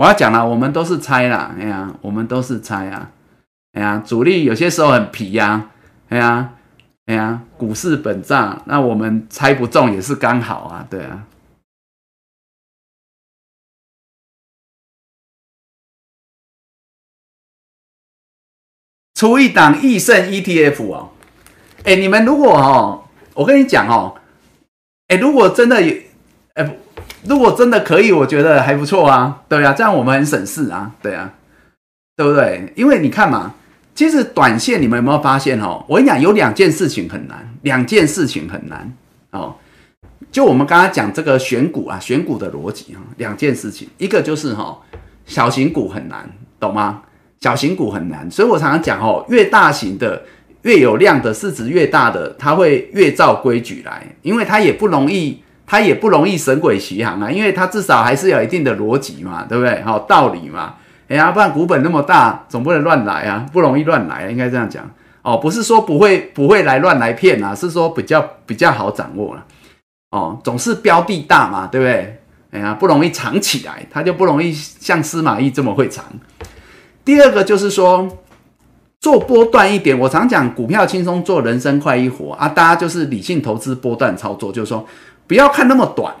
Speaker 1: 我要讲了，我们都是猜啦，哎呀，我们都是猜啊，哎呀，主力有些时候很皮呀，哎呀，哎呀，股市本账，那我们猜不中也是刚好啊，对啊。出一档易胜 ETF 哦，哎，你们如果哦，我跟你讲哦，哎，如果真的有，哎不。如果真的可以，我觉得还不错啊，对啊，这样我们很省事啊，对啊，对不对？因为你看嘛，其实短线你们有没有发现哦？我跟你讲，有两件事情很难，两件事情很难哦。就我们刚刚讲这个选股啊，选股的逻辑啊，两件事情，一个就是哈，小型股很难，懂吗？小型股很难，所以我常常讲哦，越大型的、越有量的、市值越大的，它会越照规矩来，因为它也不容易。它也不容易神鬼奇行啊，因为它至少还是有一定的逻辑嘛，对不对？好道理嘛，哎呀，不然股本那么大，总不能乱来啊，不容易乱来，应该这样讲哦。不是说不会不会来乱来骗啊，是说比较比较好掌握了哦。总是标的大嘛，对不对？哎呀，不容易藏起来，它就不容易像司马懿这么会藏。第二个就是说做波段一点，我常讲股票轻松做，人生快一活啊。大家就是理性投资，波段操作，就是说。不要看那么短，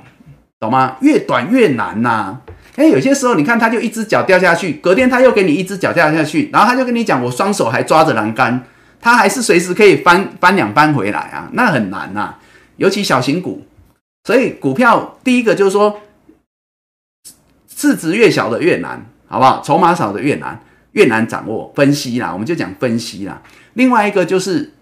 Speaker 1: 懂吗？越短越难呐。哎，有些时候你看，他就一只脚掉下去，隔天他又给你一只脚掉下去，然后他就跟你讲，我双手还抓着栏杆，他还是随时可以翻翻两翻回来啊，那很难呐。尤其小型股，所以股票第一个就是说，市值越小的越难，好不好？筹码少的越难，越难掌握分析啦。我们就讲分析啦。另外一个就是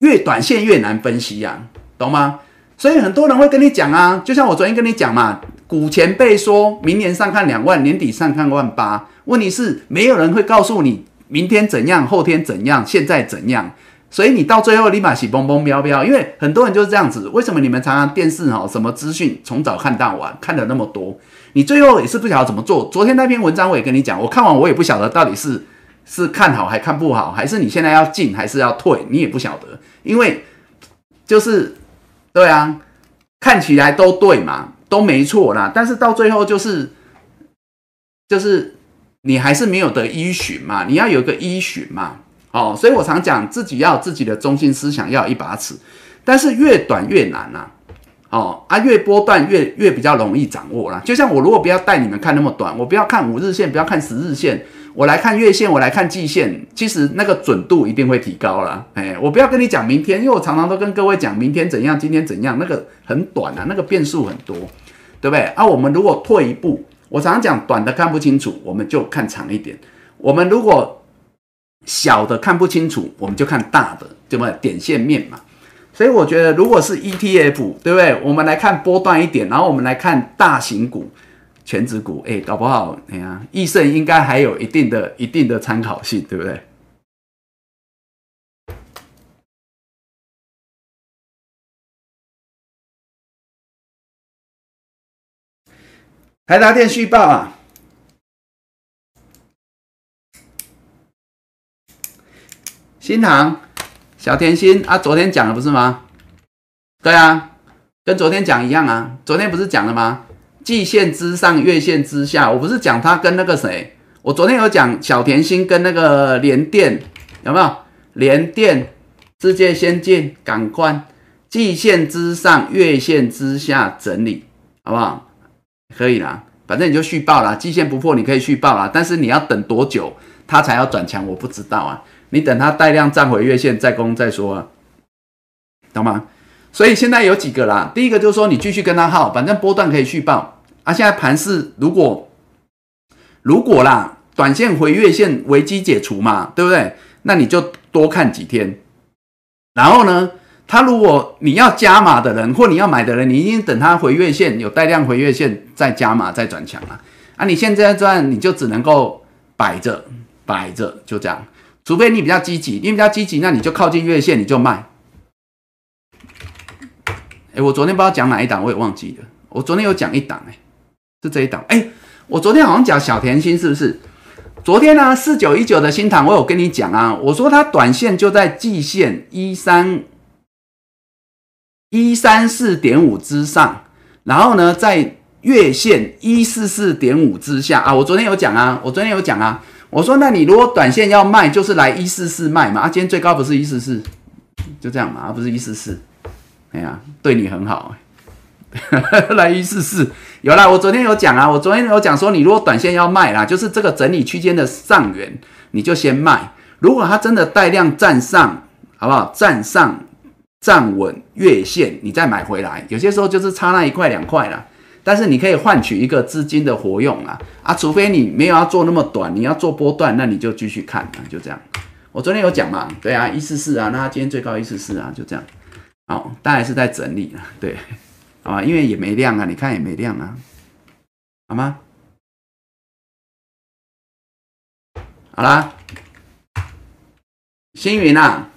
Speaker 1: 越短线越难分析呀，懂吗？所以很多人会跟你讲啊，就像我昨天跟你讲嘛，股前辈说明年上看两万，年底上看万八。问题是没有人会告诉你明天怎样，后天怎样，现在怎样。所以你到最后立马喜蹦蹦飙飙，因为很多人就是这样子。为什么你们常常电视哈什么资讯从早看到晚，看了那么多，你最后也是不晓得怎么做。昨天那篇文章我也跟你讲，我看完我也不晓得到底是是看好还看不好，还是你现在要进还是要退，你也不晓得，因为就是。对啊，看起来都对嘛，都没错啦，但是到最后就是就是你还是没有得依循嘛，你要有个依循嘛，哦，所以我常讲自己要自己的中心思想要一把尺，但是越短越难呐。哦啊，越波段越越比较容易掌握啦。就像我如果不要带你们看那么短，我不要看五日线，不要看十日线，我来看月线，我来看季线，其实那个准度一定会提高了。哎，我不要跟你讲明天，因为我常常都跟各位讲明天怎样，今天怎样，那个很短啊，那个变数很多，对不对？啊，我们如果退一步，我常常讲短的看不清楚，我们就看长一点；我们如果小的看不清楚，我们就看大的，对不对？点线面嘛。所以我觉得，如果是 ETF，对不对？我们来看波段一点，然后我们来看大型股、全指股，哎，搞不好，哎呀，易盛应该还有一定的、一定的参考性，对不对？台达电续报啊，新塘。小甜心啊，昨天讲了不是吗？对啊，跟昨天讲一样啊。昨天不是讲了吗？季线之上，月线之下。我不是讲他跟那个谁？我昨天有讲小甜心跟那个联电有没有？联电、世界先进、赶快季线之上，月线之下整理，好不好？可以啦，反正你就续报啦。季线不破，你可以续报啦。但是你要等多久，它才要转强？我不知道啊。你等它带量站回月线再攻再说啊，懂吗？所以现在有几个啦，第一个就是说你继续跟他耗，反正波段可以续报啊。现在盘势如果如果啦，短线回月线危机解除嘛，对不对？那你就多看几天。然后呢，他如果你要加码的人或你要买的人，你一定等它回月线有带量回月线再加码再转强啊。啊，你现在这样你就只能够摆着摆着就这样。除非你比较积极，你比较积极，那你就靠近月线，你就卖。哎，我昨天不知道讲哪一档，我也忘记了。我昨天有讲一档，哎，是这一档。哎，我昨天好像讲小甜心，是不是？昨天呢，四九一九的新塘，我有跟你讲啊，我说它短线就在季线一三一三四点五之上，然后呢，在月线一四四点五之下啊。我昨天有讲啊，我昨天有讲啊。我说，那你如果短线要卖，就是来一四四卖嘛。啊，今天最高不是一四四，就这样嘛，而不是一四四。哎呀，对你很好，(laughs) 来一四四。有啦，我昨天有讲啊，我昨天有讲说，你如果短线要卖啦，就是这个整理区间的上缘，你就先卖。如果它真的带量站上，好不好？站上站稳月线，你再买回来。有些时候就是差那一块两块啦。但是你可以换取一个资金的活用啊啊，除非你没有要做那么短，你要做波段，那你就继续看啊，就这样。我昨天有讲嘛，对啊，一四四啊，那它今天最高一四四啊，就这样。好，大概是在整理了，对，好吧，因为也没亮啊，你看也没亮啊，好吗？好啦，星云啊，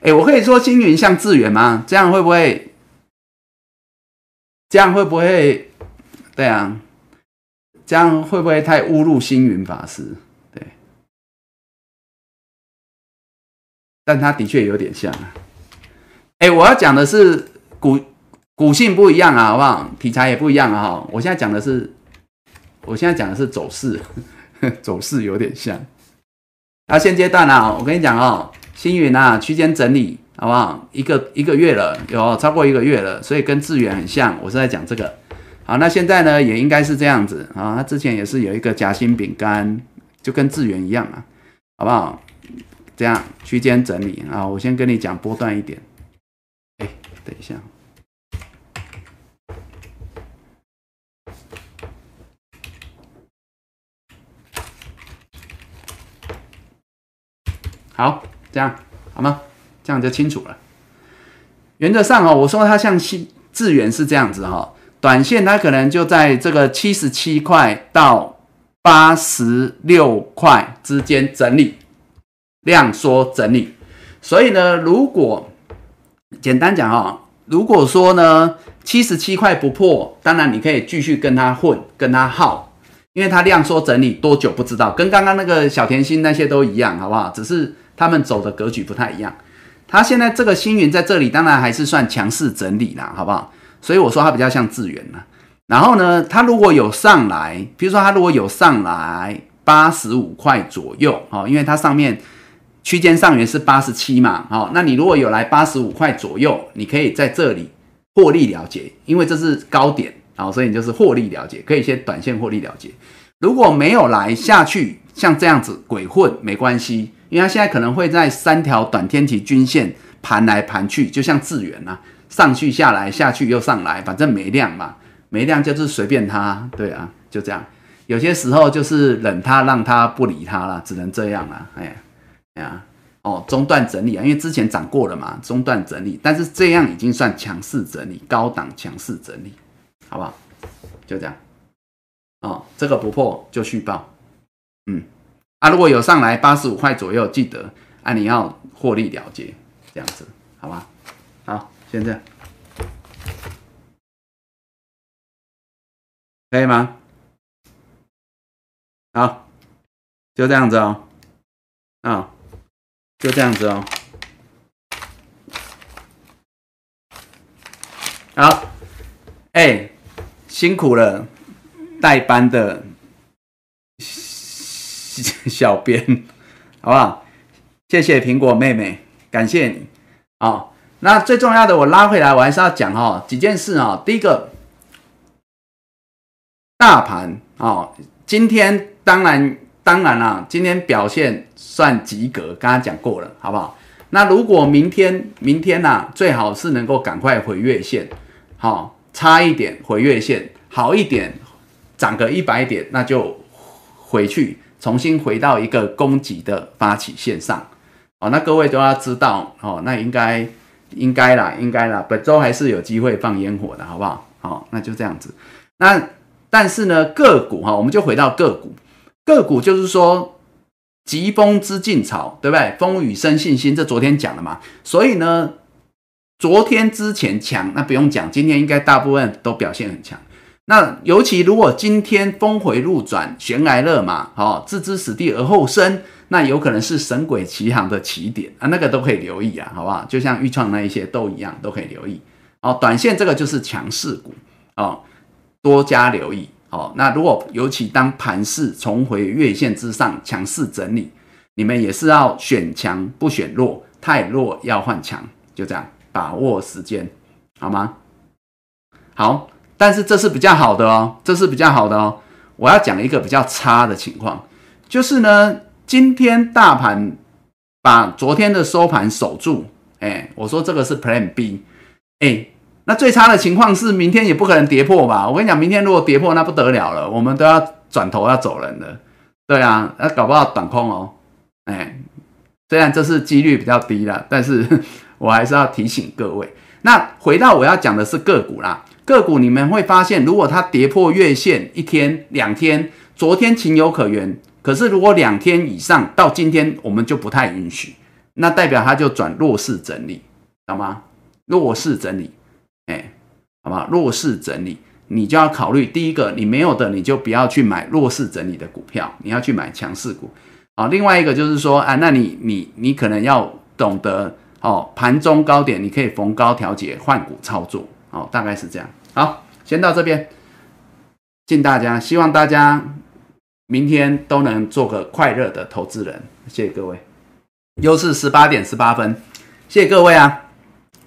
Speaker 1: 哎，我可以说星云像智远吗？这样会不会？这样会不会？对啊，这样会不会太侮辱星云法师？但它的确有点像啊。哎，我要讲的是股股性不一样啊，好不好？题材也不一样啊。哈，我现在讲的是，我现在讲的是走势，(laughs) 走势有点像。那现阶段啊，我跟你讲哦，星云啊，区间整理。好不好？一个一个月了，有超过一个月了，所以跟智远很像。我是在讲这个。好，那现在呢，也应该是这样子啊。他之前也是有一个夹心饼干，就跟智远一样啊，好不好？这样区间整理啊。我先跟你讲波段一点。哎，等一下。好，这样好吗？这样就清楚了。原则上哦，我说它像新智远是这样子哈，短线它可能就在这个七十七块到八十六块之间整理，量缩整理。所以呢，如果简单讲哈，如果说呢七十七块不破，当然你可以继续跟它混，跟它耗，因为它量缩整理多久不知道，跟刚刚那个小甜心那些都一样，好不好？只是他们走的格局不太一样。它现在这个星云在这里，当然还是算强势整理啦，好不好？所以我说它比较像智源啦。然后呢，它如果有上来，比如说它如果有上来八十五块左右，哦，因为它上面区间上缘是八十七嘛，哦，那你如果有来八十五块左右，你可以在这里获利了结，因为这是高点，好，所以你就是获利了结，可以先短线获利了结。如果没有来下去，像这样子鬼混没关系，因为它现在可能会在三条短天体均线盘来盘去，就像智远啊，上去下来，下去又上来，反正没量嘛。没量就是随便它，对啊，就这样。有些时候就是忍他，让他不理他了，只能这样了。哎，啊，哦，中段整理啊，因为之前涨过了嘛，中段整理，但是这样已经算强势整理，高档强势整理，好不好？就这样。哦，这个不破就续报。嗯，啊，如果有上来八十五块左右，记得啊，你要获利了结，这样子，好吧？好，先这样。可以吗？好，就这样子哦，啊，就这样子哦。好，哎，辛苦了，代班的小编，(laughs) 好不好？谢谢苹果妹妹，感谢你。好，那最重要的，我拉回来，我还是要讲哦几件事哦。第一个。大盘哦，今天当然当然啦，今天表现算及格，刚刚讲过了，好不好？那如果明天明天呐，最好是能够赶快回月线，好，差一点回月线，好一点涨个一百点，那就回去重新回到一个攻击的发起线上，哦，那各位都要知道哦，那应该应该啦，应该啦，本周还是有机会放烟火的，好不好？好，那就这样子，那。但是呢，个股哈，我们就回到个股，个股就是说，疾风知劲草，对不对？风雨生信心，这昨天讲了嘛。所以呢，昨天之前强，那不用讲，今天应该大部分都表现很强。那尤其如果今天峰回路转，悬崖勒马，哦，置之死地而后生，那有可能是神鬼奇行的起点啊，那个都可以留意啊，好不好？就像预创那一些都一样，都可以留意。哦，短线这个就是强势股哦。多加留意哦。那如果尤其当盘势重回月线之上，强势整理，你们也是要选强不选弱，太弱要换强，就这样把握时间，好吗？好，但是这是比较好的哦，这是比较好的哦。我要讲一个比较差的情况，就是呢，今天大盘把昨天的收盘守住，哎，我说这个是 Plan B，哎。那最差的情况是明天也不可能跌破吧？我跟你讲，明天如果跌破，那不得了了，我们都要转头要走人了。对啊，那搞不好短空哦。哎，虽然这是几率比较低了，但是 (laughs) 我还是要提醒各位。那回到我要讲的是个股啦，个股你们会发现，如果它跌破月线一天、两天，昨天情有可原，可是如果两天以上到今天，我们就不太允许，那代表它就转弱势整理，懂吗？弱势整理。哎，好吧，弱势整理，你就要考虑第一个，你没有的，你就不要去买弱势整理的股票，你要去买强势股。好，另外一个就是说，啊，那你你你可能要懂得哦，盘中高点你可以逢高调节换股操作，哦，大概是这样。好，先到这边，敬大家，希望大家明天都能做个快乐的投资人。谢谢各位，又是十八点十八分，谢谢各位啊。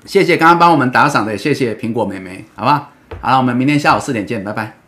Speaker 1: 谢谢刚刚帮我们打赏的，谢谢苹果妹妹，好吧？好了，我们明天下午四点见，拜拜。